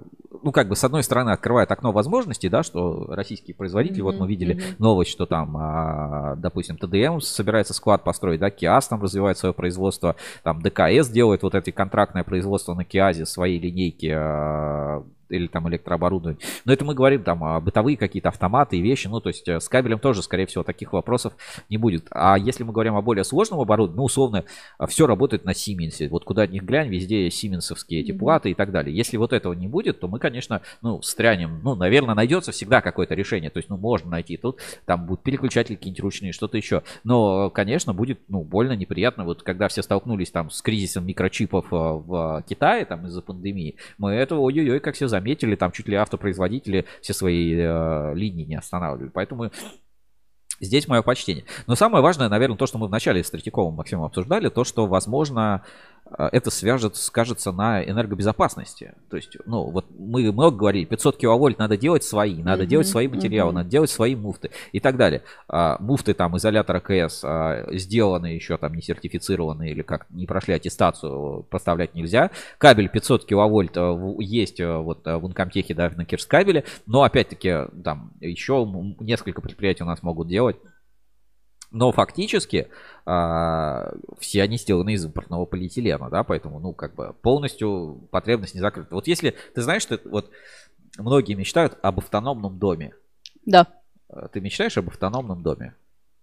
ну, как бы, с одной стороны, открывает окно возможностей, да, что российские производители, mm-hmm, вот мы видели mm-hmm. новость, что там, а, допустим, ТДМ собирается склад построить, да, КИАС там развивает свое производство, там ДКС делает вот это контрактное производство на КИАЗе, свои линейки а, или там электрооборудование. Но это мы говорим там о бытовые какие-то автоматы и вещи. Ну, то есть э, с кабелем тоже, скорее всего, таких вопросов не будет. А если мы говорим о более сложном оборудовании, ну, условно, э, все работает на Siemens. Вот куда ни глянь, везде сименсовские эти платы и так далее. Если вот этого не будет, то мы, конечно, ну, стрянем. Ну, наверное, найдется всегда какое-то решение. То есть, ну, можно найти тут, там будут переключатели какие-нибудь ручные, что-то еще. Но, конечно, будет, ну, больно неприятно. Вот когда все столкнулись там с кризисом микрочипов э, в Китае, там, из-за пандемии, мы этого, ой-ой-ой, как все заметили, там чуть ли автопроизводители все свои э, линии не останавливали. Поэтому Здесь мое почтение. Но самое важное, наверное, то, что мы вначале с Третьяковым Максимом обсуждали, то, что, возможно, это свяжет, скажется на энергобезопасности. То есть, ну, вот мы много говорили, 500 киловольт надо делать свои, надо mm-hmm. делать свои материалы, mm-hmm. надо делать свои муфты и так далее. А, муфты там изолятора КС а, сделаны еще там не сертифицированные или как не прошли аттестацию, поставлять нельзя. Кабель 500 киловольт а, есть а, вот а, в Инкомтехе, да, на Кирскабеле, но опять-таки там еще несколько предприятий у нас могут делать но фактически э, все они сделаны из импортного полиэтилена, да, поэтому, ну, как бы полностью потребность не закрыта. Вот если ты знаешь, что вот многие мечтают об автономном доме. Да. Э, ты мечтаешь об автономном доме?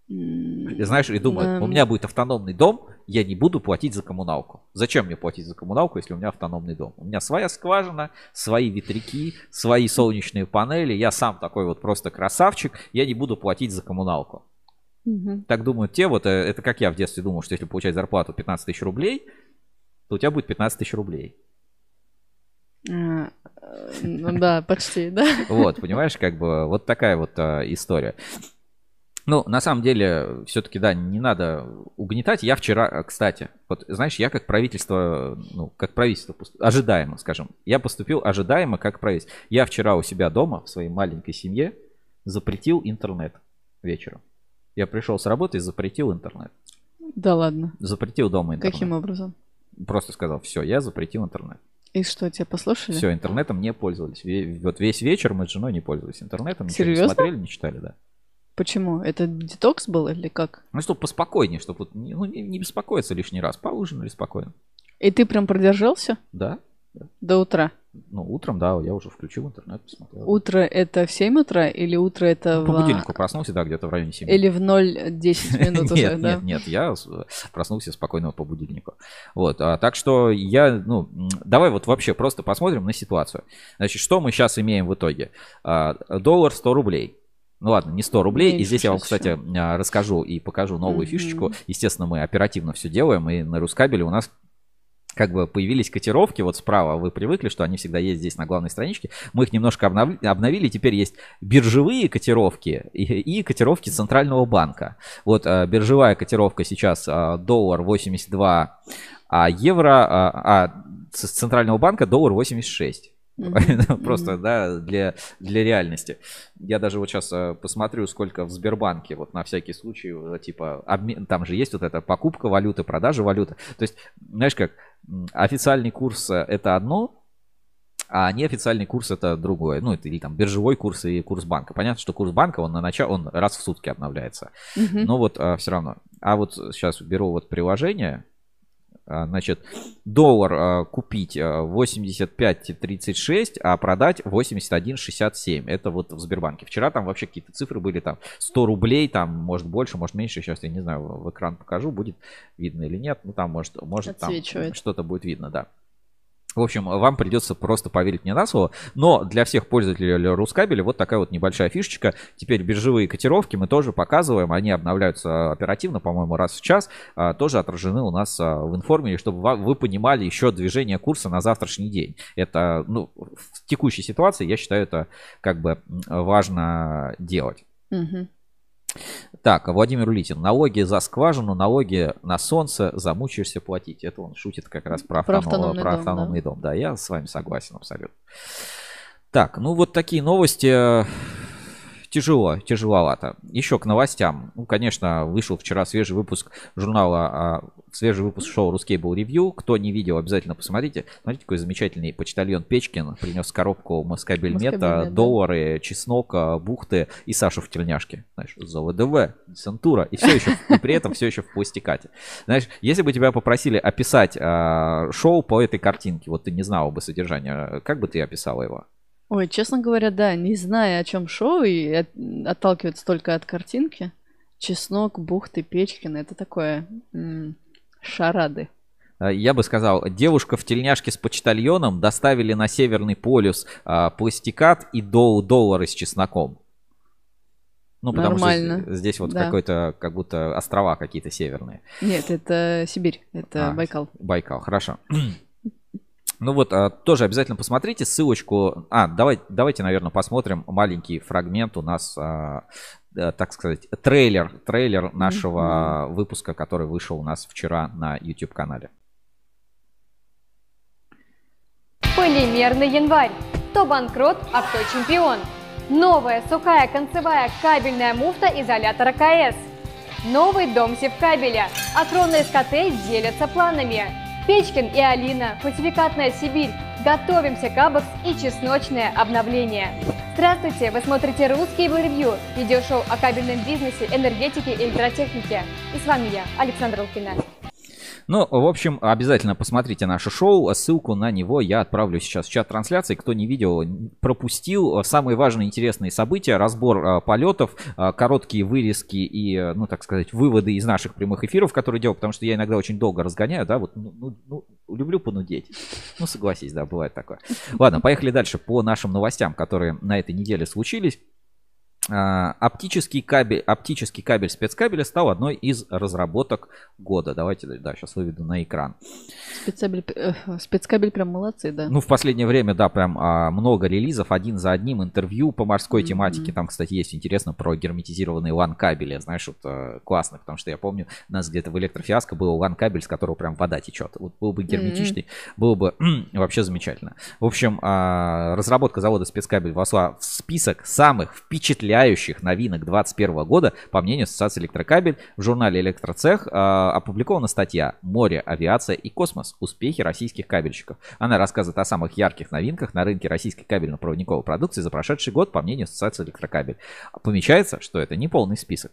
И знаешь, и думаю, у меня будет автономный дом, я не буду платить за коммуналку. Зачем мне платить за коммуналку, если у меня автономный дом? У меня своя скважина, свои ветряки, свои солнечные панели, я сам такой вот просто красавчик, я не буду платить за коммуналку. Угу. Так думают те, вот э, это как я в детстве думал, что если получать зарплату 15 тысяч рублей, то у тебя будет 15 тысяч рублей. А, ну да, почти, да. Вот, понимаешь, как бы вот такая вот а, история. Ну, на самом деле, все-таки, да, не надо угнетать. Я вчера, кстати, вот, знаешь, я как правительство, ну, как правительство, ожидаемо, скажем, я поступил ожидаемо как правительство. Я вчера у себя дома, в своей маленькой семье, запретил интернет вечером. Я пришел с работы и запретил интернет. Да ладно. Запретил дома интернет. Каким образом? Просто сказал, все, я запретил интернет. И что, тебя послушали? Все, интернетом не пользовались. Вот весь вечер мы с женой не пользовались интернетом. Серьезно? Не смотрели, не читали, да. Почему? Это детокс был или как? Ну, чтобы поспокойнее, чтобы ну, не, не беспокоиться лишний раз. Поужинали спокойно. И ты прям продержался? Да. До утра? Ну, утром, да, я уже включил интернет, посмотрел. Утро это в 7 утра или утро это ну, по в... будильнику проснулся, да, где-то в районе 7. Или в 0-10 минут уже, Нет, нет, нет, я проснулся спокойно по будильнику. Вот, а, так что я, ну, давай вот вообще просто посмотрим на ситуацию. Значит, что мы сейчас имеем в итоге? А, доллар 100 рублей. Ну ладно, не 100 рублей. Меньше и здесь я вам, кстати, а, расскажу и покажу новую mm-hmm. фишечку. Естественно, мы оперативно все делаем, и на Рускабеле у нас как бы появились котировки, вот справа вы привыкли, что они всегда есть здесь на главной страничке. Мы их немножко обновили, обновили теперь есть биржевые котировки и, и котировки Центрального банка. Вот а, биржевая котировка сейчас а, доллар 82, а евро, а, а с Центрального банка доллар 86. Просто, да, для, для реальности. Я даже вот сейчас посмотрю, сколько в Сбербанке, вот на всякий случай, э, типа, обмен- там же есть вот эта покупка валюты, продажа валюты. То есть, знаешь как, официальный курс э, это одно, а неофициальный курс это другое. Ну, это или там биржевой курс и курс банка. Понятно, что курс банка, он на начало, он раз в сутки обновляется. Но вот все равно. А вот сейчас беру вот приложение. А, Значит, доллар а, купить а, 85.36, а продать 81.67. Это вот в Сбербанке. Вчера там вообще какие-то цифры были там 100 рублей, там может больше, может меньше. Сейчас я не знаю, в экран покажу, будет видно или нет. Ну там может, может там что-то будет видно, да. В общем, вам придется просто поверить мне на слово. Но для всех пользователей Рускабеля вот такая вот небольшая фишечка. Теперь биржевые котировки мы тоже показываем. Они обновляются оперативно, по-моему, раз в час. А, Тоже отражены у нас а, в информе, чтобы вы понимали еще движение курса на завтрашний день. Это, ну, в текущей ситуации, я считаю, это как бы важно делать. Мгм. Так, Владимир Улитин. Налоги за скважину, налоги на солнце, замучаешься платить. Это он шутит как раз про, Про автоном- автономный про дом, автономный дом. Да, я с вами согласен абсолютно. Так, ну вот такие новости. Тяжело, тяжеловато. Еще к новостям. Ну, конечно, вышел вчера свежий выпуск журнала, а, свежий выпуск шоу «Русский был ревью». Кто не видел, обязательно посмотрите. Смотрите, какой замечательный почтальон Печкин принес коробку Москабельмета, доллары, чеснок, а, бухты и Сашу в тельняшке. Знаешь, за ВДВ, Десантура. И все еще, и при этом все еще в пластикате. Знаешь, если бы тебя попросили описать а, шоу по этой картинке, вот ты не знала бы содержание, как бы ты описала его? Ой, честно говоря, да, не зная, о чем шоу, и от- отталкиваться только от картинки. Чеснок, бухты, Печкин, это такое м, шарады. А, Я бы сказал, девушка в тельняшке с почтальоном доставили на Северный полюс а, пластикат и дол- доллары с чесноком. Ну, потому Нормально, что здесь вот да. какой-то, как будто острова какие-то северные. Нет, это Сибирь, это А, Байкал. Байкал, хорошо. Ну вот, а, тоже обязательно посмотрите ссылочку. А, давай, давайте, наверное, посмотрим маленький фрагмент у нас, а, э, так сказать, трейлер, трейлер нашего выпуска, который вышел у нас вчера на YouTube-канале. Полимерный январь. Кто банкрот, а кто чемпион. Новая сухая концевая кабельная муфта изолятора КС. Новый дом севкабеля. Акронные СКТ делятся планами. Печкин и Алина. Фальсификатная Сибирь. Готовимся к Абакс и чесночное обновление. Здравствуйте! Вы смотрите «Русский ревью» – видеошоу о кабельном бизнесе, энергетике и электротехнике. И с вами я, Александра Лукина. Ну, в общем, обязательно посмотрите наше шоу. Ссылку на него я отправлю сейчас в чат трансляции. Кто не видел, пропустил самые важные интересные события, разбор а, полетов, а, короткие вырезки и, а, ну, так сказать, выводы из наших прямых эфиров, которые делал, потому что я иногда очень долго разгоняю, да, вот, ну, ну, ну, люблю понудеть. Ну, согласись, да, бывает такое. Ладно, поехали дальше по нашим новостям, которые на этой неделе случились. А, Оптический кабель, оптический кабель спецкабеля стал одной из разработок года. Давайте, да, сейчас выведу на экран. Спецкабель, э, спецкабель прям молодцы, да. Ну, в последнее время, да, прям а, много релизов, один за одним, интервью по морской тематике. Там, кстати, есть интересно про герметизированные LAN-кабели. Знаешь, вот э, классно, потому что я помню, у нас где-то в электрофиаско был LAN-кабель, с которого прям вода течет. Вот был бы герметичный, было бы вообще замечательно. В общем, а, разработка завода спецкабель вошла в список самых впечатляющих новинок 2021 года, по мнению Ассоциации электрокабель. В журнале «Электроцех» а, опубликована статья «Море, авиация и космос. Успехи российских кабельщиков». Она рассказывает о самых ярких новинках на рынке российской кабельно-проводниковой продукции за прошедший год, по мнению Ассоциации электрокабель. Помечается, что это не полный список.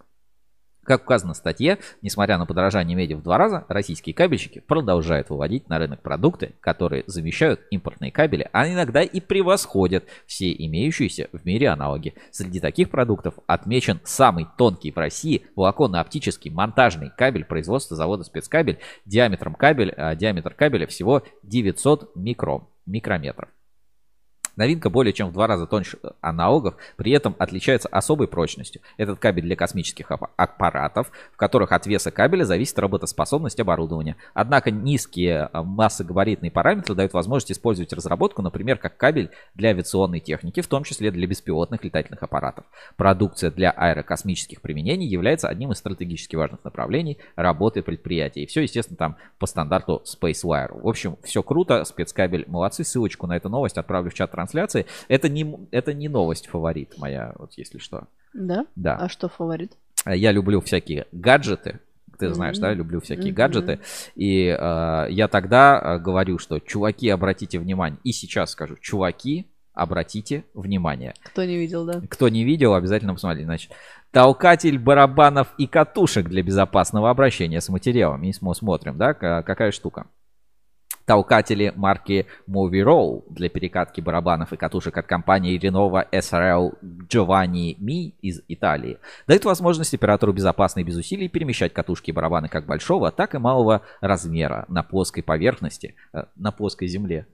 Как указано в статье, несмотря на подорожание меди в два раза, российские кабельщики продолжают выводить на рынок продукты, которые замещают импортные кабели, а иногда и превосходят все имеющиеся в мире аналоги. Среди таких продуктов отмечен самый тонкий в России волоконно-оптический монтажный кабель производства завода спецкабель диаметром кабель, а, диаметр кабеля всего 900 микро, микрометров. Новинка более чем в два раза тоньше аналогов, при этом отличается особой прочностью. Этот кабель для космических аппа- аппаратов, в которых от веса кабеля зависит работоспособность оборудования. Однако низкие а, массогабаритные параметры дают возможность использовать разработку, например, как кабель для авиационной техники, в том числе для беспилотных летательных аппаратов. Продукция для аэрокосмических применений является одним из стратегически важных направлений работы предприятия. И все, естественно, там по стандарту SpaceWire. В общем, все круто, спецкабель молодцы. Ссылочку на эту новость отправлю в чат трансляции. Это не, это не новость фаворит моя, вот если что. Да? Да. А что фаворит? Я люблю всякие гаджеты. Ты знаешь, да, люблю всякие Мгм. гаджеты. И э, я тогда э, говорю, что чуваки, обратите внимание. И сейчас скажу, чуваки, обратите внимание. Кто не видел, да? Кто не видел, обязательно посмотрите. Значит, толкатель барабанов и катушек для безопасного обращения с материалами. И смо- смотрим, да, ка- какая штука. Толкатели марки Movie Roll для перекатки барабанов и катушек от компании Renova SRL Giovanni Mi из Италии дают возможность оператору безопасно и без усилий перемещать катушки и барабаны как большого, так и малого размера на плоской поверхности, э, на плоской земле.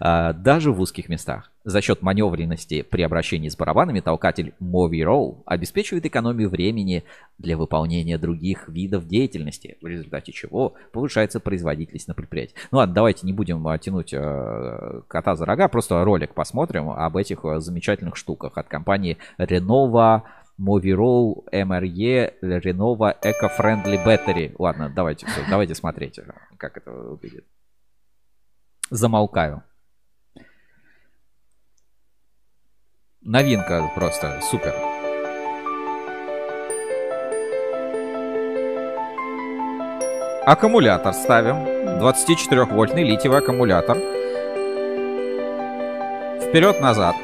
А, даже в узких местах. За счет маневренности при обращении с барабанами толкатель Movie Roll обеспечивает экономию времени для выполнения других видов деятельности, в результате чего повышается производительность на предприятии. Ну ладно, давайте не будем а, тянуть э, кота за рога, просто ролик посмотрим об этих замечательных штуках от компании Renova Moviroll MRE Renova Eco Friendly Battery. Ладно, давайте все, давайте смотреть, как это выглядит. Замолкаю. Новинка просто супер. Аккумулятор ставим. 24-вольтный литиевый аккумулятор. Вперед-назад.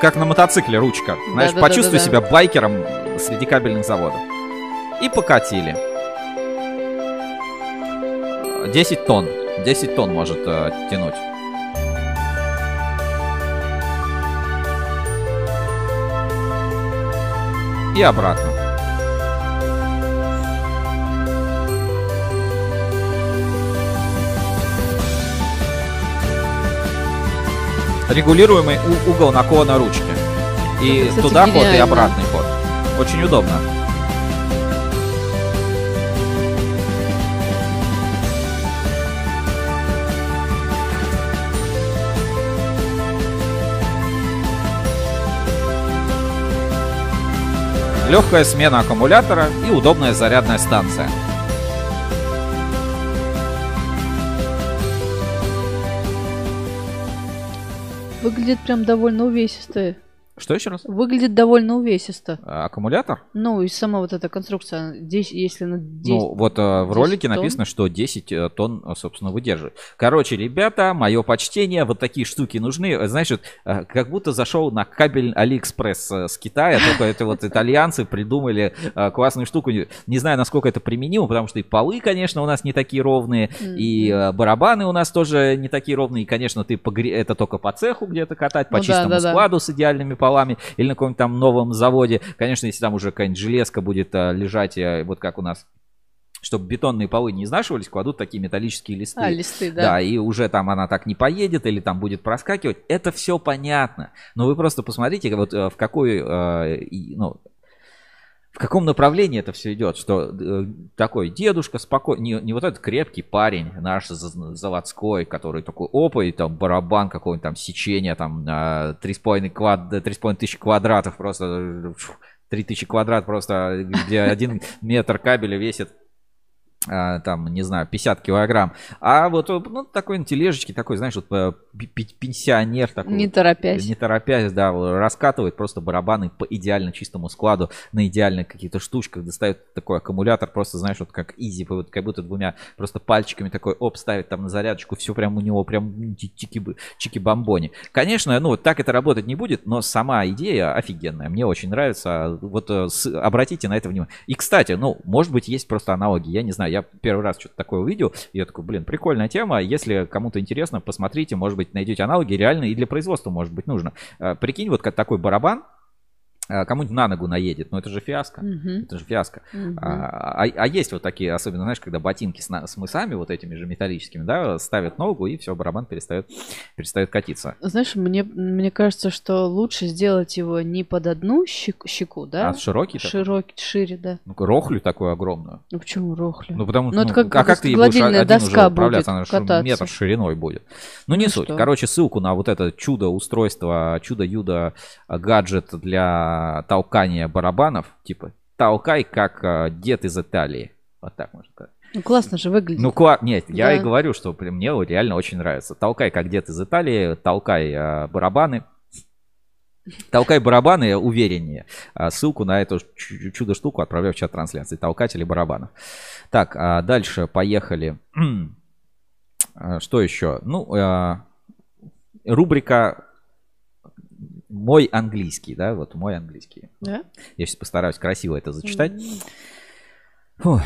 Как на мотоцикле ручка. Знаешь, Да-да-да-да-да. почувствуй себя байкером среди кабельных заводов. И покатили. 10 тонн. 10 тонн может э, тянуть. И обратно. Регулируемый угол наклона ручки. И Кстати, туда ход, и обратный ход. Очень удобно. Легкая смена аккумулятора и удобная зарядная станция. Выглядит прям довольно увесисто. Что еще раз? Выглядит довольно увесисто. А, Аккумулятор? Ну, и сама вот эта конструкция, здесь, если на 10... Ну, вот э, в 10 ролике тонн. написано, что 10 э, тонн, э, собственно, выдерживает. Короче, ребята, мое почтение, вот такие штуки нужны. Э, э, как будто зашел на кабель Алиэкспресс с Китая, только это вот итальянцы придумали классную штуку. Не- знаю, насколько это применимо, потому что и полы, конечно, у нас не такие ровные, и барабаны у нас тоже не такие ровные. И, конечно, ты погре- это только по цеху где-то катать, по Ну чистому да, да. складу с идеальными полами или на каком-нибудь там новом заводе. Конечно, если там уже какая-нибудь железка будет э, лежать, э, вот как у нас чтобы бетонные полы не изнашивались, кладут такие металлические листы. А, листы, да. Да, и уже там она так не поедет или там будет проскакивать. Это все понятно. Но вы просто посмотрите, вот э, в какой, ну, в каком направлении это все идет, что э, такой дедушка спокойно, не, не вот этот крепкий парень наш за- заводской, который такой опа, и там барабан какой-нибудь там сечение, там э, 3,5 квад, 3,5 тысячи квадратов просто, э, фу, 3 тысячи квадрат просто, где один метр кабеля весит а, там, не знаю, 50 килограмм. А вот, э, ну, такой на тележечке, такой, знаешь, вот э, пенсионер такой. Не торопясь. Не торопясь, да, раскатывает просто барабаны по идеально чистому складу, на идеальных каких-то штучках, достает такой аккумулятор, просто, знаешь, вот как изи, вот как будто двумя просто пальчиками такой, оп, ставит там на зарядочку, все прям у него прям чики- чики-бомбони. Конечно, ну, вот так это работать не будет, но сама идея офигенная, мне очень нравится, вот э, с- обратите на это внимание. И, кстати, ну, может быть, есть просто аналоги, я не знаю, я первый раз что-то такое увидел, и я такой, блин, прикольная тема, если кому-то интересно, посмотрите, может быть, найдете аналоги, реально и для производства, может быть, нужно. Э, Прикинь, вот как такой барабан, кому-нибудь на ногу наедет, но это же фиаско, Мгм. это же фиаско. Мгм. А, а- есть вот такие, особенно, знаешь, когда ботинки с, на- с мысами вот этими же металлическими, да, ставят ногу и все, барабан перестает, перестает катиться. Знаешь, мне, мне кажется, что лучше сделать его не под одну щеку, щеку да? А широкий такой? Широкий, шире, да. Ну, рохлю такую огромную. Ну почему рохлю? Ну, потому что, Ну, это как, а как ты будешь один уже доска управляться? будет Она кататься. метр шириной будет. Ну, не Ну суть. что? Короче, ссылку на вот это чудо-устройство, чудо-юдо а, гаджет для толкания барабанов, типа, толкай как а, дед из Италии. Вот так можно сказать. Ну классно же выглядит. Ну, кла... нет, я Да. и говорю, что прям мне реально очень нравится. Толкай как дед из Италии, толкай а, барабаны. Толкай барабаны увереннее. А, Ссылку на эту чу- чудо-штуку отправляю в чат трансляции. Толкатели барабанов. Так, а дальше поехали. А, Что еще? Ну, рубрика «Мой английский», да, вот «Мой английский». Да? Я сейчас постараюсь красиво это зачитать. Фу,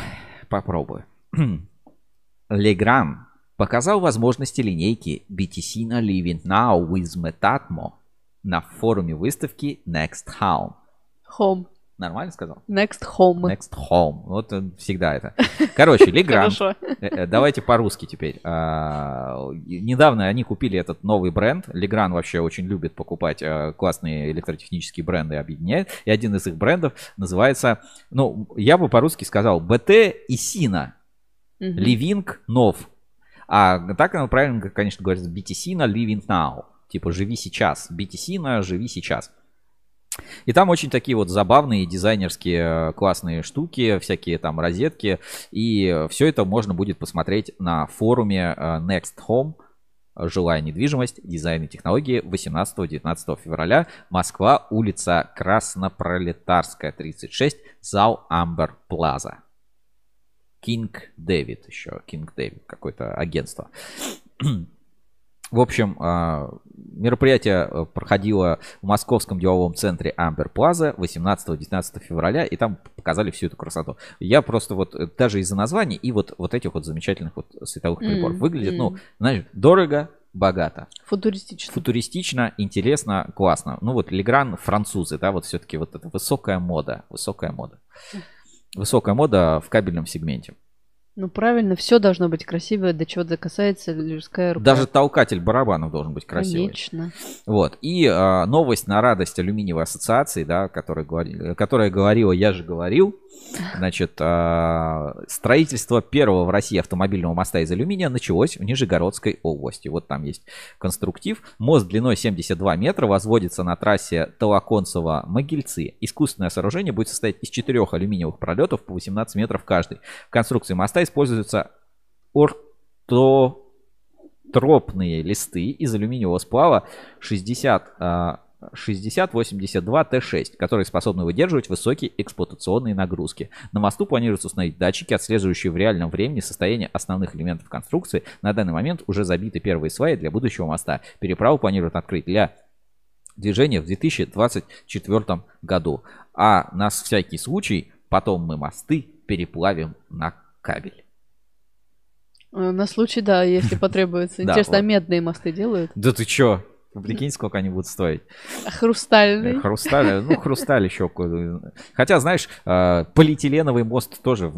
попробую. Legrand показал возможности линейки BTC Living Now with Metatmo на форуме выставки Next Home. Home. Нормально сказал? Next home. Next Home. Вот всегда это. Короче, Legrand. Хорошо. Э, э, Давайте по-русски теперь. А, Недавно они купили этот новый бренд. Legrand вообще очень любит покупать э, классные электротехнические бренды объединяет. И один из их брендов называется, ну, я бы по-русски сказал, BT и. Мгм. Living Нов. А так оно правильно, конечно, говорится, BTC на Living Now. Типа живи сейчас. BTC на живи сейчас. И там очень такие вот забавные дизайнерские э, классные штуки, всякие там розетки. И все это можно будет посмотреть на форуме э, Next Home. Жилая недвижимость, дизайн и технологии 18-19 февраля. Москва, улица Краснопролетарская, 36, зал Amber Plaza. King David еще. King David, какое-то агентство. В общем, а, мероприятие э, проходило в московском деловом центре Амбер Плаза 18-19 февраля, и там показали всю эту красоту. Я просто вот э, даже из-за названий и вот, вот этих вот замечательных вот световых приборов выглядит, ну, знаешь, дорого, богато. Футуристично. Футуристично, интересно, классно. Ну вот Легран французы, да, вот все-таки вот это высокая мода, высокая мода. Высокая мода в кабельном сегменте. Ну правильно, все должно быть красивое, до чего касается людская рука. Даже толкатель барабанов должен быть красивый. Конечно. Вот. И а, новость на радость алюминиевой ассоциации, да, которая, говори- которая говорила, я же говорил. Значит, а, строительство первого в России автомобильного моста из алюминия началось в Нижегородской области. Вот там есть конструктив. Мост длиной 72 метра возводится на трассе Толоконцево-Могильцы. Искусственное сооружение будет состоять из четырех алюминиевых пролетов по 18 метров каждый. В конструкции моста используются ортотропные листы из алюминиевого сплава 60 а, 6082 Т6, которые способны выдерживать высокие эксплуатационные нагрузки. На мосту планируется установить датчики, отслеживающие в реальном времени состояние основных элементов конструкции. На данный момент уже забиты первые сваи для будущего моста. Переправу планируют открыть для движения в 2024 году. А на всякий случай потом мы мосты переплавим на кабель. Э, На случай, да, если потребуется. Интересно, а медные мосты делают? Да ты чё? Прикинь, сколько они будут стоить. Хрустальный. Э, Хрусталь, ну, хрусталь еще. Хотя, знаешь, э, полиэтиленовый мост тоже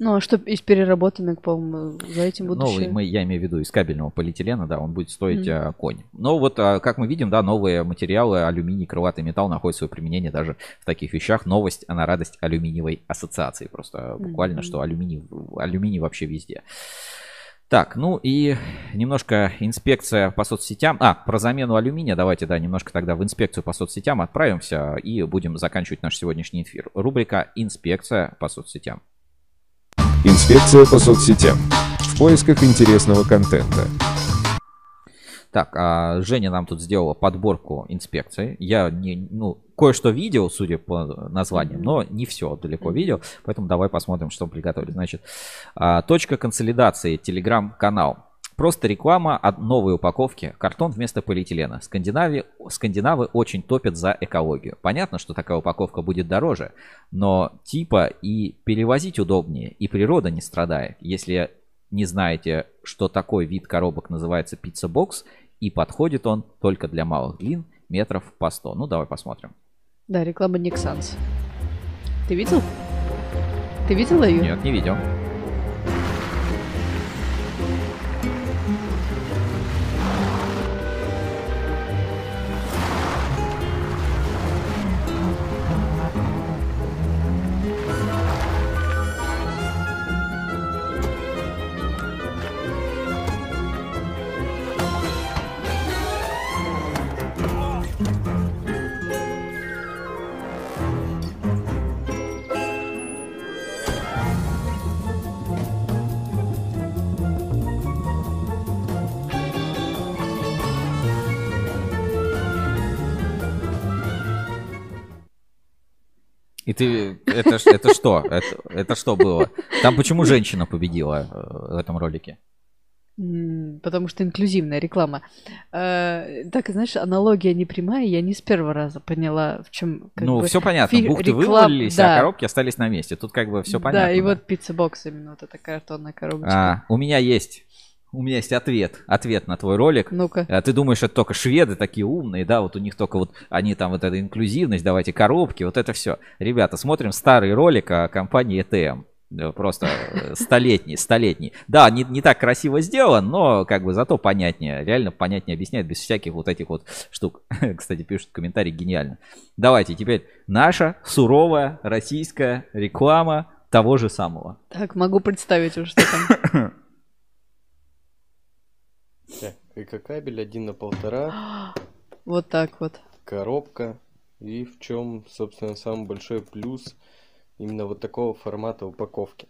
Ну, а что из переработанных, по-моему, за этим будущее? новый, мы, я имею в виду из кабельного полиэтилена, да, он будет стоить э, конь. Но вот, э, как мы видим, да, новые материалы, алюминий, крылатый металл находят свое применение даже в таких вещах. Новость на радость алюминиевой ассоциации. Просто буквально, Мгм. что алюминий, алюминий вообще везде. Так, ну и немножко инспекция по соцсетям. А, про замену алюминия. Давайте, да, немножко тогда в инспекцию по соцсетям отправимся и будем заканчивать наш сегодняшний эфир. Рубрика «Инспекция по соцсетям». Инспекция по соцсетям. В поисках интересного контента. Так, а Женя нам тут сделала подборку инспекций. Я не, ну, кое-что видел, судя по названиям, но не все далеко видел. Поэтому давай посмотрим, что мы приготовили. Значит, а, точка консолидации, телеграм-канал. Просто реклама от новой упаковки. Картон вместо полиэтилена. Скандинавы, скандинавы очень топят за экологию. Понятно, что такая упаковка будет дороже, но типа и перевозить удобнее, и природа не страдает. Если не знаете, что такой вид коробок называется пицца-бокс, и подходит он только для малых длин, метров по 100. Ну, давай посмотрим. Да, реклама Nexans. Ты видел? Ты видела ее? Нет, не видел. Ты, это, это что? Это, это что было? Там почему женщина победила э, в этом ролике? Потому что инклюзивная реклама. Э, Так, знаешь, аналогия не прямая, я не с первого раза поняла, в чем. ну, все понятно. фи- Бухты реклам- вывалились, да. а коробки остались на месте. Тут как бы все понятно. Да, и да. вот пицца-бокс именно, вот эта картонная коробочка. А, у меня есть. У меня есть ответ. Ответ на твой ролик. Ну-ка. А Ты думаешь, это только шведы такие умные, да? Вот у них только вот они там вот эта инклюзивность, давайте коробки, вот это все. Ребята, смотрим старый ролик о компании ETM. Э, Просто э, столетний, столетний. Да, не, не так красиво сделан, но как бы зато понятнее. Реально понятнее объясняет без всяких вот этих вот штук. Кстати, пишут комментарий гениально. Давайте теперь наша суровая российская реклама того же самого. Так, могу представить уже, что там. Так, ЭК-кабель один на полтора, Вот так вот. коробка. И в чем, собственно, самый большой плюс именно вот такого формата упаковки.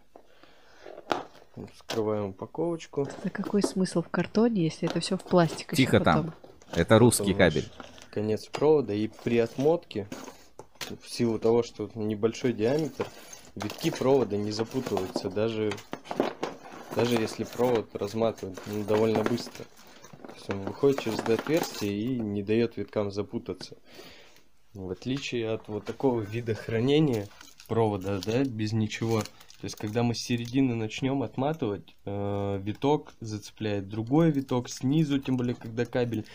Вскрываем упаковочку. Да какой смысл в картоне, если это все в пластик ещё Тихо потом? там. Это русский ваш кабель. Конец провода. И при отмотке, в силу того, что небольшой диаметр, витки провода не запутываются, даже, даже если провод разматывать ну, довольно быстро. Он выходит через это отверстие и не дает виткам запутаться. В отличие от вот такого вида хранения провода, да, без ничего. То есть, когда мы с середины начнем отматывать, э, виток зацепляет другой виток снизу, тем более, когда кабель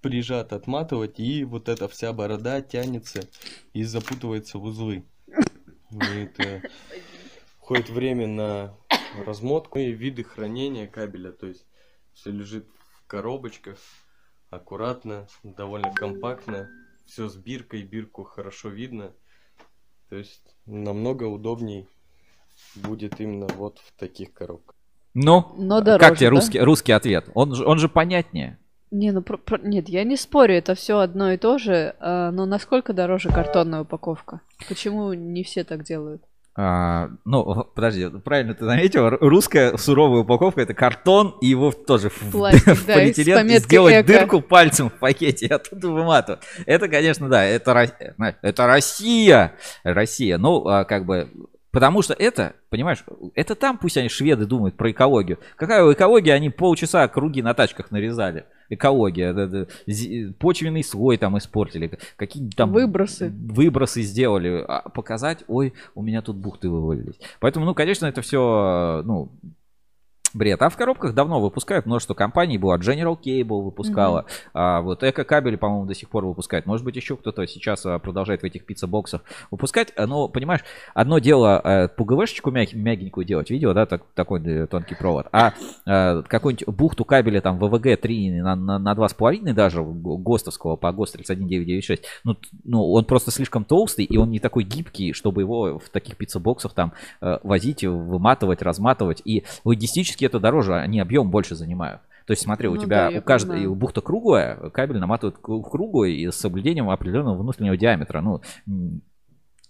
прижат отматывать, и вот эта вся борода тянется и запутывается в узлы. И это уходит время на размотку и виды хранения кабеля, то есть все лежит коробочках, аккуратно, довольно компактно, все с биркой, бирку хорошо видно, то есть намного удобней будет именно вот в таких коробках. Ну, Но как дороже, тебе да? русский, русский ответ? Он, же- он же понятнее. Не, ну про- про- нет, я не спорю, это все одно и то же, а, но насколько дороже картонная упаковка? Почему не все так делают? А, ну, подожди, правильно ты заметил, русская суровая упаковка это картон и его тоже в, Пластик, в да, с полиэтилен сделать «Эко». дырку пальцем в пакете, и оттуда выматывать. Это, конечно, да, это, знаешь, это Россия, Россия. Ну, а, как бы, потому что это, понимаешь, это там пусть они шведы думают про экологию. Какая у экологии они полчаса круги на тачках нарезали. Экология, почвенный слой там испортили, какие там Выбросы. выбросы сделали, а показать, ой, у меня тут бухты вывалились. Поэтому, ну, конечно, это все, ну, бред. А в коробках давно выпускают множество компаний. Была General Cable выпускала. А вот Эко кабели, по-моему, до сих пор выпускает. Может быть, еще кто-то сейчас а, продолжает в этих пицца-боксах выпускать. А, Но, понимаешь, одно дело э, ПГВшечку мяг- мягенькую делать, видео, да, так- такой э, тонкий провод. А э, какую-нибудь бухту кабеля там ВВГ 3 на, на, на 2,5 даже ГОСТовского по ГОСТ 31996, ну, ну, он просто слишком толстый, и он не такой гибкий, чтобы его в таких пицца-боксах там э, возить, выматывать, разматывать. И логистически это дороже, они объем больше занимают. То есть смотри, у Ну тебя да, у каждой понимаю. бухта круглая, кабель наматывают к- круглый и с соблюдением определенного внутреннего диаметра. Ну,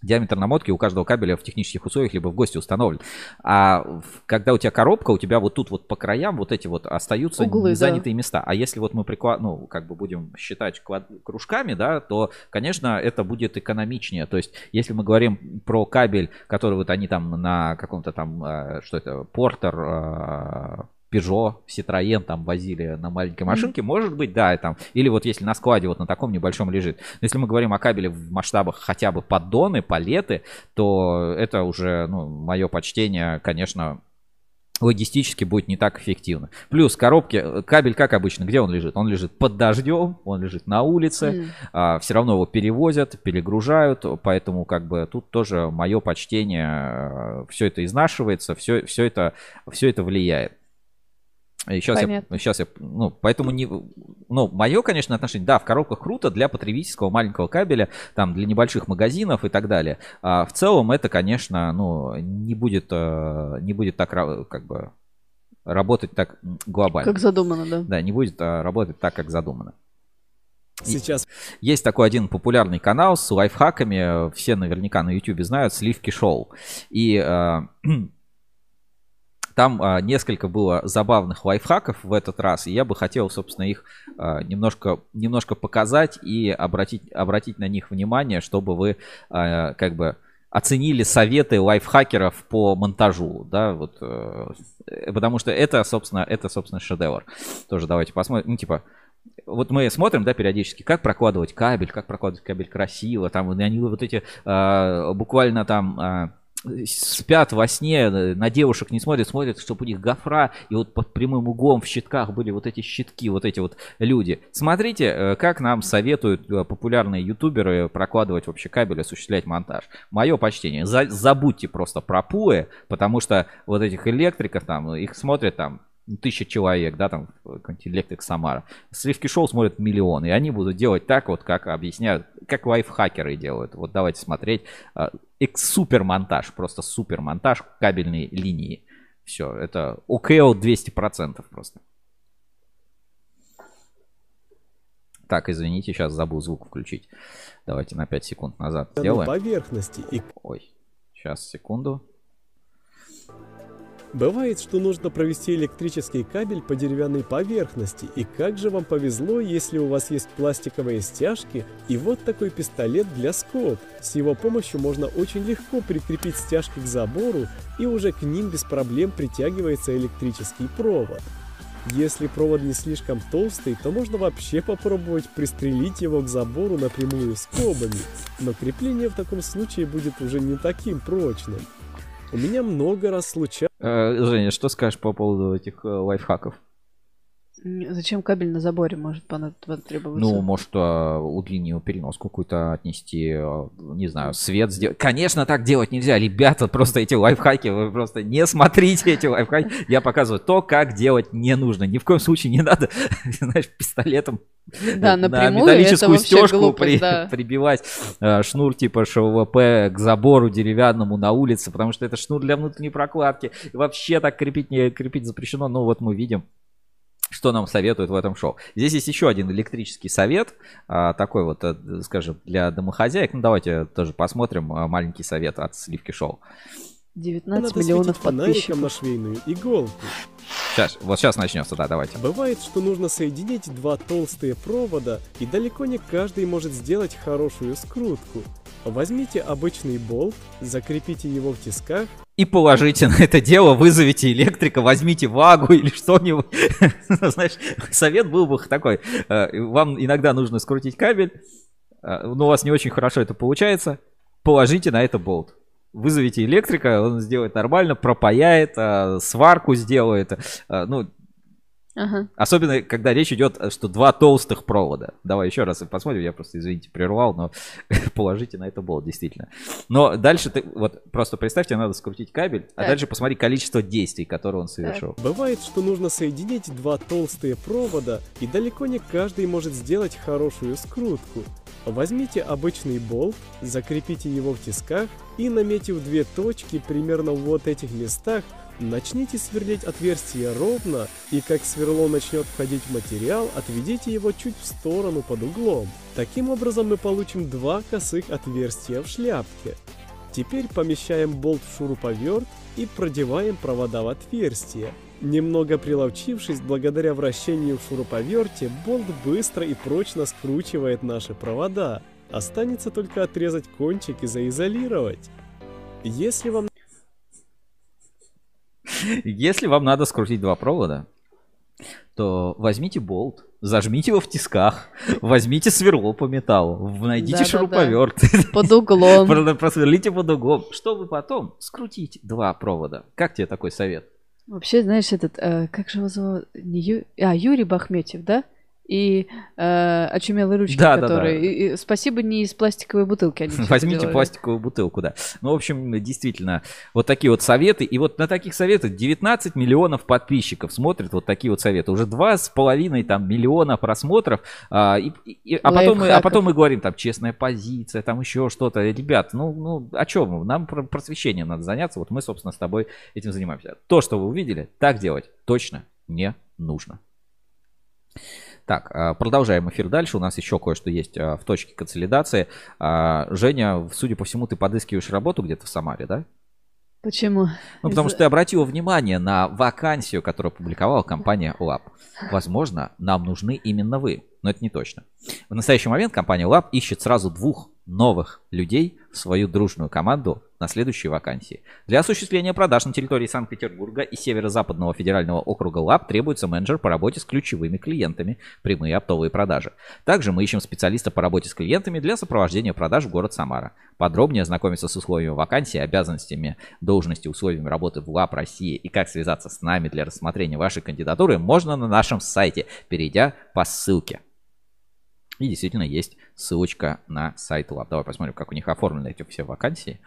диаметр намотки у каждого кабеля в технических условиях либо в ГОСТе установлен. А когда у тебя коробка, у тебя вот тут вот по краям вот эти вот остаются Углы, да. занятые места. А если вот мы прикла... ну, как бы будем считать квад- кружками, да, то, конечно, это будет экономичнее. То есть, если мы говорим про кабель, который вот они там на каком-то там, э, что это, Портер, Peugeot, Citroën там возили на маленькой машинке, может быть, да, и там, или вот если на складе вот на таком небольшом лежит. Но если мы говорим о кабеле в масштабах хотя бы поддоны, палеты, то это уже, ну, мое почтение, конечно, логистически будет не так эффективно. Плюс коробки, э, кабель как обычно, где он лежит? Он лежит под дождем, он лежит на улице, Мгм. а, все равно его перевозят, перегружают, поэтому как бы тут тоже мое почтение, все это изнашивается, все, все, это, все это влияет. И сейчас я, сейчас я, ну, поэтому не, ну, мое, конечно, отношение, да, в коробках круто для потребительского маленького кабеля, там, для небольших магазинов и так далее. А в целом это, конечно, ну, не будет, э, не будет так, как бы, работать так глобально. Как задумано, да. Да, не будет а, работать так, как задумано. Сейчас. Есть такой один популярный канал с лайфхаками, э, все наверняка на YouTube знают, Сливки Шоу. И э, там э, несколько было забавных лайфхаков в этот раз, и я бы хотел, собственно, их э, немножко, немножко показать и обратить, обратить на них внимание, чтобы вы э, как бы оценили советы лайфхакеров по монтажу, да, вот, э, потому что это, собственно, это, собственно, шедевр. Тоже давайте посмотрим, ну, типа, вот мы смотрим, да, периодически, как прокладывать кабель, как прокладывать кабель красиво, там, они вот эти, э, буквально там, э, спят во сне, э, на девушек не смотрят, смотрят, чтобы у них гофра, и вот под прямым углом в щитках были вот эти щитки, вот эти вот люди. Смотрите, э, как нам советуют э, популярные ютуберы прокладывать вообще кабель, осуществлять монтаж. Мое почтение. За- забудьте просто про пуэ, потому что вот этих электриков там, их смотрят там тысяча человек, да, там, какой-нибудь электрик Самара. Сливки шоу смотрят миллионы, и они будут делать так вот, как объясняют, как лайфхакеры делают. Вот давайте смотреть. А, Супер монтаж, просто супер монтаж кабельной линии. Все, это ОКО 200% просто. Так, извините, сейчас забыл звук включить. Давайте на 5 секунд назад на сделаем. поверхности. И Ой, сейчас, секунду. Бывает, что нужно провести электрический кабель по деревянной поверхности. И как же вам повезло, если у вас есть пластиковые стяжки и вот такой пистолет для скоб. С его помощью можно очень легко прикрепить стяжки к забору, и уже к ним без проблем притягивается электрический провод. Если провод не слишком толстый, то можно вообще попробовать пристрелить его к забору напрямую скобами, но крепление в таком случае будет уже не таким прочным. У меня много раз случалось... Э, Женя, что скажешь по поводу этих э, лайфхаков? Зачем кабель на заборе может потребоваться? Ну, может, а, удлиненную переноску какую-то отнести, а, не знаю, свет сделать. Конечно, так делать нельзя, ребята, просто эти лайфхаки, вы просто не смотрите эти лайфхаки. Я показываю то, как делать не нужно. Ни в коем случае не надо, знаешь, пистолетом Да, на металлическую стежку глупость, при- да. прибивать а, шнур типа ШВП к забору деревянному на улице, потому что это шнур для внутренней прокладки. И вообще так крепить не крепить запрещено. Ну, вот мы видим, что нам советуют в этом шоу. Здесь есть еще один электрический совет, а, такой вот, э, скажем, для домохозяек. Ну, давайте тоже посмотрим а, маленький совет от Сливки Шоу. 19 Надо миллионов фонариком на подписчиков. швейную иголку. Сейчас, вот сейчас начнется, да, давайте. Бывает, что нужно соединить два толстые провода, и далеко не каждый может сделать хорошую скрутку. Возьмите обычный болт, закрепите его в тисках, И положите на это дело, вызовите электрика, возьмите вагу или что-нибудь. Знаешь, совет был бы такой. э, Вам иногда нужно скрутить кабель, э, но у вас не очень хорошо это получается. Положите на это болт. Вызовите электрика, он сделает нормально, пропаяет, э, сварку сделает. Ну, Ага. Особенно, когда речь идет, что два толстых провода. Давай еще раз посмотрим, я просто, извините, прервал, но положите на это болт, действительно. Но дальше ты, вот просто представьте, надо скрутить кабель, а Так. дальше посмотри количество действий, которые он совершил. Бывает, что нужно соединить два толстые провода, и далеко не каждый может сделать хорошую скрутку. Возьмите обычный болт, закрепите его в тисках и, наметив две точки примерно в вот этих местах, начните сверлить отверстие ровно, и как сверло начнет входить в материал, отведите его чуть в сторону под углом. Таким образом мы получим два косых отверстия в шляпке. Теперь помещаем болт в шуруповерт и продеваем провода в отверстие. Немного приловчившись, благодаря вращению в шуруповерте, болт быстро и прочно скручивает наши провода. Останется только отрезать кончик и заизолировать. Если вам Если вам надо скрутить два провода, то возьмите болт, зажмите его в тисках, возьмите сверло по металлу, найдите Да-да-да. шуруповерт. Под углом. Про- Просверлите под углом, чтобы потом скрутить два провода. Как тебе такой совет? Вообще, знаешь, этот, э, как же его зовут? Не Ю... А, Юрий Бахметьев, да? И э, очумелые ручки, Да, да, которые... да. и- и спасибо не из пластиковой бутылки они Возьмите делали. пластиковую бутылку, да. Ну, в общем, действительно, вот такие вот советы. И вот на таких советах 19 миллионов подписчиков смотрят вот такие вот советы. Уже два с половиной там миллиона просмотров. А, и- и- а, потом мы, а потом мы говорим, там, честная позиция, там еще что-то. Ребят, ну, ну о чем? Нам про- просвещением надо заняться. Вот мы, собственно, с тобой этим занимаемся. То, что вы увидели, так делать точно не нужно. Так, а, продолжаем эфир дальше. У нас еще кое-что есть а, в точке консолидации. А, Женя, судя по всему, ты подыскиваешь работу где-то в Самаре, да? Почему? Ну, потому Из- что ты обратила внимание на вакансию, которую опубликовала компания Lab. Возможно, нам нужны именно вы, но это не точно. В настоящий момент компания Lab ищет сразу двух новых людей в свою дружную команду на следующие вакансии. Для осуществления продаж на территории Санкт-Петербурга и Северо-Западного федерального округа Lab требуется менеджер по работе с ключевыми клиентами, прямые оптовые продажи. Также мы ищем специалиста по работе с клиентами для сопровождения продаж в город Самара. Подробнее ознакомиться с условиями вакансии, обязанностями должности, условиями работы в ЛАП России и как связаться с нами для рассмотрения вашей кандидатуры можно на нашем сайте, перейдя по ссылке. И действительно есть ссылочка на сайт ЛАП. Давай посмотрим, как у них оформлены эти все вакансии.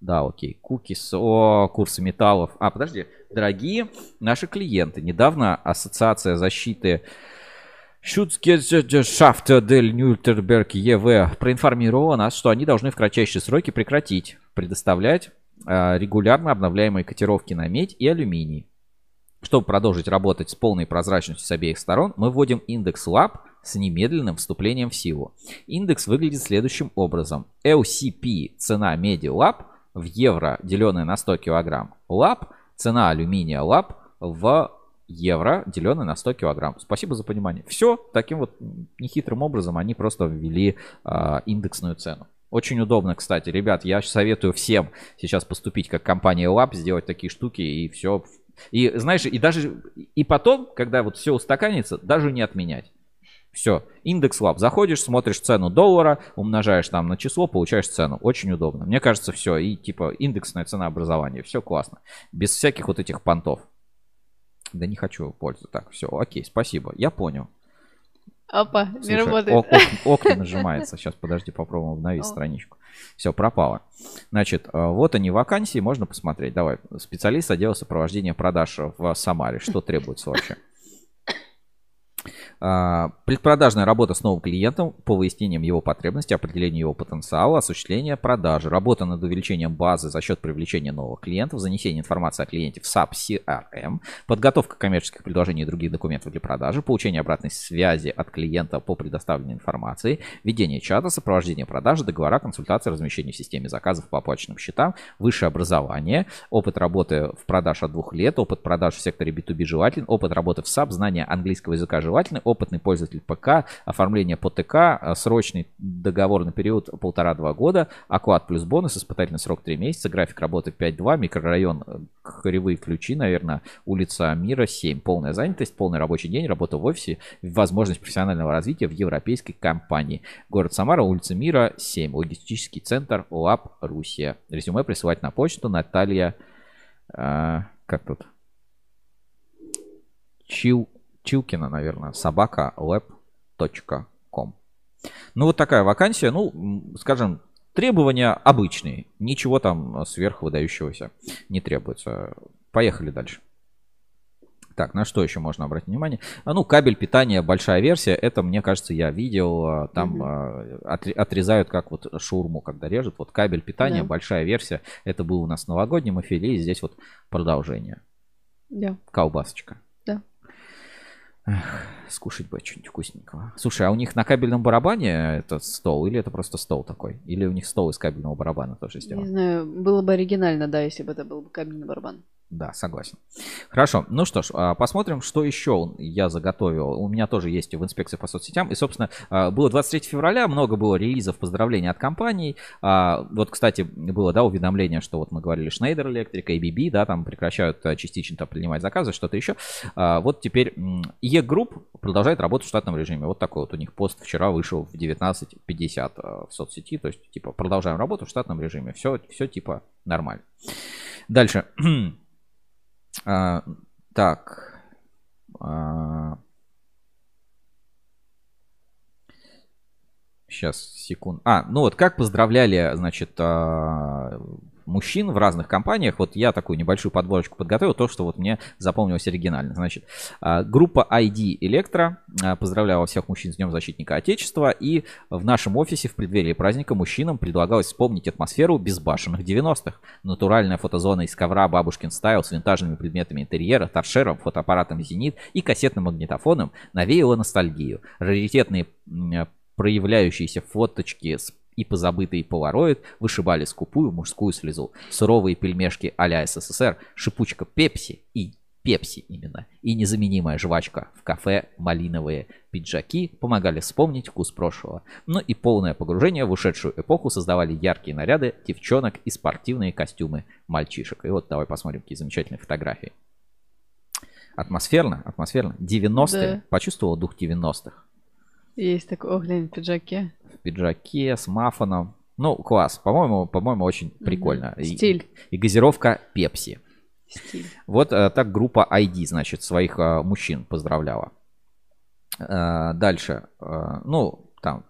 Да, окей. Кукис, о, курсы металлов. А, подожди. Дорогие наши клиенты, недавно Ассоциация защиты Schutzgesellschaft дель Нюрнберг ЕВ проинформировала нас, что они должны в кратчайшие сроки прекратить предоставлять а, регулярно обновляемые котировки на медь и алюминий. Чтобы продолжить работать с полной прозрачностью с обеих сторон, мы вводим индекс LAB с немедленным вступлением в силу. Индекс выглядит следующим образом. LCP – цена меди LAB в евро, деленное на 100 килограмм. LAB – цена алюминия LAB в евро, деленное на 100 килограмм. Спасибо за понимание. Все, таким вот нехитрым образом они просто ввели а, индексную цену. Очень удобно, кстати. Ребят, я советую всем сейчас поступить как компания Lab, сделать такие штуки и все. И знаешь, и даже и потом, когда вот все устаканится, даже не отменять. Все, индекс лаб. Заходишь, смотришь цену доллара, умножаешь там на число, получаешь цену. Очень удобно. Мне кажется, все. И типа индексная цена образования. Все классно. Без всяких вот этих понтов. Да не хочу пользу. Так, все, окей, спасибо. Я понял. Опа, не Слушай, работает. ок, ок- ок не нажимается. Сейчас, подожди, попробуем обновить О. страничку. Все, пропало. Значит, э, вот они вакансии, можно посмотреть. Давай, специалист отдела сопровождения продаж в Самаре. Что требуется вообще? А, Предпродажная работа с новым клиентом по выяснениям его потребностей, определению его потенциала, осуществление продажи, работа над увеличением базы за счет привлечения новых клиентов, занесение информации о клиенте в SAP CRM, подготовка коммерческих предложений и других документов для продажи, получение обратной связи от клиента по предоставленной информации, ведение чата, сопровождение продажи, договора, консультации, размещение в системе заказов по оплаченным счетам, высшее образование, опыт работы в продаж от двух лет, опыт продаж в секторе B2B желателен, опыт работы в SAP, знание английского языка желательно, опытный пользователь ПК, оформление по ТК, а, срочный договор на период полтора-два года, оклад плюс бонус, испытательный срок 3 месяца, график работы 5-2, микрорайон э, Кривые Ключи, наверное, улица Мира 7, полная занятость, полный рабочий день, работа в офисе, возможность профессионального развития в европейской компании. Город Самара, улица Мира 7, логистический центр ЛАП Русия. Резюме присылать на почту Наталья, э, как тут, Чил, Чилкина, наверное, собака lab.com. Ну, вот такая вакансия. Ну, скажем, требования обычные. Ничего там сверхвыдающегося не требуется. Поехали дальше. Так, на что еще можно обратить внимание? А, ну, кабель питания, большая версия. Это, мне кажется, я видел. а, Там отре- отрезают, как вот шаурму, когда режут. Вот кабель питания, Да. большая версия. Это был у нас в новогоднем эфире. И здесь вот продолжение. Да. Колбасочка. Эх, скушать бы что-нибудь вкусненького. Слушай, а у них на кабельном барабане это стол? Или это просто стол такой? Или у них стол из кабельного барабана тоже сделан? Не знаю, было бы оригинально, да, если бы это был бы кабельный барабан. Да, согласен. Хорошо, ну что ж, а, посмотрим, что еще я заготовил. У меня тоже есть в инспекции по соцсетям. И, собственно, а, было 23 февраля, много было релизов, поздравлений от компаний. А, Вот, кстати, было, да, уведомление, что вот мы говорили, Schneider Electric, ABB, да, там прекращают частично принимать заказы, что-то еще. Вот теперь м, E-Group продолжает работать в штатном режиме. Вот такой вот у них пост вчера вышел в 19.50 а, в соцсети. То есть, типа, продолжаем работу в штатном режиме. Все, все типа нормально. Дальше. А, Так. А, Сейчас, секунд. А, ну вот как поздравляли, значит, а, мужчин в разных компаниях. Вот я такую небольшую подборочку подготовил, то, что вот мне запомнилось оригинально. Значит, а, группа ID Электро а, поздравляла всех мужчин с Днем Защитника Отечества. И в нашем офисе в преддверии праздника мужчинам предлагалось вспомнить атмосферу безбашенных 90-х. Натуральная фотозона из ковра бабушкин стайл с винтажными предметами интерьера, торшером, фотоаппаратом «Зенит» и кассетным магнитофоном навеяло ностальгию. Раритетные проявляющиеся фоточки с и позабытый полароид вышибали скупую мужскую слезу. Суровые пельмешки а-ля СССР, шипучка Пепси и Пепси именно, и незаменимая жвачка в кафе «Малиновые пиджаки» помогали вспомнить вкус прошлого. Ну и полное погружение в ушедшую эпоху создавали яркие наряды девчонок и спортивные костюмы мальчишек. И вот давай посмотрим, какие замечательные фотографии. Атмосферно, атмосферно. 90-е. Да. Почувствовал дух 90-х. Есть такой, о, глянь, в пиджаке. В пиджаке, с мафоном. Ну, класс. По-моему, по-моему, очень прикольно. Mm-hmm. Стиль. И, и газировка Пепси. Стиль. Вот а, так группа ID, значит, своих а, мужчин поздравляла. А, дальше. А, ну, там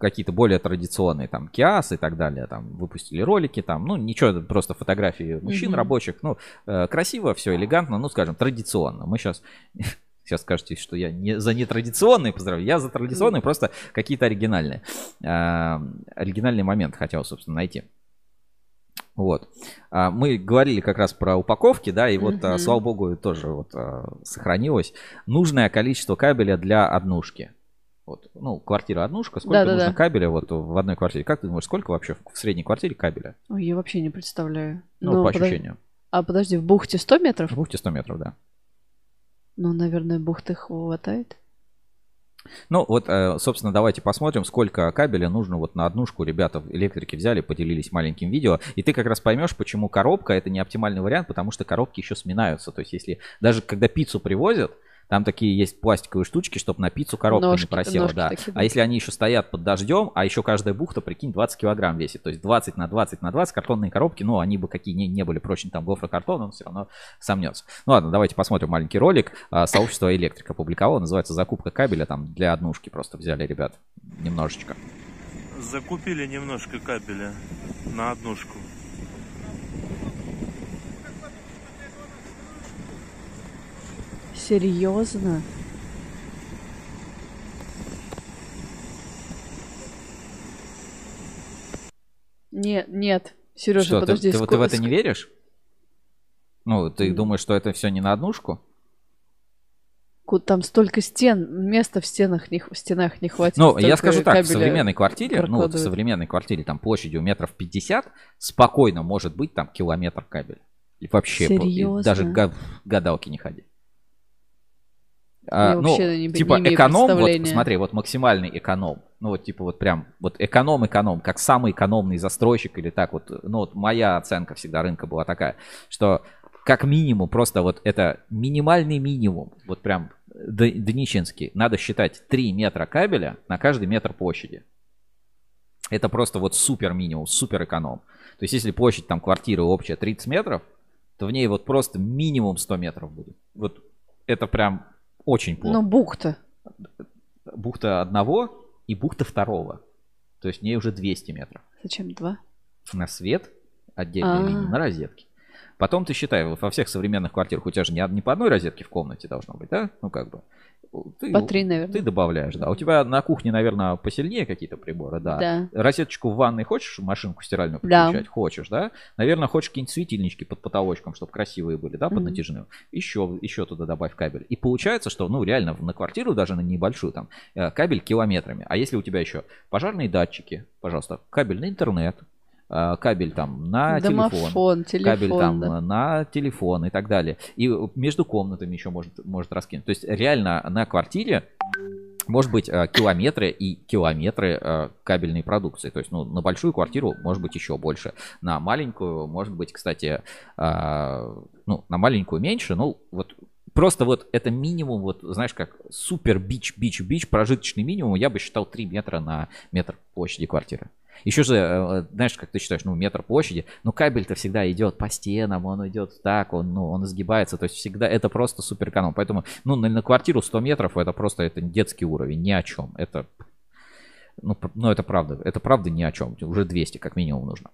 какие-то более традиционные, там, Киас и так далее, там, выпустили ролики, там, ну, ничего, просто фотографии мужчин mm-hmm. рабочих, ну, э, красиво, все элегантно, ну, скажем, традиционно. Мы сейчас Сейчас скажете, что я не за нетрадиционные поздравления, я за традиционные, просто какие-то оригинальные. А, оригинальный момент хотел, собственно, найти. Вот. А, мы говорили как раз про упаковки, да, и вот, mm-hmm. слава богу, тоже вот сохранилось. Нужное количество кабеля для однушки. Вот, ну, квартира однушка, сколько да, нужно да. кабеля вот в одной квартире? Как ты думаешь, сколько вообще в средней квартире кабеля? Ой, я вообще не представляю. Ну, Но по подож... ощущению. А подожди, в бухте 100 метров? В бухте 100 метров, да. Ну, наверное, бухты хватает. Ну, вот, э, собственно, давайте посмотрим, сколько кабеля нужно вот на однушку. Ребята электрики взяли, поделились маленьким видео. И ты как раз поймешь, почему коробка это не оптимальный вариант, потому что коробки еще сминаются. То есть, если даже когда пиццу привозят, там такие есть пластиковые штучки, чтобы на пиццу коробка ножки, не просела. Да. Такие, да. А если они еще стоят под дождем, а еще каждая бухта, прикинь, 20 килограмм весит. То есть 20 на 20 на 20 картонные коробки, ну, они бы какие не, не были прочные, там гофрокартон, он все равно сомнется. Ну ладно, давайте посмотрим маленький ролик. А, сообщество электрика публиковало, называется «Закупка кабеля», там для однушки просто взяли, ребят, немножечко. Закупили немножко кабеля на однушку. Серьезно? Нет, нет. Сережа, что, подожди. Ты, ты, ты в это не веришь? Ну, ты mm. думаешь, что это все не на однушку? Там столько стен, места в стенах не, в стенах не хватит. Ну, я скажу так, в современной квартире, ну, вот в современной квартире там площадью метров 50 спокойно может быть там километр кабеля. И вообще, Серьезно? даже гадалки не ходи. А, ну, не, типа не эконом, вот смотри, вот максимальный эконом. Ну, вот типа вот прям, вот эконом-эконом, как самый экономный застройщик или так вот. Ну, вот моя оценка всегда рынка была такая, что как минимум просто вот это минимальный минимум, вот прям днищенский, надо считать 3 метра кабеля на каждый метр площади. Это просто вот супер минимум, супер эконом. То есть если площадь там квартиры общая 30 метров, то в ней вот просто минимум 100 метров будет. Вот это прям очень плохо. Но бухта. Бухта одного и бухта второго. То есть в ней уже 200 метров. Зачем два? На свет отдельные линии, на розетки. Потом ты считай, во всех современных квартирах у тебя же не, не по одной розетке в комнате должно быть, да? Ну как бы. Ты, По три, наверное. Ты добавляешь, да. У тебя на кухне, наверное, посильнее какие-то приборы, да. Да. Розеточку в ванной хочешь машинку стиральную подключать? Да. Хочешь, да? Наверное, хочешь какие-нибудь светильнички под потолочком, чтобы красивые были, да, под mm-hmm. Еще, еще туда добавь кабель. И получается, что, ну, реально на квартиру, даже на небольшую, там, э, кабель километрами. А если у тебя еще пожарные датчики, пожалуйста, кабель на интернет, кабель там на Домофон, телефон, телефон кабель там да. на телефон и так далее. И между комнатами еще может, может раскинуть. То есть реально на квартире может быть э, километры и километры э, кабельной продукции. То есть, ну, на большую квартиру может быть еще больше. На маленькую может быть, кстати, ну, на маленькую меньше. Ну, вот просто вот это минимум, вот знаешь, как супер бич, бич, бич, прожиточный минимум, я бы считал 3 метра на метр площади квартиры. Еще же, э, знаешь, как ты считаешь, ну, метр площади, ну, кабель-то всегда идет по стенам, он идет так, он, ну, он изгибается, то есть всегда это просто супер эконом. Поэтому, ну, на, на квартиру 100 метров это просто это детский уровень, ни о чем. Это, ну, ну, это правда, это правда ни о чем. Уже 200 как минимум нужно.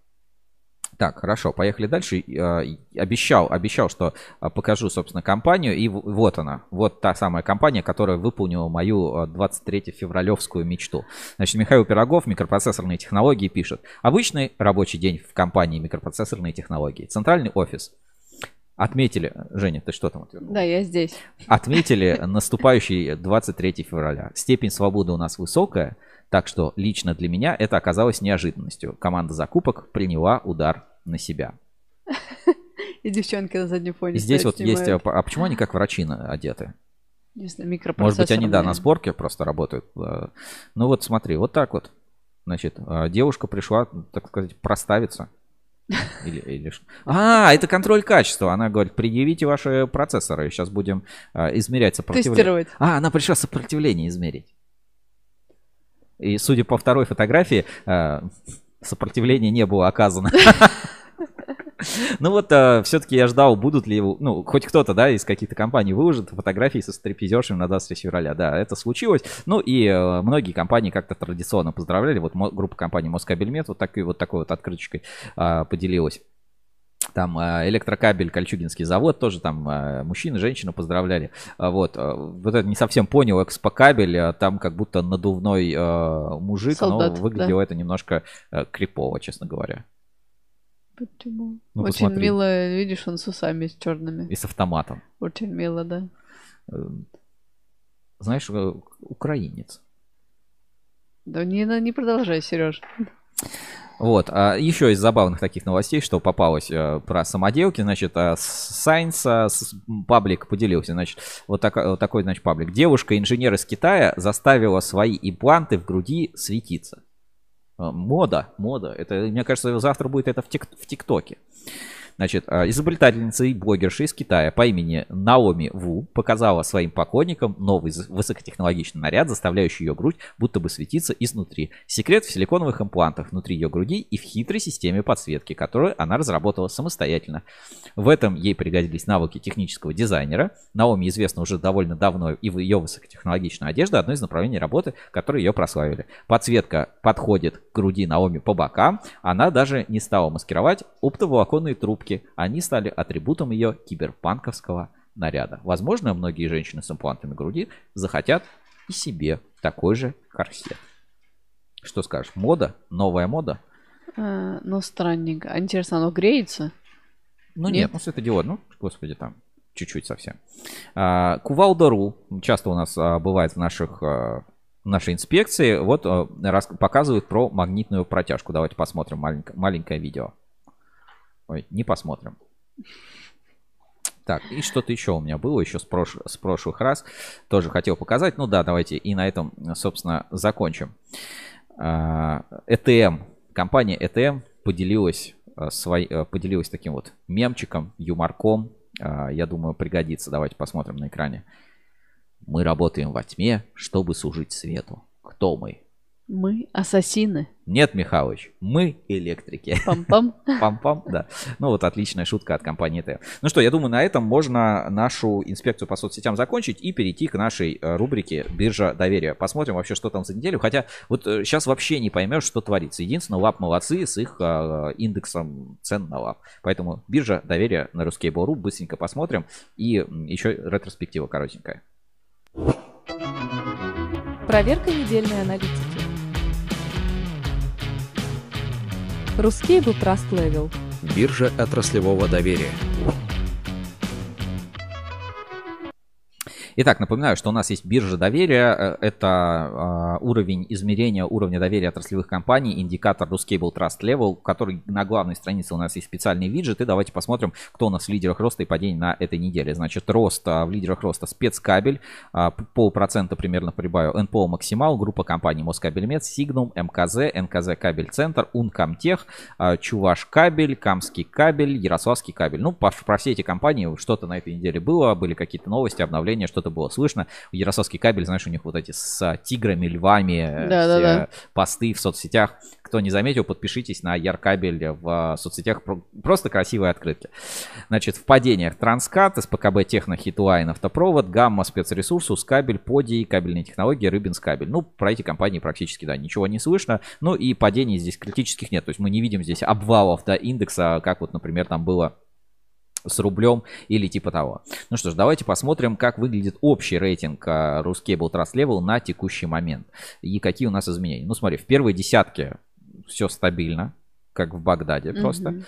Так, хорошо, поехали дальше. Э, обещал, обещал, что э, покажу, собственно, компанию. И вот она, вот та самая компания, которая выполнила мою 23 э, февралевскую мечту. Значит, Михаил Пирогов, микропроцессорные технологии, пишет. Обычный рабочий день в компании микропроцессорные технологии. Центральный офис. Отметили, Женя, ты что там Да, я здесь. Отметили наступающий 23 февраля. Степень свободы у нас высокая. Так что лично для меня это оказалось неожиданностью. Команда закупок приняла удар на себя. И девчонки на заднем фоне Здесь вот есть... А, а почему они как врачи одеты? Не знаю, Может быть, они, да, на сборке просто работают. Ну вот смотри, вот так вот. Значит, а, девушка пришла, так сказать, проставиться. Или, или? А, это контроль качества. Она говорит, предъявите ваши процессоры. Сейчас будем а, измерять сопротивление. Тестировать. А, она пришла сопротивление измерить. И судя по второй фотографии, э, сопротивления не было оказано. Ну вот, э, все-таки я ждал, будут ли, ну, хоть кто-то, да, из каких-то компаний выложит фотографии со стрипизершами на 23 февраля. Да, это случилось. Ну и э, многие компании как-то традиционно поздравляли. Вот группа компаний Москабельмет вот, такой вот такой вот открыточкой поделилась. Там э, электрокабель, Кольчугинский завод, тоже там э, мужчины, женщины поздравляли. А вот, э, вот это не совсем понял, экспокабель, там как будто надувной мужик, Солдат, но выглядело да. это немножко крипово, честно говоря. Почему? Ну, Очень посмотри. мило, видишь, он с усами с черными. И с автоматом. Очень мило, да. Знаешь, украинец. Да не, не продолжай, Сереж. Вот, а еще из забавных таких новостей, что попалось э, про самоделки, значит, э, Science э, паблик поделился, значит, вот, так, вот такой, значит, паблик. Девушка-инженер из Китая заставила свои импланты в груди светиться. Э, мода, мода. Это, мне кажется, завтра будет это в, тик, в ТикТоке. Значит, а, изобретательница и блогерша из Китая по имени Наоми Ву показала своим поклонникам новый высокотехнологичный наряд, заставляющий ее грудь будто бы светиться изнутри. Секрет в силиконовых имплантах внутри ее груди и в хитрой системе подсветки, которую она разработала самостоятельно. В этом ей пригодились навыки технического дизайнера. Наоми известна уже довольно давно, и в ее высокотехнологичная одежда одно из направлений работы, которые ее прославили. Подсветка подходит к груди Наоми по бокам. Она даже не стала маскировать оптоволоконные трубки покупки, они стали атрибутом ее киберпанковского наряда. Возможно, многие женщины с имплантами груди захотят и себе такой же корсет. Что скажешь, мода? Новая мода? А, ну, странненько. А интересно, оно греется? Ну нет, нет ну светодиод, ну, господи, там чуть-чуть совсем. А, Кувалда.ру часто у нас а, бывает в наших а, нашей инспекции. Вот а, показывают про магнитную протяжку. Давайте посмотрим маленькое, маленькое видео. Ой, не посмотрим. Так, и что-то еще у меня было еще с, прош... с прошлых раз. Тоже хотел показать. Ну да, давайте и на этом, собственно, закончим. А, компания ETM поделилась, а, свой... А, поделилась таким вот мемчиком, юморком. Я думаю, пригодится. Давайте посмотрим на экране. Мы работаем во тьме, чтобы служить свету. Кто мы? Мы ассасины. Нет, Михалыч, мы электрики. Пам-пам. Пам-пам, да. Ну вот отличная шутка от компании ТМ. Ну что, я думаю, на этом можно нашу инспекцию по соцсетям закончить и перейти к нашей э, рубрике «Биржа доверия». Посмотрим вообще, что там за неделю. Хотя вот сейчас э, вообще не поймешь, что творится. Единственное, лап молодцы с их э, индексом цен на лап. Поэтому биржа доверия на Ruskable.ru быстренько посмотрим. И еще ретроспектива коротенькая. Проверка недельной аналитики. Ruskable Trust Level. Биржа отраслевого доверия. Итак, напоминаю, что у нас есть биржа доверия. Э, это э, уровень измерения уровня доверия отраслевых компаний, индикатор Ruscable Trust Level, который на главной странице у нас есть специальный виджет. И давайте посмотрим, кто у нас в лидерах роста и падения на этой неделе. Значит, рост э, в лидерах роста спецкабель, э, полпроцента примерно прибавил НПО Максимал, группа компаний Москабельмет, Сигнум, МКЗ, НКЗ Кабель Центр, Ункомтех, Чуваш Кабель, Камский Кабель, Ярославский Кабель. Ну, про все эти компании что-то на этой неделе было, были какие-то новости, обновления, что что-то было слышно. Ярославский кабель, знаешь, у них вот эти с тиграми, львами, Да-да-да. все посты в соцсетях. Кто не заметил, подпишитесь на Яркабель в соцсетях. Про- Просто красивые открытки. Значит, в падениях Транскат, СПКБ Техно, Хитлайн, Автопровод, Гамма, Спецресурс, Ускабель, Подий, Кабельные технологии, Рыбинскабель. Ну, про эти компании практически, да, ничего не слышно. Ну и падений здесь критических нет. То есть мы не видим здесь обвалов, да, индекса, как вот, например, там было с рублем или типа того. Ну что ж, давайте посмотрим, как выглядит общий рейтинг а, Ruscable Trust Level на текущий момент. И какие у нас изменения. Ну смотри, в первой десятке все стабильно, как в Багдаде просто.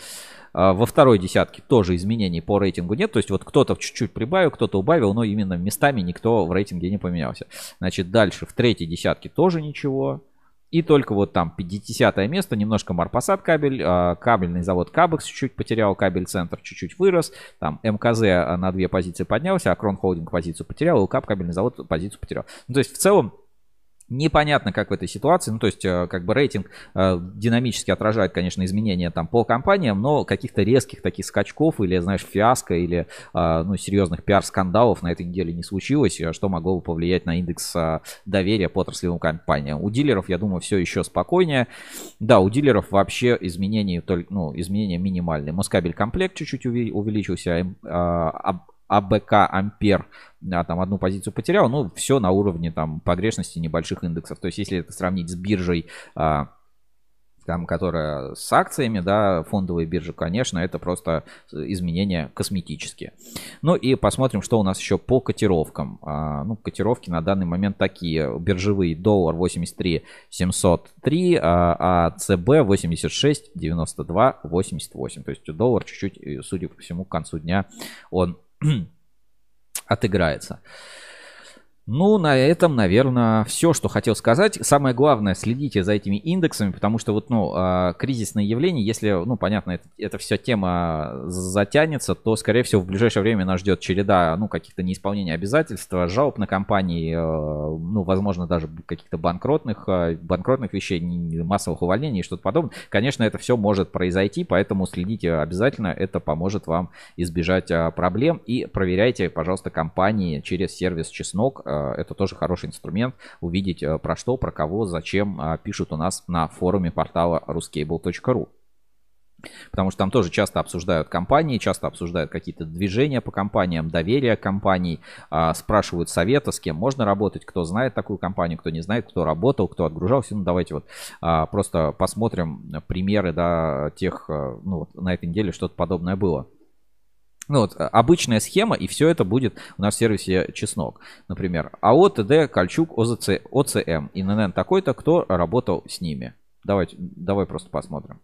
А, Во второй десятке тоже изменений по рейтингу нет. То есть вот кто-то чуть-чуть прибавил, кто-то убавил, но именно местами никто в рейтинге не поменялся. Значит, дальше в третьей десятке тоже ничего. И только вот там 50 место, немножко Марпасад кабель, а, кабельный завод Кабекс чуть-чуть потерял, кабель центр чуть-чуть вырос, там МКЗ на две позиции поднялся, а Крон Холдинг позицию потерял, и кабельный завод позицию потерял. Ну, то есть в целом Непонятно, как в этой ситуации. Ну, то есть, э, как бы рейтинг э, динамически отражает, конечно, изменения там по компаниям, но каких-то резких таких скачков или, знаешь, фиаско или, э, ну, серьезных пиар-скандалов на этой неделе не случилось, что могло бы повлиять на индекс доверия по отраслевым компаниям. У дилеров, я думаю, все еще спокойнее. Да, у дилеров вообще изменения, только, ну, изменения минимальные. Москабель комплект чуть-чуть увеличился, АБ- АБК Ампер да, там одну позицию потерял, ну, все на уровне там погрешности небольших индексов. То есть, если это сравнить с биржей, а, там, которая с акциями, да, фондовые биржи, конечно, это просто изменения косметические. Ну и посмотрим, что у нас еще по котировкам. А, ну, котировки на данный момент такие. Биржевые доллар 83 703, а, а ЦБ 86 92 88. То есть доллар чуть-чуть, судя по всему, к концу дня он отыграется. Ну, на этом, наверное, все, что хотел сказать. Самое главное, следите за этими индексами, потому что вот, ну, а, кризисные явления, если, ну, понятно, это, эта вся тема затянется, то, скорее всего, в ближайшее время нас ждет череда, ну, каких-то неисполнения обязательств, жалоб на компании, э, ну, возможно, даже каких-то банкротных, э, банкротных вещей, массовых увольнений и что-то подобное. Конечно, это все может произойти, поэтому следите обязательно, это поможет вам избежать а, проблем и проверяйте, пожалуйста, компании через сервис Чеснок. А, Это тоже хороший инструмент увидеть а, про что, про кого, зачем а, пишут у нас на форуме портала ruscable.ru. Потому что там тоже часто обсуждают компании, часто обсуждают какие-то движения по компаниям, доверие компаний, спрашивают совета, с кем можно работать, кто знает такую компанию, кто не знает, кто работал, кто отгружался. Ну, давайте вот просто посмотрим примеры, да, тех, ну, вот на этой неделе что-то подобное было. Ну вот, а, обычная схема, и все это будет у нас в сервисе Чеснок. Например, АО, ТД, Кольчук, ОЗЦ, ОЦМ, ИНН такой-то, кто работал с ними. Давайте, давай просто посмотрим.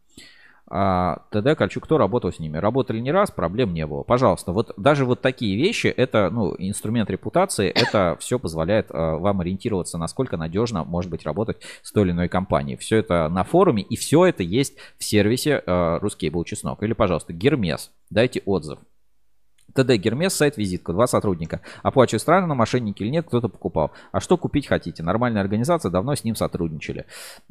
А, ТД, Кольчук, кто работал с ними? Работали не раз, проблем не было. Пожалуйста, вот даже вот такие вещи, это, ну, инструмент репутации, это все позволяет а, вам ориентироваться, насколько надежно может быть работать с той или иной компанией. Все это на форуме, и все это есть в сервисе а, Русский был чеснок. Или, пожалуйста, Гермес, дайте отзыв. ТД Гермес, сайт визитка, два сотрудника. Оплачиваю странно, мошенники или нет, кто-то покупал. А что купить хотите? Нормальная организация, давно с ним сотрудничали.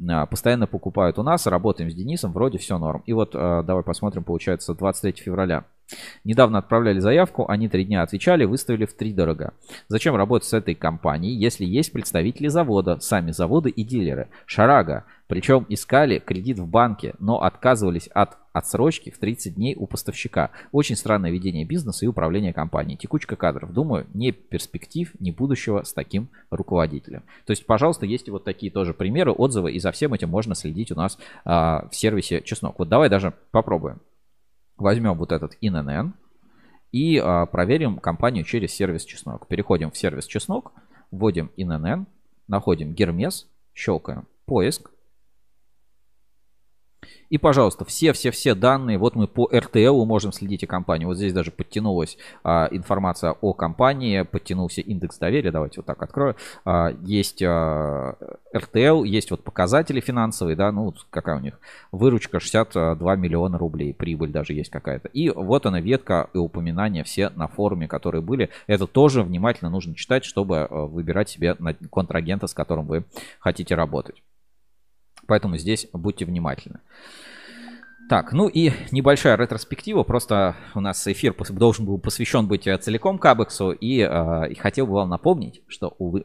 А, Постоянно покупают у нас, работаем с Денисом, вроде все норм. И вот а, давай посмотрим, получается 23 февраля. Недавно отправляли заявку, они три дня отвечали, выставили в три дорого. Зачем работать с этой компанией, если есть представители завода, сами заводы и дилеры? Шарага. Причем искали кредит в банке, но отказывались от отсрочки в 30 дней у поставщика. Очень странное ведение бизнеса и управление компанией. Текучка кадров. Думаю, не перспектив, не будущего с таким руководителем. То есть, пожалуйста, есть и вот такие тоже примеры, отзывы, и за всем этим можно следить у нас а, в сервисе Чеснок. Вот давай даже попробуем. Возьмем вот этот ИНН и а, проверим компанию через сервис Чеснок. Переходим в сервис Чеснок, вводим ИНН, находим Гермес, щелкаем поиск. И, пожалуйста, все-все-все данные, вот мы по RTL можем следить о компании. Вот здесь даже подтянулась а, информация о компании, подтянулся индекс доверия. Давайте вот так открою. А, есть а, RTL, есть вот показатели финансовые, да, ну, какая у них выручка 62 миллиона рублей, прибыль даже есть какая-то. И вот она ветка и упоминания все на форуме, которые были. Это тоже внимательно нужно читать, чтобы э, выбирать себе контрагента, с которым вы хотите работать. Поэтому здесь будьте внимательны. Так, ну и небольшая ретроспектива. Просто у нас эфир должен был посвящен быть э, целиком Кабексу. И, э, и хотел бы вам напомнить, что у э,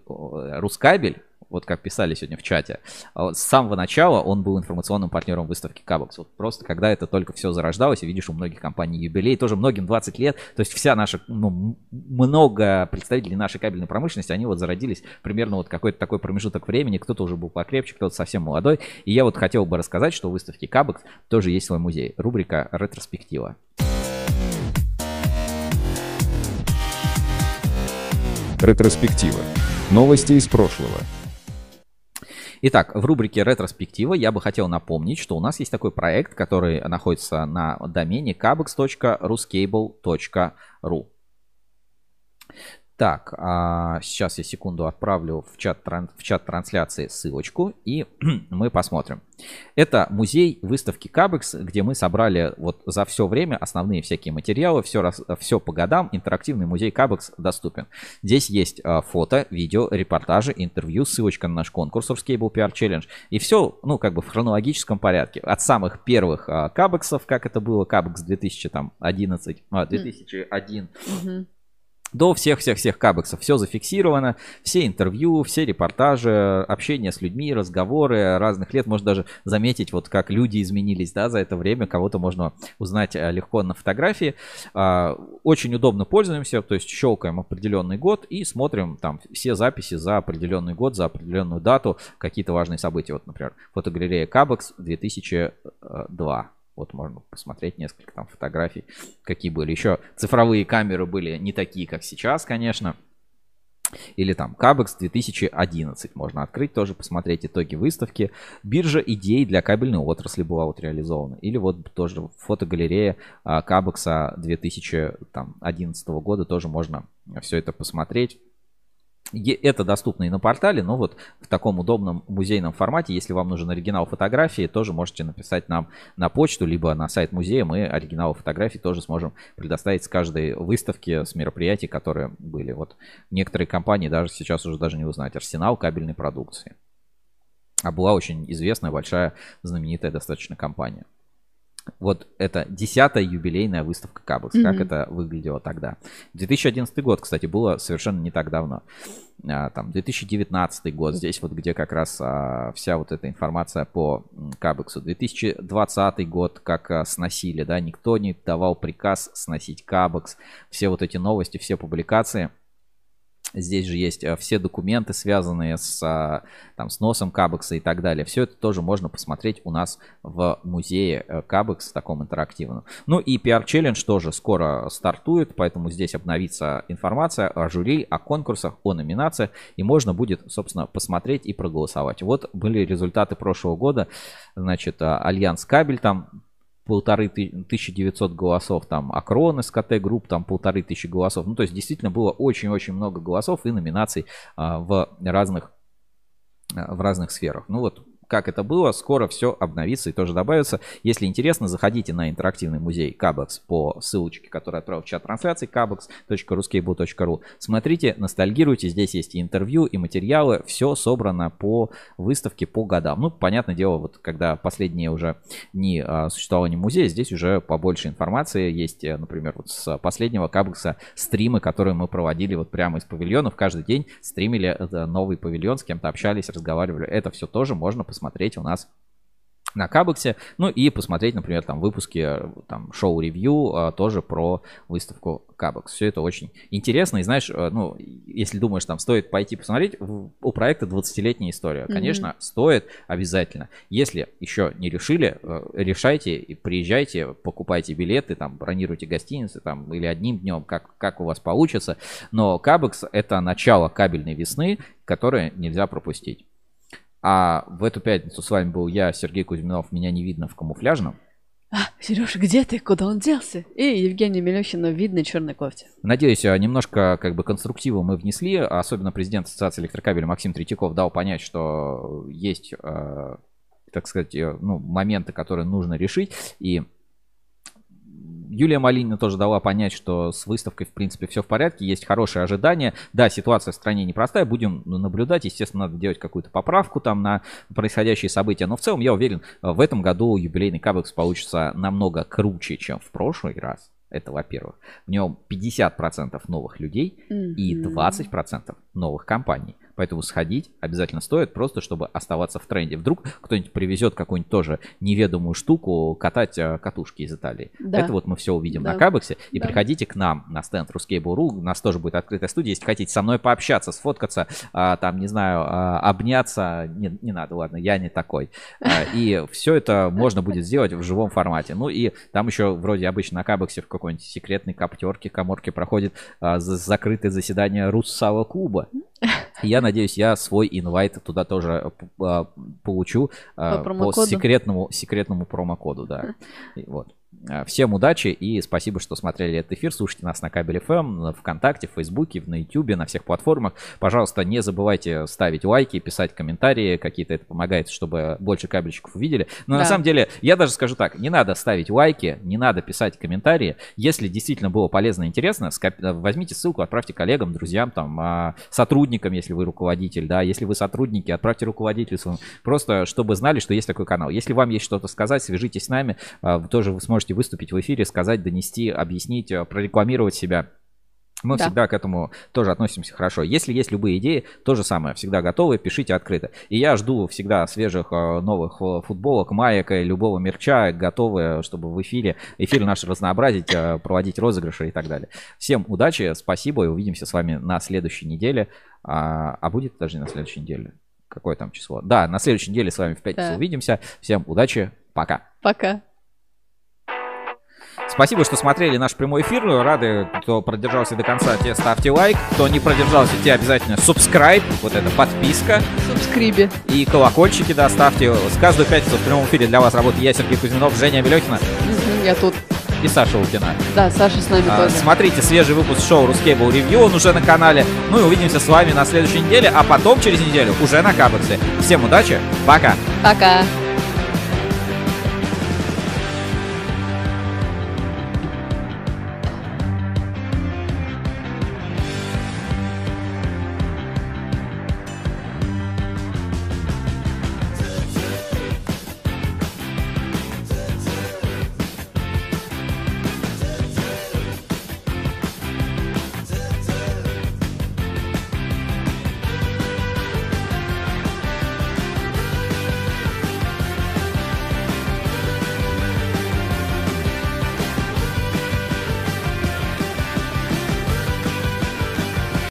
Рускабель, вот как писали сегодня в чате, а с самого начала он был информационным партнером выставки Кабекс. Вот просто когда это только все зарождалось, и видишь, у многих компаний юбилей, тоже многим 20 лет. То есть вся наша, ну, много представителей нашей кабельной промышленности, они вот зародились примерно вот какой-то такой промежуток времени. Кто-то уже был покрепче, кто-то совсем молодой. И я вот хотел бы рассказать, что у выставки Кабекс тоже есть свой музей. Рубрика «Ретроспектива». Ретроспектива. Новости из прошлого. Итак, в рубрике «Ретроспектива» я бы хотел напомнить, что у нас есть такой проект, который находится на домене kabex.ruscable.ru. Так, а, сейчас я секунду отправлю в чат, в чат трансляции ссылочку, и мы посмотрим. Это музей выставки Кабекс, где мы собрали вот за все время основные всякие материалы, все, раз, все по годам. Интерактивный музей Кабекс доступен. Здесь есть а, фото, видео, репортажи, интервью, ссылочка на наш конкурс Cable PR Challenge. И все, ну, как бы в хронологическом порядке. От самых первых а, Кабексов, как это было, Кабекс 2011, а, 2001, Мгм. До всех-всех-всех кабексов. Все зафиксировано, все интервью, все репортажи, общение с людьми, разговоры разных лет. Можно даже заметить, вот как люди изменились, да, за это время. Кого-то можно узнать э, легко на фотографии. А, Очень удобно пользуемся, то есть щелкаем определенный год и смотрим там все записи за определенный год, за определенную дату, какие-то важные события. Вот, например, фотогалерея Кабекс 2002. Вот можно посмотреть несколько там фотографий, какие были. Еще цифровые камеры были не такие, как сейчас, конечно. Или там Кабекс 2011 можно открыть, тоже посмотреть итоги выставки. Биржа идей для кабельной отрасли была вот реализована. Или вот тоже фотогалерея а, Кабекса 2011 года, тоже можно все это посмотреть. Это доступно и на портале, но вот в таком удобном музейном формате, если вам нужен оригинал фотографии, тоже можете написать нам на почту, либо на сайт музея, мы оригиналы фотографий тоже сможем предоставить с каждой выставки, с мероприятий, которые были. Вот некоторые компании даже сейчас уже даже не узнать. Арсенал кабельной продукции. А была очень известная, большая, знаменитая достаточно компания. Вот это десятая юбилейная выставка Кабекс. Как Мгм. это выглядело тогда? 2011 год, кстати, было совершенно не так давно. А, там 2019 год, здесь вот где как раз а, вся вот эта информация по Кабексу. 2020 год, как а, сносили, да, никто не давал приказ сносить Кабекс. Все вот эти новости, все публикации. Здесь же есть а, все документы, связанные с а, там, сносом Кабекса и так далее. Все это тоже можно посмотреть у нас в музее э, Кабекс таком интерактивном. Ну и PR Challenge тоже скоро стартует, поэтому здесь обновится информация о жюри, о конкурсах, о номинациях, и можно будет, собственно, посмотреть и проголосовать. Вот были результаты прошлого года. Значит, а, Альянс Кабель там полторы ты- 1900 голосов, там Акрон, СКТ Групп, там полторы тысячи голосов. Ну, то есть, действительно было очень-очень много голосов и номинаций а, в разных а, в разных сферах. Ну вот, как это было, скоро все обновится и тоже добавится. Если интересно, заходите на интерактивный музей Кабекс по ссылочке, которую отправил в чат трансляции kabex.ruscable.ru. Смотрите, ностальгируйте, здесь есть и интервью, и материалы, все собрано по выставке по годам. Ну, понятное дело, вот когда последние уже не а, существования музея, здесь уже побольше информации есть, э, например, вот с последнего Кабекса стримы, которые мы проводили вот прямо из павильонов, каждый день стримили э, новый павильон, с кем-то общались, разговаривали. Это все тоже можно посмотреть у нас на Кабексе, ну и посмотреть, например, там выпуски там шоу-ревью э, тоже про выставку Кабекс. Все это очень интересно, и знаешь, э, ну, если думаешь, там стоит пойти посмотреть, у проекта 20-летняя история, конечно, стоит обязательно. Если еще не решили, э, решайте и приезжайте, покупайте билеты, там, бронируйте гостиницы, там, или одним днем, как, как у вас получится, но Кабекс это начало кабельной весны, которое нельзя пропустить. А в эту пятницу с вами был я, Сергей Кузьминов. Меня не видно в камуфляжном. Сережа, где ты? Куда он делся? И Евгения Милехина видно черной кофте. Надеюсь, а, немножко как бы конструктива мы внесли. Особенно президент Ассоциации электрокабеля Максим Третьяков дал понять, что есть, э, так сказать, э, ну, моменты, которые нужно решить. И Юлия Малинина тоже дала понять, что с выставкой, в принципе, все в порядке, есть хорошие ожидания. Да, ситуация в стране непростая, будем наблюдать. Естественно, надо делать какую-то поправку там на происходящие события. Но в целом, я уверен, в этом году юбилейный Кабекс получится намного круче, чем в прошлый раз. Это во-первых. В нем 50% новых людей и 20% новых компаний. Поэтому сходить обязательно стоит, просто чтобы оставаться в тренде. Вдруг кто-нибудь привезет какую-нибудь тоже неведомую штуку катать э, катушки из Италии. Да. Это вот мы все увидим Да. на Кабексе. И Да. приходите к нам на стенд Ruskable.ru. У нас тоже будет открытая студия. Если хотите со мной пообщаться, сфоткаться, а, там, не знаю, а, обняться, не, не надо, ладно, я не такой. А, И все это можно будет сделать в живом формате. Ну и там еще вроде обычно на Кабексе в какой-нибудь секретной коптерке, коморке проходит за- закрытое заседание Руссала клуба. Я надеюсь, я свой инвайт туда тоже п- а, получу а, По по секретному, секретному промокоду, да. Вот. А, Всем удачи и спасибо, что смотрели этот эфир. Слушайте нас на Кабель ФМ, на ВКонтакте, в Фейсбуке, на Ютубе, на всех платформах. Пожалуйста, не забывайте ставить лайки, писать комментарии какие-то. Это помогает, чтобы больше кабельщиков увидели. Но на Да. самом деле, я даже скажу так, не надо ставить лайки, не надо писать комментарии. Если действительно было полезно и интересно, скоп- возьмите ссылку, отправьте коллегам, друзьям, там, а, сотрудникам, если вы руководитель, да, если вы сотрудники, отправьте руководителю просто чтобы знали, что есть такой канал. Если вам есть что-то сказать, свяжитесь с нами, а, вы тоже вы сможете выступить в эфире, сказать, донести, объяснить, а, прорекламировать себя. Мы Да. всегда к этому тоже относимся хорошо. Если есть любые идеи, то же самое, всегда готовы, пишите открыто. И я жду всегда свежих э, новых э, футболок, маек и любого мерча, готовы, чтобы в эфире, эфир наш разнообразить, э, проводить розыгрыши и так далее. Всем удачи, спасибо и увидимся с вами на следующей неделе. А, а будет даже не на следующей неделе? Какое там число? Да, на следующей неделе с вами в пятницу Да. увидимся. Всем удачи, пока. Пока. Спасибо, что смотрели наш прямой эфир. Рады, кто продержался до конца, те ставьте лайк. Кто не продержался, те обязательно subscribe, вот это подписка. Субскриби. И колокольчики, да, ставьте. С каждую пятницу в прямом эфире для вас работаю я, Сергей Кузьминов, Женя Белехина Я тут. и Саша Лукина. Да, Саша с нами А, тоже. Смотрите свежий выпуск шоу Ruskable Review, он уже на канале. Ну и увидимся с вами на следующей неделе, а потом через неделю уже на Кабексе. Всем удачи, пока! Пока.